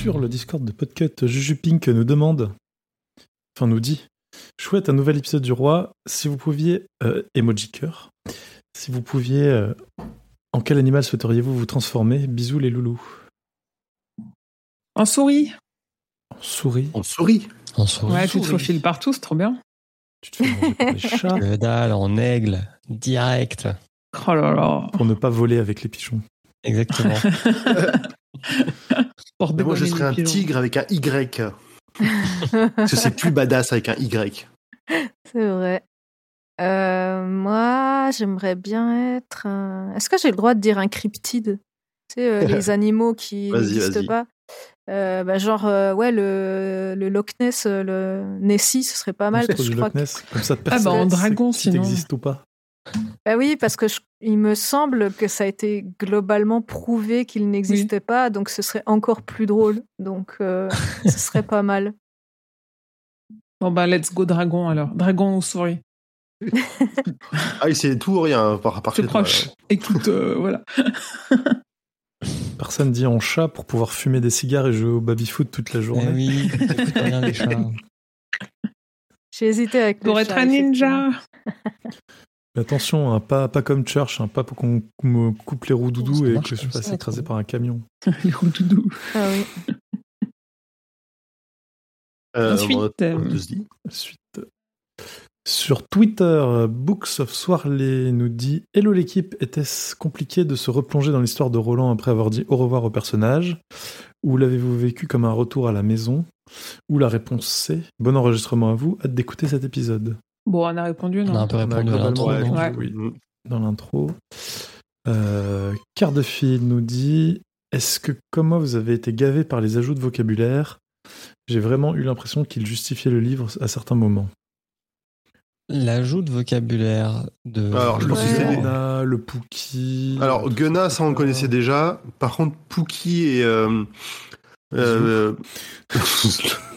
Sur le Discord de Podcut, Juju Pink nous demande, enfin nous dit, chouette, un nouvel épisode du roi. Si vous pouviez, euh, emoji cœur, si vous pouviez, euh, en quel animal souhaiteriez-vous vous transformer? Bisous les loulous. En souris. En souris, On sourit. En souris. Ouais, tu te souris. faufiles partout, c'est trop bien. tu te fais manger par les chats. Dalle, en aigle, direct. Oh là là. Pour ne pas voler avec les pigeons. Exactement. Mais moi, je serais un tigre avec un Y. Parce que c'est plus badass avec un Y. C'est vrai. Euh, moi, j'aimerais bien être. un- Est-ce que j'ai le droit de dire un cryptide? Tu sais, euh, les animaux qui n'existent vas-y. pas. Euh, bah, genre, euh, ouais, le, le Loch Ness, le Nessie, ce serait pas mal. Parce que je crois Loch que- Ness? Comme ça, Ah bah en dragon si sinon. t'existes ou pas. Bah oui, parce que je- il me semble que ça a été globalement prouvé qu'il n'existait pas, donc ce serait encore plus drôle. Donc, euh, ce serait pas mal. Bon bah let's go dragon alors. Dragon ou souris. Ah, oui, c'est tout ou rien par, par C'est chez toi, proche. là. Écoute, euh, voilà. Personne dit en chat pour pouvoir fumer des cigares et jouer au baby-foot toute la Eh journée. oui, écoute rien les chats. J'ai hésité avec le Pour être chat, un ninja. Mais attention, hein, pas, pas comme Church, hein, pas pour qu'on me coupe les roues doudou et que je fasse ça, écraser par un camion. Les roudoudous. Ah oui. Euh, Ensuite, on- euh, on se dit. Suite. Sur Twitter, Books of Swarley nous dit Hello l'équipe, était-ce compliqué de se replonger dans l'histoire de Roland après avoir dit au revoir au personnage? Ou l'avez-vous vécu comme un retour à la maison? Ou la réponse c'est Bon enregistrement à vous, hâte d'écouter cet épisode. Bon, on a répondu, On a non un peu On a répondu à l'intro. Ouais, oui. Mm. dans l'intro. Euh, Quart de fil nous dit Est-ce que, comme moi, vous avez été gavé par les ajouts de vocabulaire? J'ai vraiment eu l'impression qu'il justifiait le livre à certains moments. L'ajout de vocabulaire de. Alors, je Le pense que c'est- le Pookie. Alors, Gunna, ça on connaissait déjà. Par contre, Pookie et. euh, euh,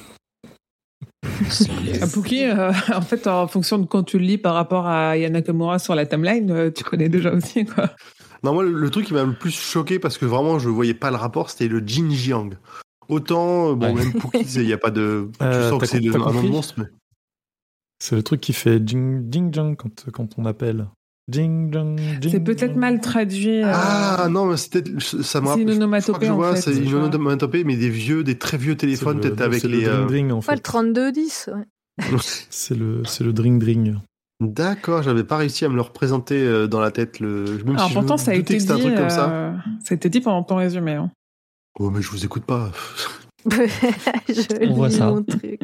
Un Pookie, euh, en fait, en fonction de quand tu le lis par rapport à Yana Nakamura sur la timeline, euh, tu connais déjà aussi, quoi. non, moi, le, le truc qui m'a le plus choqué parce que vraiment, je voyais pas le rapport, c'était le Jin Jiang. Autant, euh, bon, Ouais. même Pookie, il n'y a pas de. Euh, tu sens t'as que c'est un nom de monstre, mais. C'est le truc qui fait ding ding jang quand, quand on appelle. Ding ding, C'est peut-être mal traduit. euh, Ah non, mais c'était. Ça me C'est une je crois que onomatopée, je en vois, fait, c'est je une onomatopée, mais des vieux, des très vieux téléphones, peut-être avec c'est les. le euh, dring dring en fait. le 3210. Ouais. C'est le, c'est le dring dring. D'accord, j'avais pas réussi à me le représenter euh, dans la tête. Le... Même Alors si pourtant, je ça a été que c'était un dit. truc comme ça. euh, Ça a été dit pendant ton résumé. hein. Oh, mais je vous écoute pas. je On voit ça. mon truc.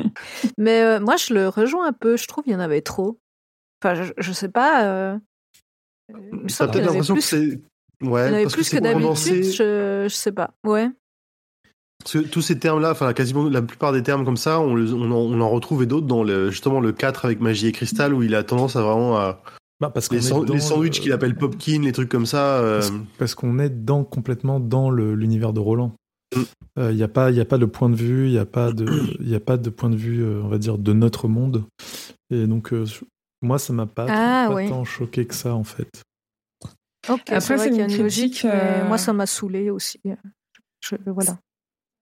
Mais euh, moi, je le rejoins un peu. Je trouve qu'il y en avait trop. Enfin, je, je sais pas. Euh, T'as peut-être l'impression que c'est. il y en Ouais, avait parce que plus que, c'est d'habitude. condensé. Je, je sais pas. Ouais. Parce que tous ces termes-là, enfin quasiment la plupart des termes comme ça, on, le- on, en, on en retrouve et d'autres dans le, justement le 4 avec Magie et Cristal où il a tendance à vraiment à. Bah, parce Les, san- les sandwichs le- qu'il appelle Popkin, les trucs comme ça. euh, Parce, parce qu'on est dans, complètement dans l'univers de Roland. Mm. Il n'y a, pas- y a pas de point de vue, il n'y a, pas de- y a pas de point de vue, euh, on va dire, de notre monde. Et donc, euh, moi, ça m'a pas, Ah, pas oui. tant choqué que ça, en fait. Ok. Après, c'est une une logique. critique, euh, mais moi, ça m'a saoulé aussi. Je, voilà.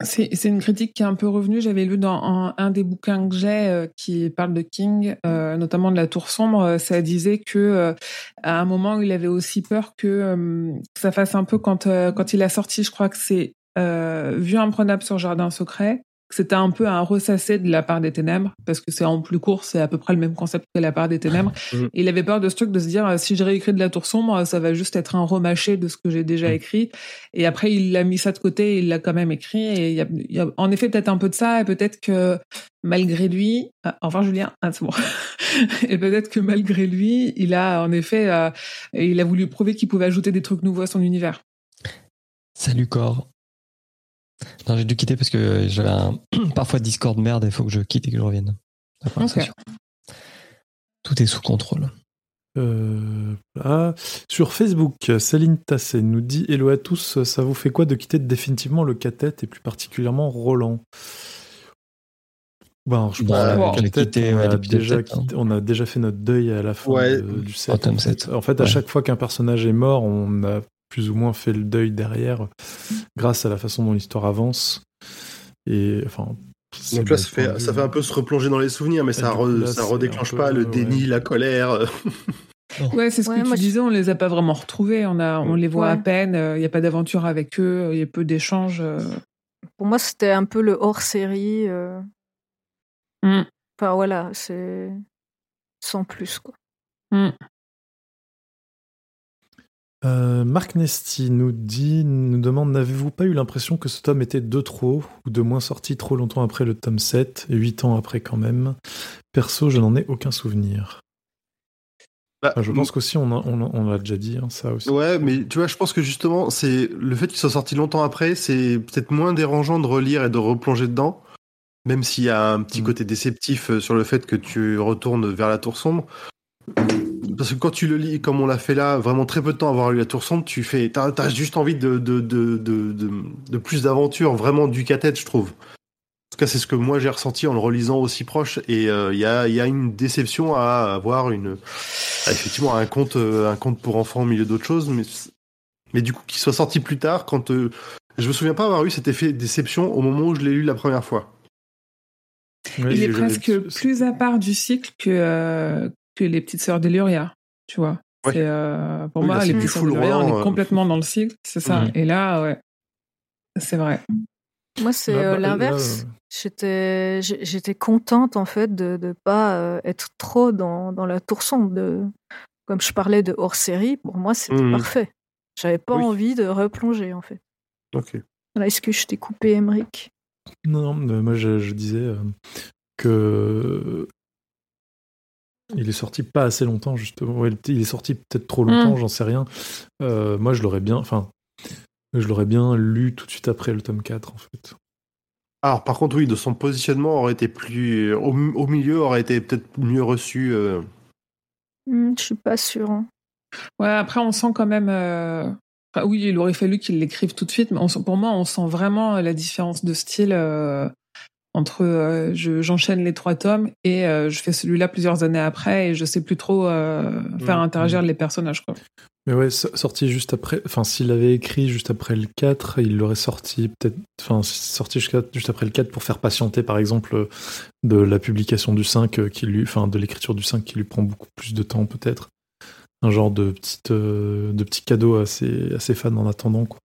C'est une critique qui est un peu revenue. J'avais lu dans un, un des bouquins que j'ai euh, qui parle de King, euh, notamment de la Tour sombre. euh, Ça disait que euh, à un moment, il avait aussi peur que euh, ça fasse un peu quand euh, quand il a sorti. Je crois que c'est euh, Vue imprenable sur Jardin secret. C'était un peu un ressassé de la part des ténèbres parce que c'est en plus court, c'est à peu près le même concept que la part des ténèbres. Mhm. Et il avait peur de ce truc de se dire euh, si je réécris de la Tour sombre, ça va juste être un remâché de ce que j'ai déjà Mhm. écrit. Et après, il l'a mis ça de côté, et il l'a quand même écrit. Et il y a, il y a en effet peut-être un peu de ça, et peut-être que malgré lui, ah, au revoir Julien, ah, c'est bon. et peut-être que malgré lui, il a en effet, euh, il a voulu prouver qu'il pouvait ajouter des trucs nouveaux à son univers. Salut corps. Non, j'ai dû quitter parce que j'avais un parfois Discord merde et il faut que je quitte et que je revienne. Tout est sous contrôle. Euh, voilà. Sur Facebook, Céline Tassé nous dit Hello à tous, ça vous fait quoi de quitter définitivement le cathète et plus particulièrement Roland? Ben, je Bon, pense on que l'a le cathète, quitté, on, ouais, a depuis le déjà sept, hein. on a déjà fait notre deuil à la fin Ouais. de- du Au 7. tome en fait. 7. En fait, à Ouais. chaque fois qu'un personnage est mort, on a plus ou moins fait le deuil derrière grâce à la façon dont l'histoire avance. Et enfin. Donc là, ça fait, de ça fait un peu se replonger dans les souvenirs, mais ça, re- là, ça redéclenche pas peu, le ouais. déni, la colère. Ouais, c'est ce Ouais, que moi, tu je- disais, on les a pas vraiment retrouvés, on, a, on les voit à peine, euh, il n'y a pas d'aventure avec eux, il y a peu d'échanges. euh. Pour moi, c'était un peu le hors-série. euh. Mm. Enfin, voilà, c'est sans plus, quoi. Mm. Euh, Marc Nesti nous dit, nous demande N'avez-vous pas eu l'impression que ce tome était de trop, ou de moins sorti trop longtemps après le tome 7, et 8 ans après quand même? Perso, je n'en ai aucun souvenir. Bah, je pense qu'aussi, on, a- on, a- on l'a déjà dit, hein, ça aussi. Ouais, mais tu vois, je pense que justement, c'est le fait qu'il soit sorti longtemps après, c'est peut-être moins dérangeant de relire et de replonger dedans, même s'il y a un petit Mm. côté déceptif euh, sur le fait que tu retournes vers la tour sombre. Parce que quand tu le lis, comme on l'a fait là, vraiment très peu de temps avoir lu la tour sombre, tu fais, t'as, t'as juste envie de, de, de, de, de, de plus d'aventures, vraiment du tête je trouve. En tout cas, c'est ce que moi j'ai ressenti en le relisant aussi proche, et euh, il y, a, il y a une déception à avoir une, à, effectivement, un conte, euh, un conte pour enfants au milieu d'autres choses, mais, mais du coup, qu'il soit sorti plus tard, quand euh, je me souviens pas avoir eu cet effet déception au moment où je l'ai lu la première fois. Oui, Il est presque plus à part du cycle que, euh, que les petites sœurs d'Eluria, tu vois. Ouais. Euh, pour Oui, moi, c'est les petites sœurs d'Eluria, on est euh. complètement dans le cycle, c'est ça. Mhm. Et là, ouais, c'est vrai. Moi, c'est Là, euh, bah, l'inverse. J'étais, contente en fait de ne pas euh, être trop dans, dans la tour sombre. De, comme je parlais de hors série, pour moi c'était Mhm. parfait. J'avais pas Oui. envie de replonger en fait. Ok. Voilà, Est-ce que je t'ai coupé, Emmerich Non, non, moi je, je disais euh, que il est sorti pas assez longtemps justement. Ouais, il est sorti peut-être trop longtemps, j'en sais rien. Euh, moi je l'aurais bien, enfin, je l'aurais bien lu tout de suite après le tome 4 en fait. Alors, par contre, oui, de son positionnement aurait été plus. Au, au milieu aurait été peut-être mieux reçu. euh. Hmm, Je suis pas sûre. hein. Ouais, après, on sent quand même. euh, enfin, oui, il aurait fallu qu'il l'écrive tout de suite, mais on sent- pour moi, on sent vraiment la différence de style euh, entre euh, je- j'enchaîne les trois tomes et euh, je fais celui-là plusieurs années après et je sais plus trop euh, faire Mhm. interagir les personnages. Quoi. Mais ouais, so- sorti juste après, enfin s'il avait écrit juste après le 4, il l'aurait sorti peut-être, enfin sorti juste après le 4 pour faire patienter par exemple de la publication du 5 euh, qui lui, enfin de l'écriture du 5 qui lui prend beaucoup plus de temps peut-être. Un genre de petite, de petit cadeau à ses, à ses fans en attendant quoi.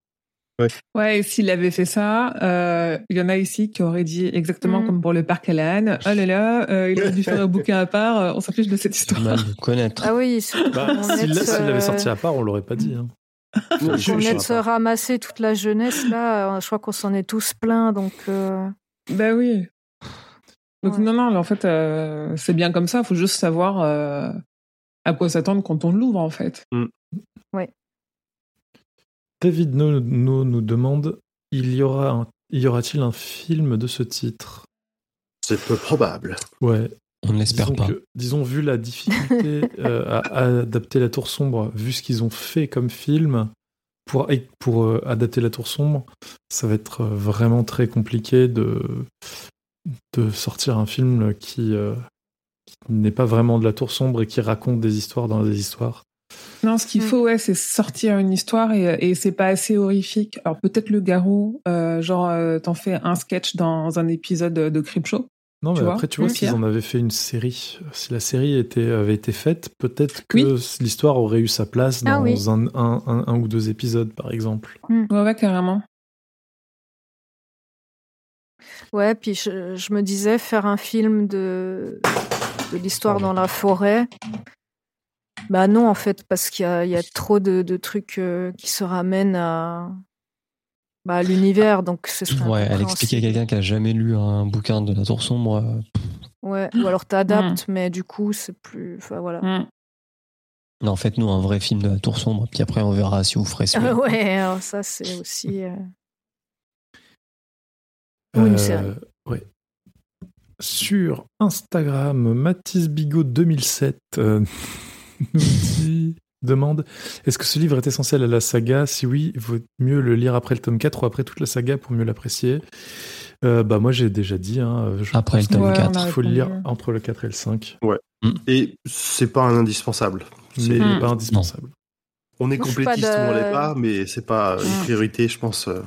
Ouais, et s'il avait fait ça, euh, il y en a ici qui auraient dit exactement Mhm. comme pour le parc Alan. Oh là là, euh, il aurait dû faire un bouquin à part. euh, on s'affiche de cette histoire. mal de connaître. Ah oui, Bah, s'il l'a- l'avait sorti à part, on l'aurait pas dit. Hein. Je- est de se ramasser toute la jeunesse là. Je crois qu'on s'en est tous pleins, donc. euh, Bah oui. Donc Ouais. non, non, en fait, euh, c'est bien comme ça. Il faut juste savoir euh, à quoi s'attendre quand on l'ouvre, en fait. David No, No nous demande il y aura un- il y aura-t-il un film de ce titre? C'est peu probable. Ouais, On ne l'espère disons pas. que- disons, vu la difficulté euh, à, à adapter La Tour Sombre, vu ce qu'ils ont fait comme film, pour, pour euh, adapter La Tour Sombre, ça va être euh, vraiment très compliqué de, de sortir un film qui, euh, qui n'est pas vraiment de La Tour Sombre et qui raconte des histoires dans des histoires. Non, ce qu'il Mm. faut, ouais, c'est sortir une histoire et, et c'est pas assez horrifique. Alors peut-être le garou, euh, genre, euh, t'en fais un sketch dans un épisode de Creepshow. Non, mais Tu vois, après, tu vois, plus s'ils en avaient fait une série, si la série était, avait été faite, peut-être que Oui. l'histoire aurait eu sa place Ah dans oui. un, un- un- un ou deux épisodes, par exemple. Ouais, ouais, carrément. Ouais, puis je, je me disais faire un film de, de l'histoire dans la forêt. Bah non, en fait, parce qu'il y a, il y a trop de, de trucs euh, qui se ramènent à, bah, à l'univers, donc ce serait Ouais, elle expliquait à quelqu'un qui a jamais lu un bouquin de la Tour Sombre. euh, Ouais, ou alors t'adaptes, mais du coup, c'est plus. Enfin voilà. Mm. Non, faites-nous un vrai film de la Tour Sombre, puis après on verra si vous ferez celui-là. ouais, alors ça, c'est aussi. euh, Ou une série. ouais. Sur Instagram, Mathis Bigot 2007 euh, nous dit, demande Est-ce que ce livre est essentiel à la saga? Si oui, il vaut mieux le lire après le tome 4 ou après toute la saga pour mieux l'apprécier? Euh, bah moi j'ai déjà dit hein, je Après pense le tome Ouais, quatre. on a qu'il faut le lire entre le 4 et le 5 Et c'est pas un indispensable. mais C'est- il n'est Mm. pas indispensable On est Moi, complétiste ou on de- l'est pas, mais c'est pas une Mm. priorité, je pense. euh.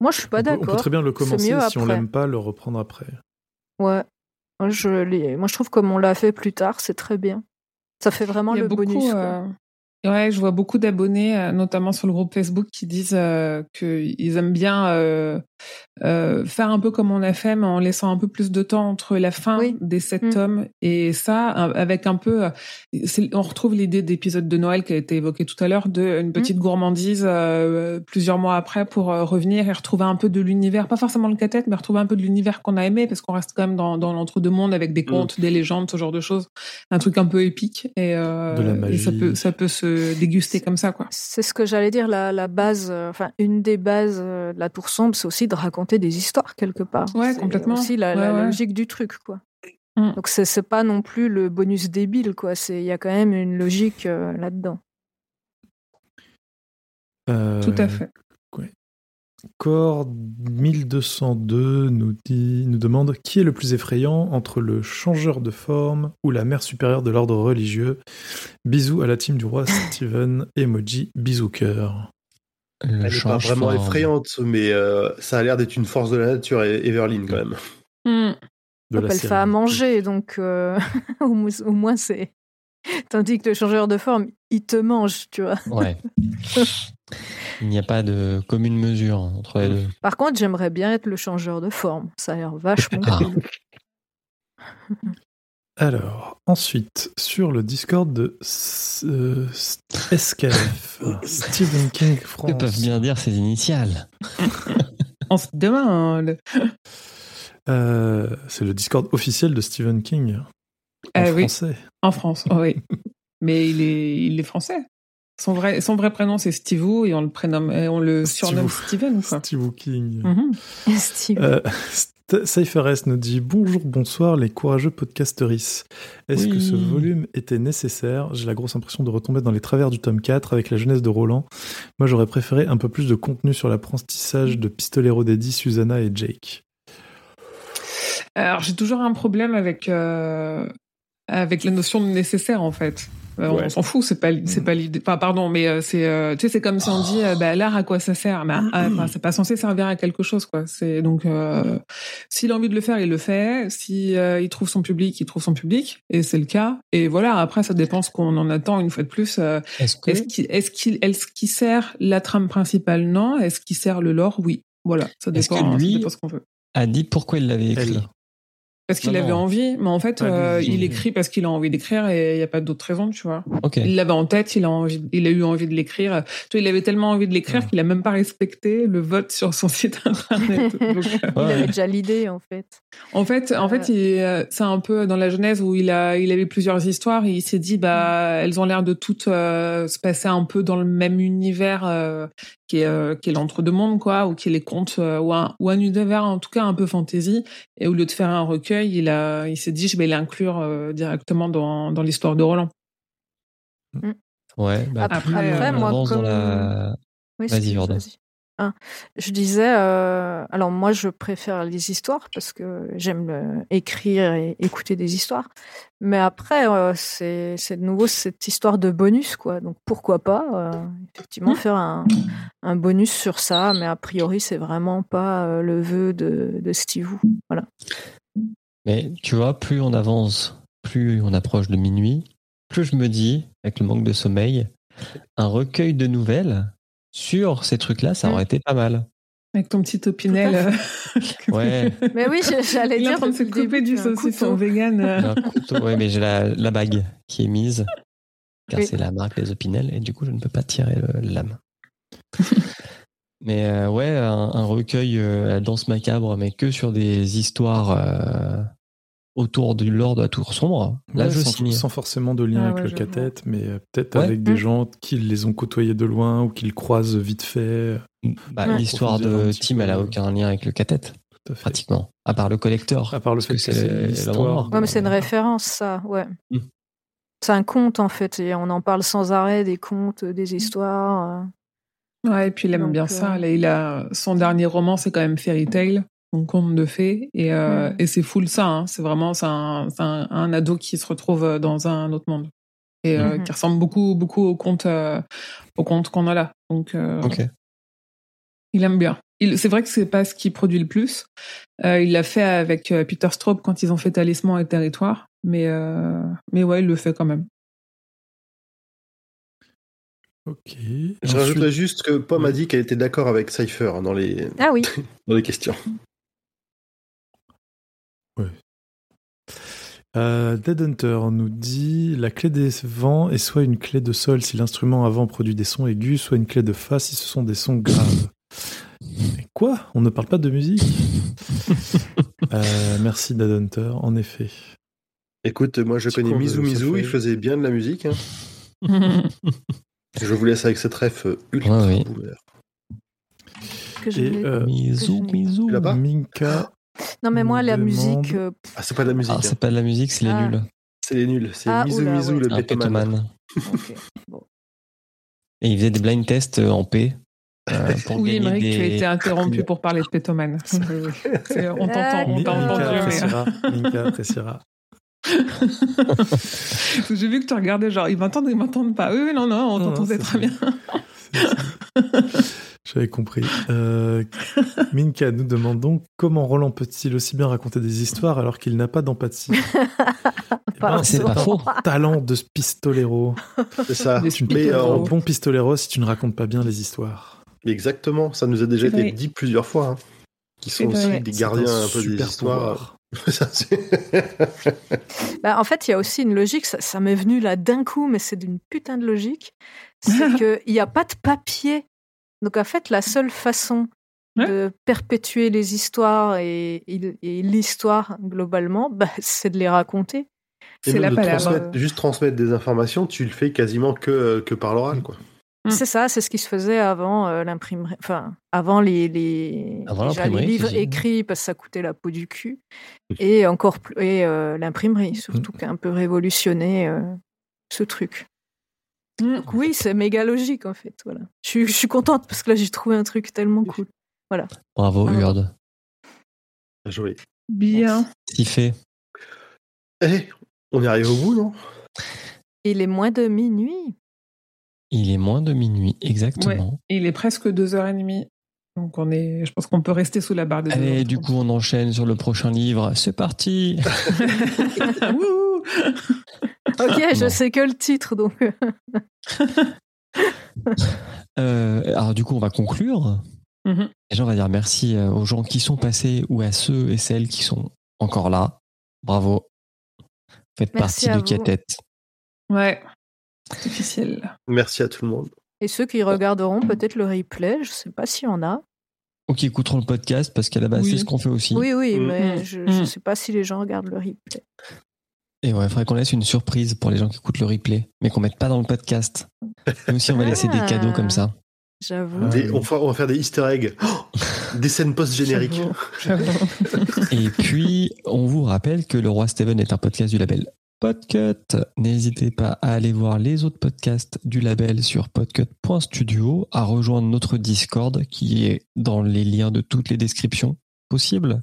Moi, je suis pas on, peut, on peut d'accord. très bien le commencer si on l'aime pas le reprendre après Ouais. Moi je, Moi, je trouve comme on l'a fait plus tard, c'est très bien. Ça fait vraiment le beaucoup, bonus. quoi. euh, Ouais, je vois beaucoup d'abonnés, euh, notamment sur le groupe Facebook, qui disent euh, qu'ils aiment bien euh, faire un peu comme on a fait, mais en laissant un peu plus de temps entre la fin Oui. des sept Mm. tomes et ça, avec un peu, euh, on retrouve l'idée d'épisode de Noël qui a été évoquée tout à l'heure, de une petite gourmandise euh, plusieurs mois après pour euh, revenir et retrouver un peu de l'univers, pas forcément le cathète, mais retrouver un peu de l'univers qu'on a aimé, parce qu'on reste quand même dans, dans l'entre-deux-mondes avec des contes, des légendes, ce genre de choses, un truc un peu épique et, euh, De la et ça peut ça peut se déguster comme ça, quoi. C'est ce que j'allais dire, la, la base, euh, enfin, une des bases de la Tour Sombre, c'est aussi de raconter des histoires quelque part. Ouais, C'est complètement. aussi la, la Ouais, ouais. logique du truc, quoi. Mm. Donc, c'est c'est pas non plus le bonus débile, quoi. C'est- Il y a quand même une logique euh, là-dedans. Euh, Tout à fait. Corps 1202 nous, dit, nous demande qui est le plus effrayant entre le changeur de forme ou la mère supérieure de l'ordre religieux? Bisous à la team du roi Steven, emoji, bisous cœur. Le Elle n'est pas vraiment forme. effrayante, mais euh, ça a l'air d'être une force de la nature, Everline, quand même. Mm. De Hop, la elle fait à manger, donc euh, au, moins- au moins c'est. Tandis que le changeur de forme, il te mange, tu vois. Ouais. Il n'y a pas de commune mesure entre les deux. Par contre, j'aimerais bien être le changeur de forme. Ça a l'air vachement Ah. cool. Alors, ensuite, sur le Discord de S- euh, SKF, Stephen King Que France. peuvent bien dire ces initiales On se demande. Euh, c'est le Discord officiel de Stephen King. En Ah oui. français. En France, oh oui. Mais il est, il est français. Son vrai, son vrai prénom c'est Steve et on le prénomme, et on le Steve. surnomme Steven, quoi. Steve King. Mhm. Steve. Euh, St- Cypher S nous dit Bonjour, bonsoir, les courageux podcasteris. Est-ce Oui. que ce volume était nécessaire? J'ai la grosse impression de retomber dans les travers du tome 4 avec la jeunesse de Roland. Moi, j'aurais préféré un peu plus de contenu sur l'apprentissage de Pistolero d'Eddie, Susanna et Jake. Alors j'ai toujours un problème avec euh, avec la notion de nécessaire en fait. Euh, Ouais. On s'en fout, c'est pas c'est pas l'idée. Enfin pardon, mais euh, c'est euh, tu sais c'est comme si on dit euh, bah l'art à quoi ça sert? Mais ah, enfin, c'est pas censé servir à quelque chose quoi. C'est donc euh, s'il a envie de le faire, il le fait. Si euh, il trouve son public, il trouve son public et c'est le cas. Et voilà, après ça dépend ce qu'on en attend une fois de plus. euh, Est-ce que est-ce qu'il est-ce qu'il est-ce qu'il sert la trame principale? Non. Est-ce qu'il sert le lore? Oui. Voilà, ça Est-ce que dépend, hein, lui- ça dépend ce qu'on veut. a dit pourquoi il l'avait écrit? Elle. Parce qu'il avait envie, mais en fait, euh, il- écrit parce qu'il a envie d'écrire et il n'y a pas d'autre raison, tu vois. Ok. Il l'avait en tête, il a envie, il a eu envie de l'écrire. Tu vois, il avait tellement envie de l'écrire Ouais. qu'il a même pas respecté le vote sur son site internet. Donc, euh, Il Ouais. avait déjà l'idée, en fait. en fait, en fait, il est, euh, c'est un peu dans la genèse où il a, il avait plusieurs histoires et il s'est dit, bah, elles ont l'air de toutes euh, se passer un peu dans le même univers euh, qui est, euh, qui est l'entre-deux-mondes, quoi, ou qui est les contes, euh, ou, un, ou un univers en tout cas un peu fantasy. Et au lieu de faire un recueil, il a, il s'est dit, je vais l'inclure euh, directement dans, dans l'histoire de Roland. Ouais. bah, Après, plus après, on moi, avance dans comme- la. Oui, Vas-y, Jordan. Ah, je disais, euh, alors moi je préfère les histoires parce que j'aime écrire et écouter des histoires. Mais après, euh, c'est de nouveau cette histoire de bonus, quoi. Donc pourquoi pas, euh, effectivement, faire un, bonus sur ça. Mais a priori, c'est vraiment pas le vœu de, Steve. Voilà. Mais tu vois, plus on avance, plus on approche de minuit, plus je me dis, avec le manque de sommeil, un recueil de nouvelles sur ces trucs-là, ça Mm. aurait été pas mal. Avec ton petit opinel. Euh, Ouais. Mais oui, j'allais il est dire. en train de se couper du saucisson vegan. euh. J'ai un couteau, ouais, mais j'ai la, la bague qui est mise, car Oui. c'est la marque des Opinel, et du coup, je ne peux pas tirer le- la lame. mais euh, ouais, un, un recueil euh, à la danse macabre, mais que sur des histoires euh, autour du lore de la tour sombre. Là, Ouais, je sans, signe. sans forcément de lien Ah avec ouais, le cathète, mais euh, peut-être Ouais. avec des Mm. gens qui les ont côtoyés de loin ou qui le croisent vite fait. Bah, Ouais. L'histoire de Tim, elle a aucun lien avec le cathète, Tout à fait. pratiquement. À part le collector. À part le fait que que c'est l'histoire. Ouais, mais c'est une référence, ça, ouais. Mm. C'est un conte, en fait, et on en parle sans arrêt, des contes, des histoires. euh. Ouais, et puis il aime Donc, bien euh, ça. Là, il a son dernier roman, c'est quand même Fairy Tail, son conte de fées, et, euh, Mm. et c'est full ça. hein. C'est vraiment c'est un, un, un ado qui se retrouve euh, dans un autre monde et euh, Mhm. qui ressemble beaucoup beaucoup au conte euh, au conte qu'on a là. Donc euh, il aime bien. C'est vrai que c'est pas ce qui produit le plus. Euh, il l'a fait avec euh, Peter Straub quand ils ont fait Talisman et Territoire, mais euh, mais ouais, il le fait quand même. Ok. Je Ensuite- rajouterais juste que Pomme a dit qu'elle était d'accord avec Cypher hein, dans les, Ah oui. dans les questions. Euh, Dead Hunter nous dit la clé des vents est soit une clé de sol si l'instrument avant produit des sons aigus, soit une clé de fa si ce sont des sons graves. Mais quoi? On ne parle pas de musique? Euh, Merci Dead Hunter, en effet. Écoute, moi je connais Mizu Mizu, il faisait bien de la musique. hein. Je vous laisse avec cette ref euh, ultra Ouais, oui. boomer. Que je Et n'ai- euh, Misou, que je n'ai- misou. Là-bas Minka, Non, mais moi, la musique. euh, Ah, c'est pas de la musique. Ah, hein. c'est pas de la musique, c'est les Ah. nuls. C'est les nuls. C'est Ah, Mizu oula, Mizu, ouais. le Un pétoman. pétoman. ok. Bon. Et il faisait des blind tests euh, en P. euh, pour Oui, des... tu as été interrompu pour parler de. C'est- On t'entend, on t'a Minka entendu. Minka appréciera. J'ai vu que tu regardais genre, ils m'entendent, ils m'entendent pas. Oui, oui, non, non, on t'entendait c'est très bien. J'avais compris. Euh, Minka nous demande donc comment Roland peut-il aussi bien raconter des histoires alors qu'il n'a pas d'empathie? Eh Pardon. c'est pas faux. Talent de pistolero. C'est ça. Tu ne Mais peux pas euh, un bon pistolero si tu ne racontes pas bien les histoires. exactement, ça nous a déjà été dit plusieurs fois. hein. Qui sont aussi vrai. des gardiens un un peu des histoires. Bah, en fait, il y a aussi une logique, ça, ça m'est venu là d'un coup, mais c'est d'une putain de logique. C'est qu'il n'y a pas de papier. Donc en fait, la seule façon Ouais. de perpétuer les histoires et, et- et l'histoire globalement, bah, c'est de les raconter. Et C'est la transmettre- juste transmettre des informations, tu le fais quasiment que, que par l'oral. quoi. Mm. C'est ça, c'est ce qui se faisait avant euh, l'imprimerie, enfin avant les les, Avant déjà les l'imprimerie, livres écrits parce que ça coûtait la peau du cul et encore plus et euh, l'imprimerie surtout Mm. qui a un peu révolutionné euh, ce truc. Mm. Oui, c'est méga logique en fait. Voilà. Je suis, je suis contente parce que là j'ai trouvé un truc tellement cool. Bravo, Ah. Urde. Bien joué. Bien. Si fait. Eh, on est arrivé au bout, non? Il est moins de minuit. Il est moins de minuit, exactement. Il est presque deux heures et demie. Donc on est, je pense qu'on peut rester sous la barre des Allez, du coup, on enchaîne sur le prochain livre. C'est parti Ok, je Non. sais que le titre donc. euh, Alors, du coup, on va conclure. Mhm. Déjà, on va dire merci euh, aux gens qui sont passés ou à ceux et celles qui sont encore là. Bravo. Faites Merci partie de vous. Kiatette. Ouais. C'est difficile. Merci à tout le monde. Et ceux qui regarderont peut-être le replay, je sais pas s'il y en a. Ou qui écouteront le podcast parce qu'à la base, Oui. c'est ce qu'on fait aussi. Oui, oui, Mm. mais Mm. je ne Mm. sais pas si les gens regardent le replay. Et ouais, il faudrait qu'on laisse une surprise pour les gens qui écoutent le replay, mais qu'on mette pas dans le podcast. Et aussi, on va laisser des Ah. cadeaux comme ça. J'avoue. Des- on, va, on va faire des easter eggs. Oh, des scènes post-génériques. J'avoue, j'avoue. Et puis, on vous rappelle que Le Roi Steven est un podcast du label Podcut. N'hésitez pas à aller voir les autres podcasts du label sur podcut.studio, à rejoindre notre Discord qui est dans les liens de toutes les descriptions possibles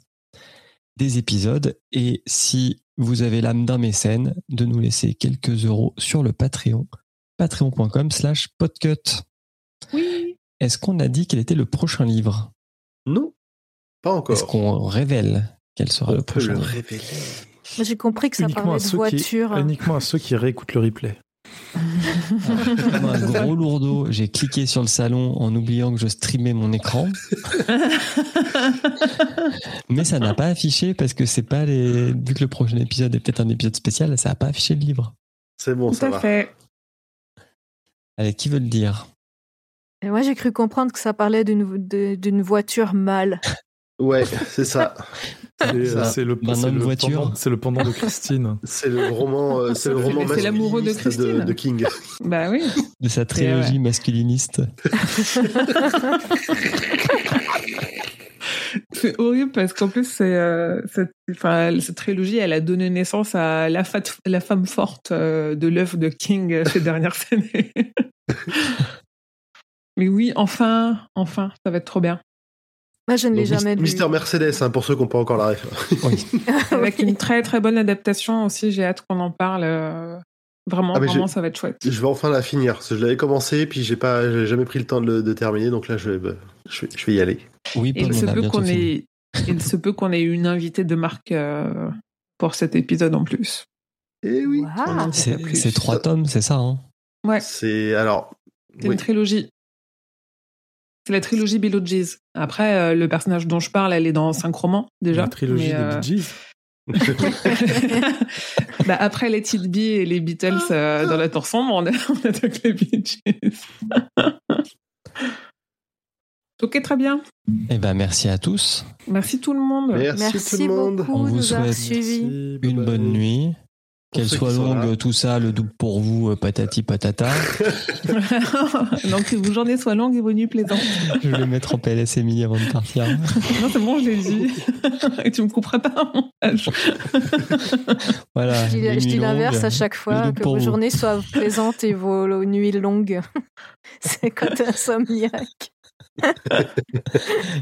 des épisodes. Et si vous avez l'âme d'un mécène, de nous laisser quelques euros sur le Patreon, patreon.com slash podcut. Oui. Est-ce qu'on a dit quel était le prochain livre? Non, pas Est-ce encore. qu'on révèle quel sera On le peut prochain le livre? révéler. J'ai compris que ça Uniquement parlait de voiture. qui, uniquement à ceux qui réécoutent le replay. Comme un gros lourdeau, j'ai cliqué sur le salon en oubliant que je streamais mon écran, mais ça n'a pas affiché parce que c'est pas les. Vu que le prochain épisode est peut-être un épisode spécial, ça n'a pas affiché le livre. C'est bon, Tout ça à va. fait. Allez, qui veut le dire? Et moi, j'ai cru comprendre que ça parlait d'une voiture mâle. Ouais, c'est ça. C'est Ça. c'est le, le voiture. pendant- c'est le pendant de Christine. C'est le roman, euh, c'est le C'est- roman c'est l'amoureux de masculiniste Christine. de King. Bah oui. De sa trilogie ouais. masculiniste. C'est horrible parce qu'en plus, c'est, euh, cette, enfin, cette trilogie, elle a donné naissance à la, fat- la femme forte euh, de l'œuvre de King euh, ces dernières années. Mais oui, enfin, enfin, ça va être trop bien. Moi, je ne l'ai jamais lu. Mister Mercedes, hein, pour ceux qui n'ont pas encore la ref. Avec une très très bonne adaptation aussi, j'ai hâte qu'on en parle. euh, Vraiment, Ah, mais vraiment, ça va être chouette. Je vais enfin la finir. parce que Je l'avais commencé, puis j'ai pas, j'ai jamais pris le temps de, le- de terminer. Donc là, je vais, bah, je vais, je vais y aller. Oui, il se peut qu'on ait, il se peut qu'on ait une invitée de marque euh, pour cet épisode en plus. Et oui. En dit C'est trois tomes, c'est ça hein? Ouais. C'est alors C'est Oui. une trilogie. C'est la trilogie Beetlejuice. Après, euh, le personnage dont je parle, elle est dans cinq romans déjà. La trilogie mais, des euh, Bee Gees. bah, après les Bee et les Beatles euh, dans la tour sombre, on, a- on attaque les Bee Gees. ok, très bien. Eh ben, merci à tous. Merci tout le monde. Merci, Merci tout le monde. beaucoup On vous nous avoir souhaite suivis. Merci, Une bye bonne bye. nuit. Qu'elle soit longue, tout ça, le double pour vous, euh, patati patata. Donc que vos journées soient longues et vos nuits plaisantes. Je vais le mettre en PLSMI avant de partir. Non, c'est bon, je l'ai dit. et tu me couperas pas un montage. Voilà. Je dis, l'inverse à chaque fois, que vos vous. journées soient plaisantes et vos nuits longues. C'est quand t'es insomniaque.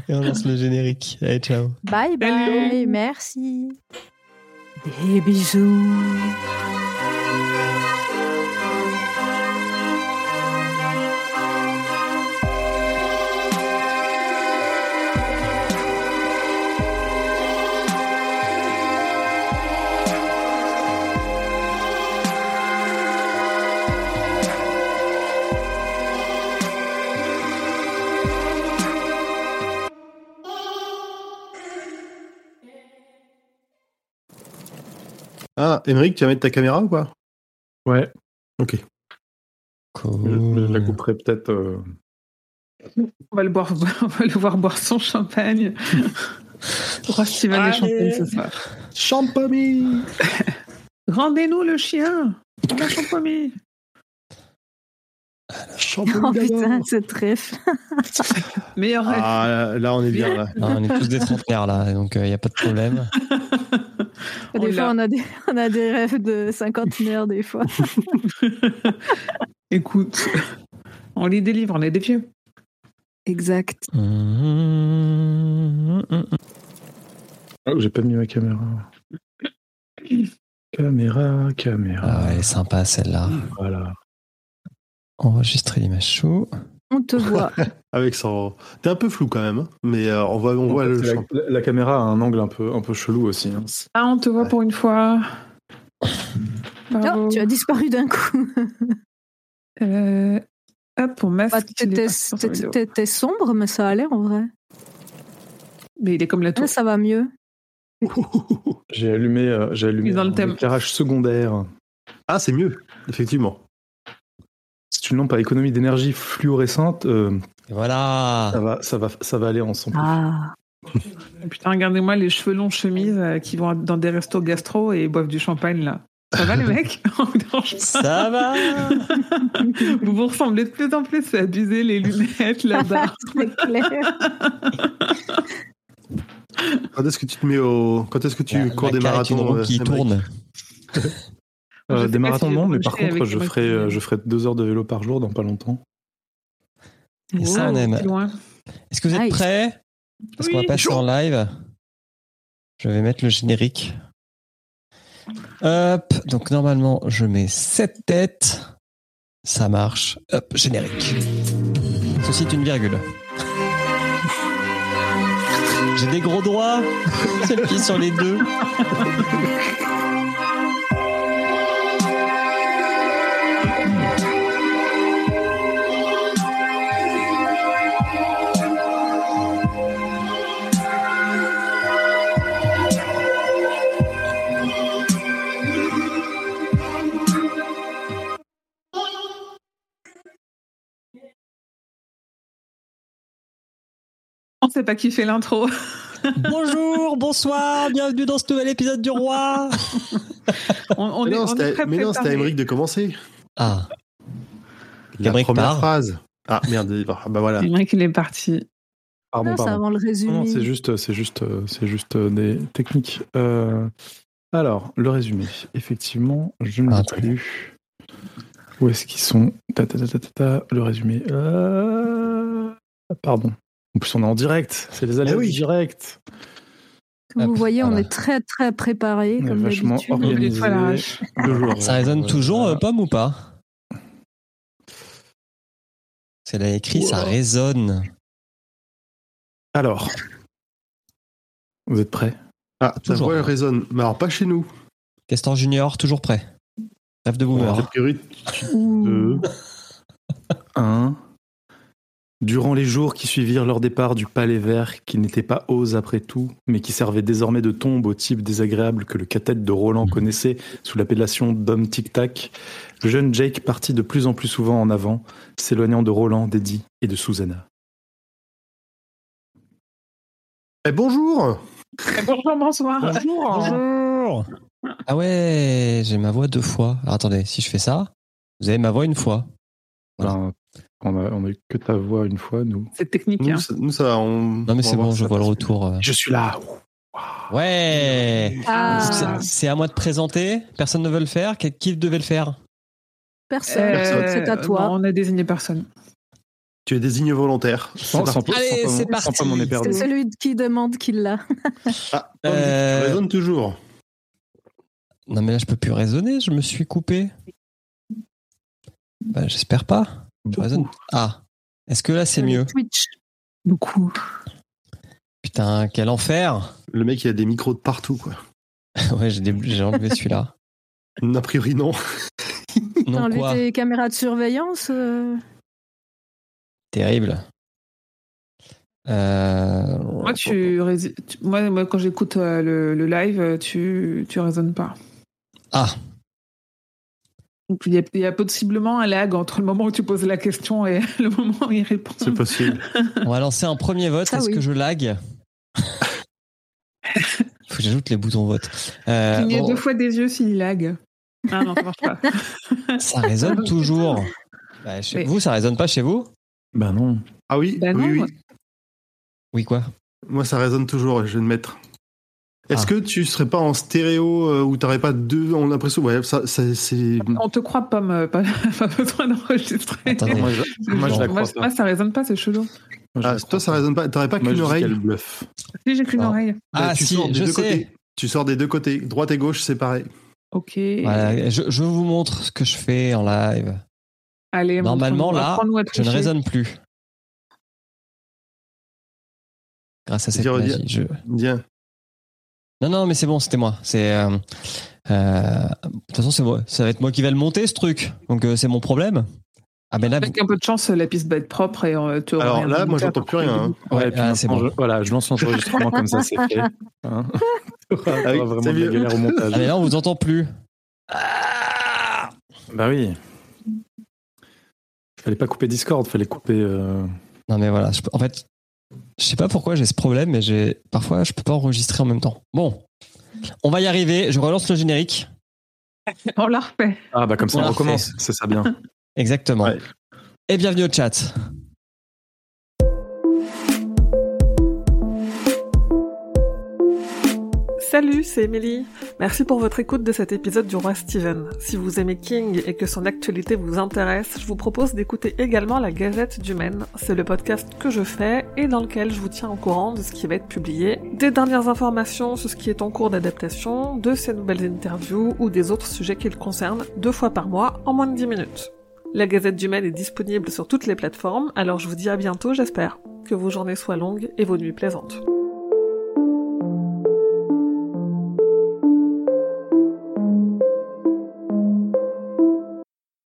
Et on lance le générique. Allez, ciao. Bye bye, Hello. merci. Des bisous. Ah, Émeric, tu vas mettre ta caméra ou quoi? Ouais, Ok. Cool. je, je la couperai peut-être. euh, On va le, boire, on va le voir boire son champagne. Roi Steven et champagne ce soir. Champami Rendez-nous le chien La champagne Champami Oh putain, cette ref. Meilleur rêve. Ah, là, là, on est bien, là. Ah, on est tous des trentenaires là, donc il n'y a pas de problème. On Des l'a. fois, on a des, on a des rêves de cinquantenaire, des fois. Écoute, on les délivre, on est des vieux. Exact. Mmh. Oh, j'ai pas mis ma caméra. Caméra, caméra. Ah ouais, elle est sympa celle-là. Voilà. Enregistrer l'image chou. On te voit. Avec son. T'es un peu flou quand même, hein, mais euh, on voit, on voit le la, champ. la- la caméra a un angle un peu, un peu chelou aussi. hein. Ah, on te voit pour une fois. Oh, tu as disparu d'un coup. Euh, hop, pour masque. Bah, T'étais sombre, mais ça allait en vrai. Mais il est comme la tour. Là, ça va mieux. J'ai allumé, euh, j'ai allumé dans le thème. éclairage secondaire. Ah, c'est mieux, effectivement. C'est une lampe à économie d'énergie fluorescente. euh, voilà. ça, va, ça, va, ça va aller ensemble. Ah. Putain, regardez-moi les cheveux longs chemises euh, qui vont dans des restos gastro et boivent du champagne là. Ça va les mecs? On vous dérange pas? Ça va Vous vous ressemblez de plus en plus, c'est abusé, les lunettes, la barbe. C'est clair. Quand est-ce que tu te mets au. Quand est-ce que tu La- cours la des marathons euh, qui tourne. Euh, des marathons si non, mais par contre, je ferai, euh, je ferai deux heures de vélo par jour dans pas longtemps. Et ça, on aime. c'est. Est-ce que vous êtes Nice. prêts? Parce qu'on va passer en live. Je vais mettre le générique. Hop, donc normalement je mets cette tête. Ça marche. Hop, générique. Ceci est une virgule. J'ai des gros doigts. J'ai le pied sur les deux. On sait pas qui fait l'intro. Bonjour, bonsoir, bienvenue dans ce nouvel épisode du roi. On, on Mais est, non, on est mais non, c'était à. Émeric de commencer. Ah, La Émeric première part. phrase. Ah merde, ah, bah voilà. Émeric, il est parti. Pardon, Non, pardon. avant le résumé. Non, c'est juste, c'est juste, c'est juste euh, des techniques. Euh, alors, le résumé. Effectivement, je ne Ah, l'ai très plus. Où est-ce qu'ils sont ta, ta, ta, ta, ta, ta, Le résumé. Euh, Pardon. En plus, on est en direct. C'est les aléas oui. du direct. Comme vous voyez, on est très très préparé, On est comme vachement organisé. Jours. ça résonne toujours, voilà. euh, pomme ou pas? C'est là écrit, ça résonne. Alors, vous êtes prêts? Ah, ta Toujours. voix elle résonne. Mais alors pas chez nous. Castor Junior, toujours prêt. Rêve de boomer. A priori, Ouh. deux. 1. Durant les jours qui suivirent leur départ du palais vert, qui n'était pas Ose après tout, mais qui servait désormais de tombe au type désagréable que le cathète de Roland connaissait sous l'appellation d'homme tic-tac, le jeune Jake partit de plus en plus souvent en avant, s'éloignant de Roland, d'Eddie et de Susanna. Eh, bonjour Bonjour, bonsoir. Bonjour Ah ouais, j'ai ma voix deux fois. Alors attendez, si je fais ça, vous avez ma voix une fois. Voilà. On, a, on a eu que ta voix une fois, nous. C'est technique. nous, hein. ça, nous, ça, on... Non mais c'est bon, je vois le retour. euh. Je suis là Ouais Ah. C'est- à moi de présenter Personne ne veut le faire Qui devait le faire? Personne. Euh, C'est à toi. non, on a désigné personne. Tu es désigné volontaire. Sans, sans, Allez, c'est parti. C'est celui qui demande qui l'a. Ah, Euh, tu raisonnes toujours. Non mais là je peux plus raisonner, je me suis coupé. Bah, J'espère pas. Raisonne. Ah, est-ce que là c'est mieux Twitch. Beaucoup. Putain, quel enfer Le mec, il a des micros de partout, quoi. Ouais, j'ai j'ai enlevé celui-là. A priori, non. T'as enlevé quoi tes caméras de surveillance euh, Terrible. Euh... Moi, tu, moi, moi, quand j'écoute euh, le, le live, euh, tu, tu raisonnes pas. Ah, Donc, il y, a, il y a possiblement un lag entre le moment où tu poses la question et le moment où il répond. C'est possible. on va lancer un premier vote. Est-ce oui. que je lag Faut que j'ajoute les boutons vote. Euh, Cligner bon, deux fois des yeux s'il lag. Ah non, ça marche pas. ça résonne toujours. Bah, chez Oui. vous, ça résonne pas chez vous? Bah non. Ah oui, Bah non, oui, oui. Oui, quoi? Moi, ça résonne toujours, je vais le mettre. Est-ce Ah. que tu serais pas en stéréo euh, ou t'aurais pas deux en l'impression Ouais, ça, ça- c'est. On te croit pas, me- pas, pas besoin d'enregistrer. Moi, je, moi, je la Moi, crois pas. moi, ça résonne pas, c'est chelou. Moi, Ah, toi, ça résonne pas. T'aurais pas qu'une oreille. Si, j'ai qu'une Ah. oreille. Ah Bah, tu si, sors des je deux sais. côtés. Tu sors des deux côtés, droite et gauche, c'est pareil. Ok. Voilà, je, je vous montre ce que je fais en live. Allez, Normalement, là, Je ne résonne plus. Grâce à cette magie. je- Bien. Non, non, mais c'est bon, c'était moi. C'est. euh, euh, De toute façon, c'est moi. Ça va être moi qui vais le monter, ce truc. Donc, euh, c'est mon problème. Ah, ben là, vous- Avec un peu de chance, la piste va être propre et euh, tu auras Alors là, moi, j'entends plus rien, hein. Ouais, Ouais, et puis ah, c'est maintenant, bon. je- voilà, je lance l'enregistrement comme ça, c'est fait. Hein Ah oui, t'auras vraiment de galère au montage. Ah, mais là, on vous entend plus. Bah oui. Fallait pas couper Discord, fallait couper. euh, Non, mais voilà. je en fait, je sais pas pourquoi j'ai ce problème, mais j'ai parfois, je peux pas enregistrer en même temps. Bon, on va y arriver. Je relance le générique. On l'a refait. Ah bah comme ça On recommence, c'est ça bien. Exactement. Ouais. Et bienvenue au chat. Salut, c'est Emily. Merci pour votre écoute de cet épisode du Roi Steven. Si vous aimez King et que son actualité vous intéresse, je vous propose d'écouter également la Gazette du Maine. C'est le podcast que je fais et dans lequel je vous tiens au courant de ce qui va être publié, des dernières informations sur ce qui est en cours d'adaptation, de ses nouvelles interviews ou des autres sujets qui le concernent deux fois par mois en moins de 10 minutes. La Gazette du Maine est disponible sur toutes les plateformes, alors je vous dis à bientôt j'espère. Que vos journées soient longues et vos nuits plaisantes.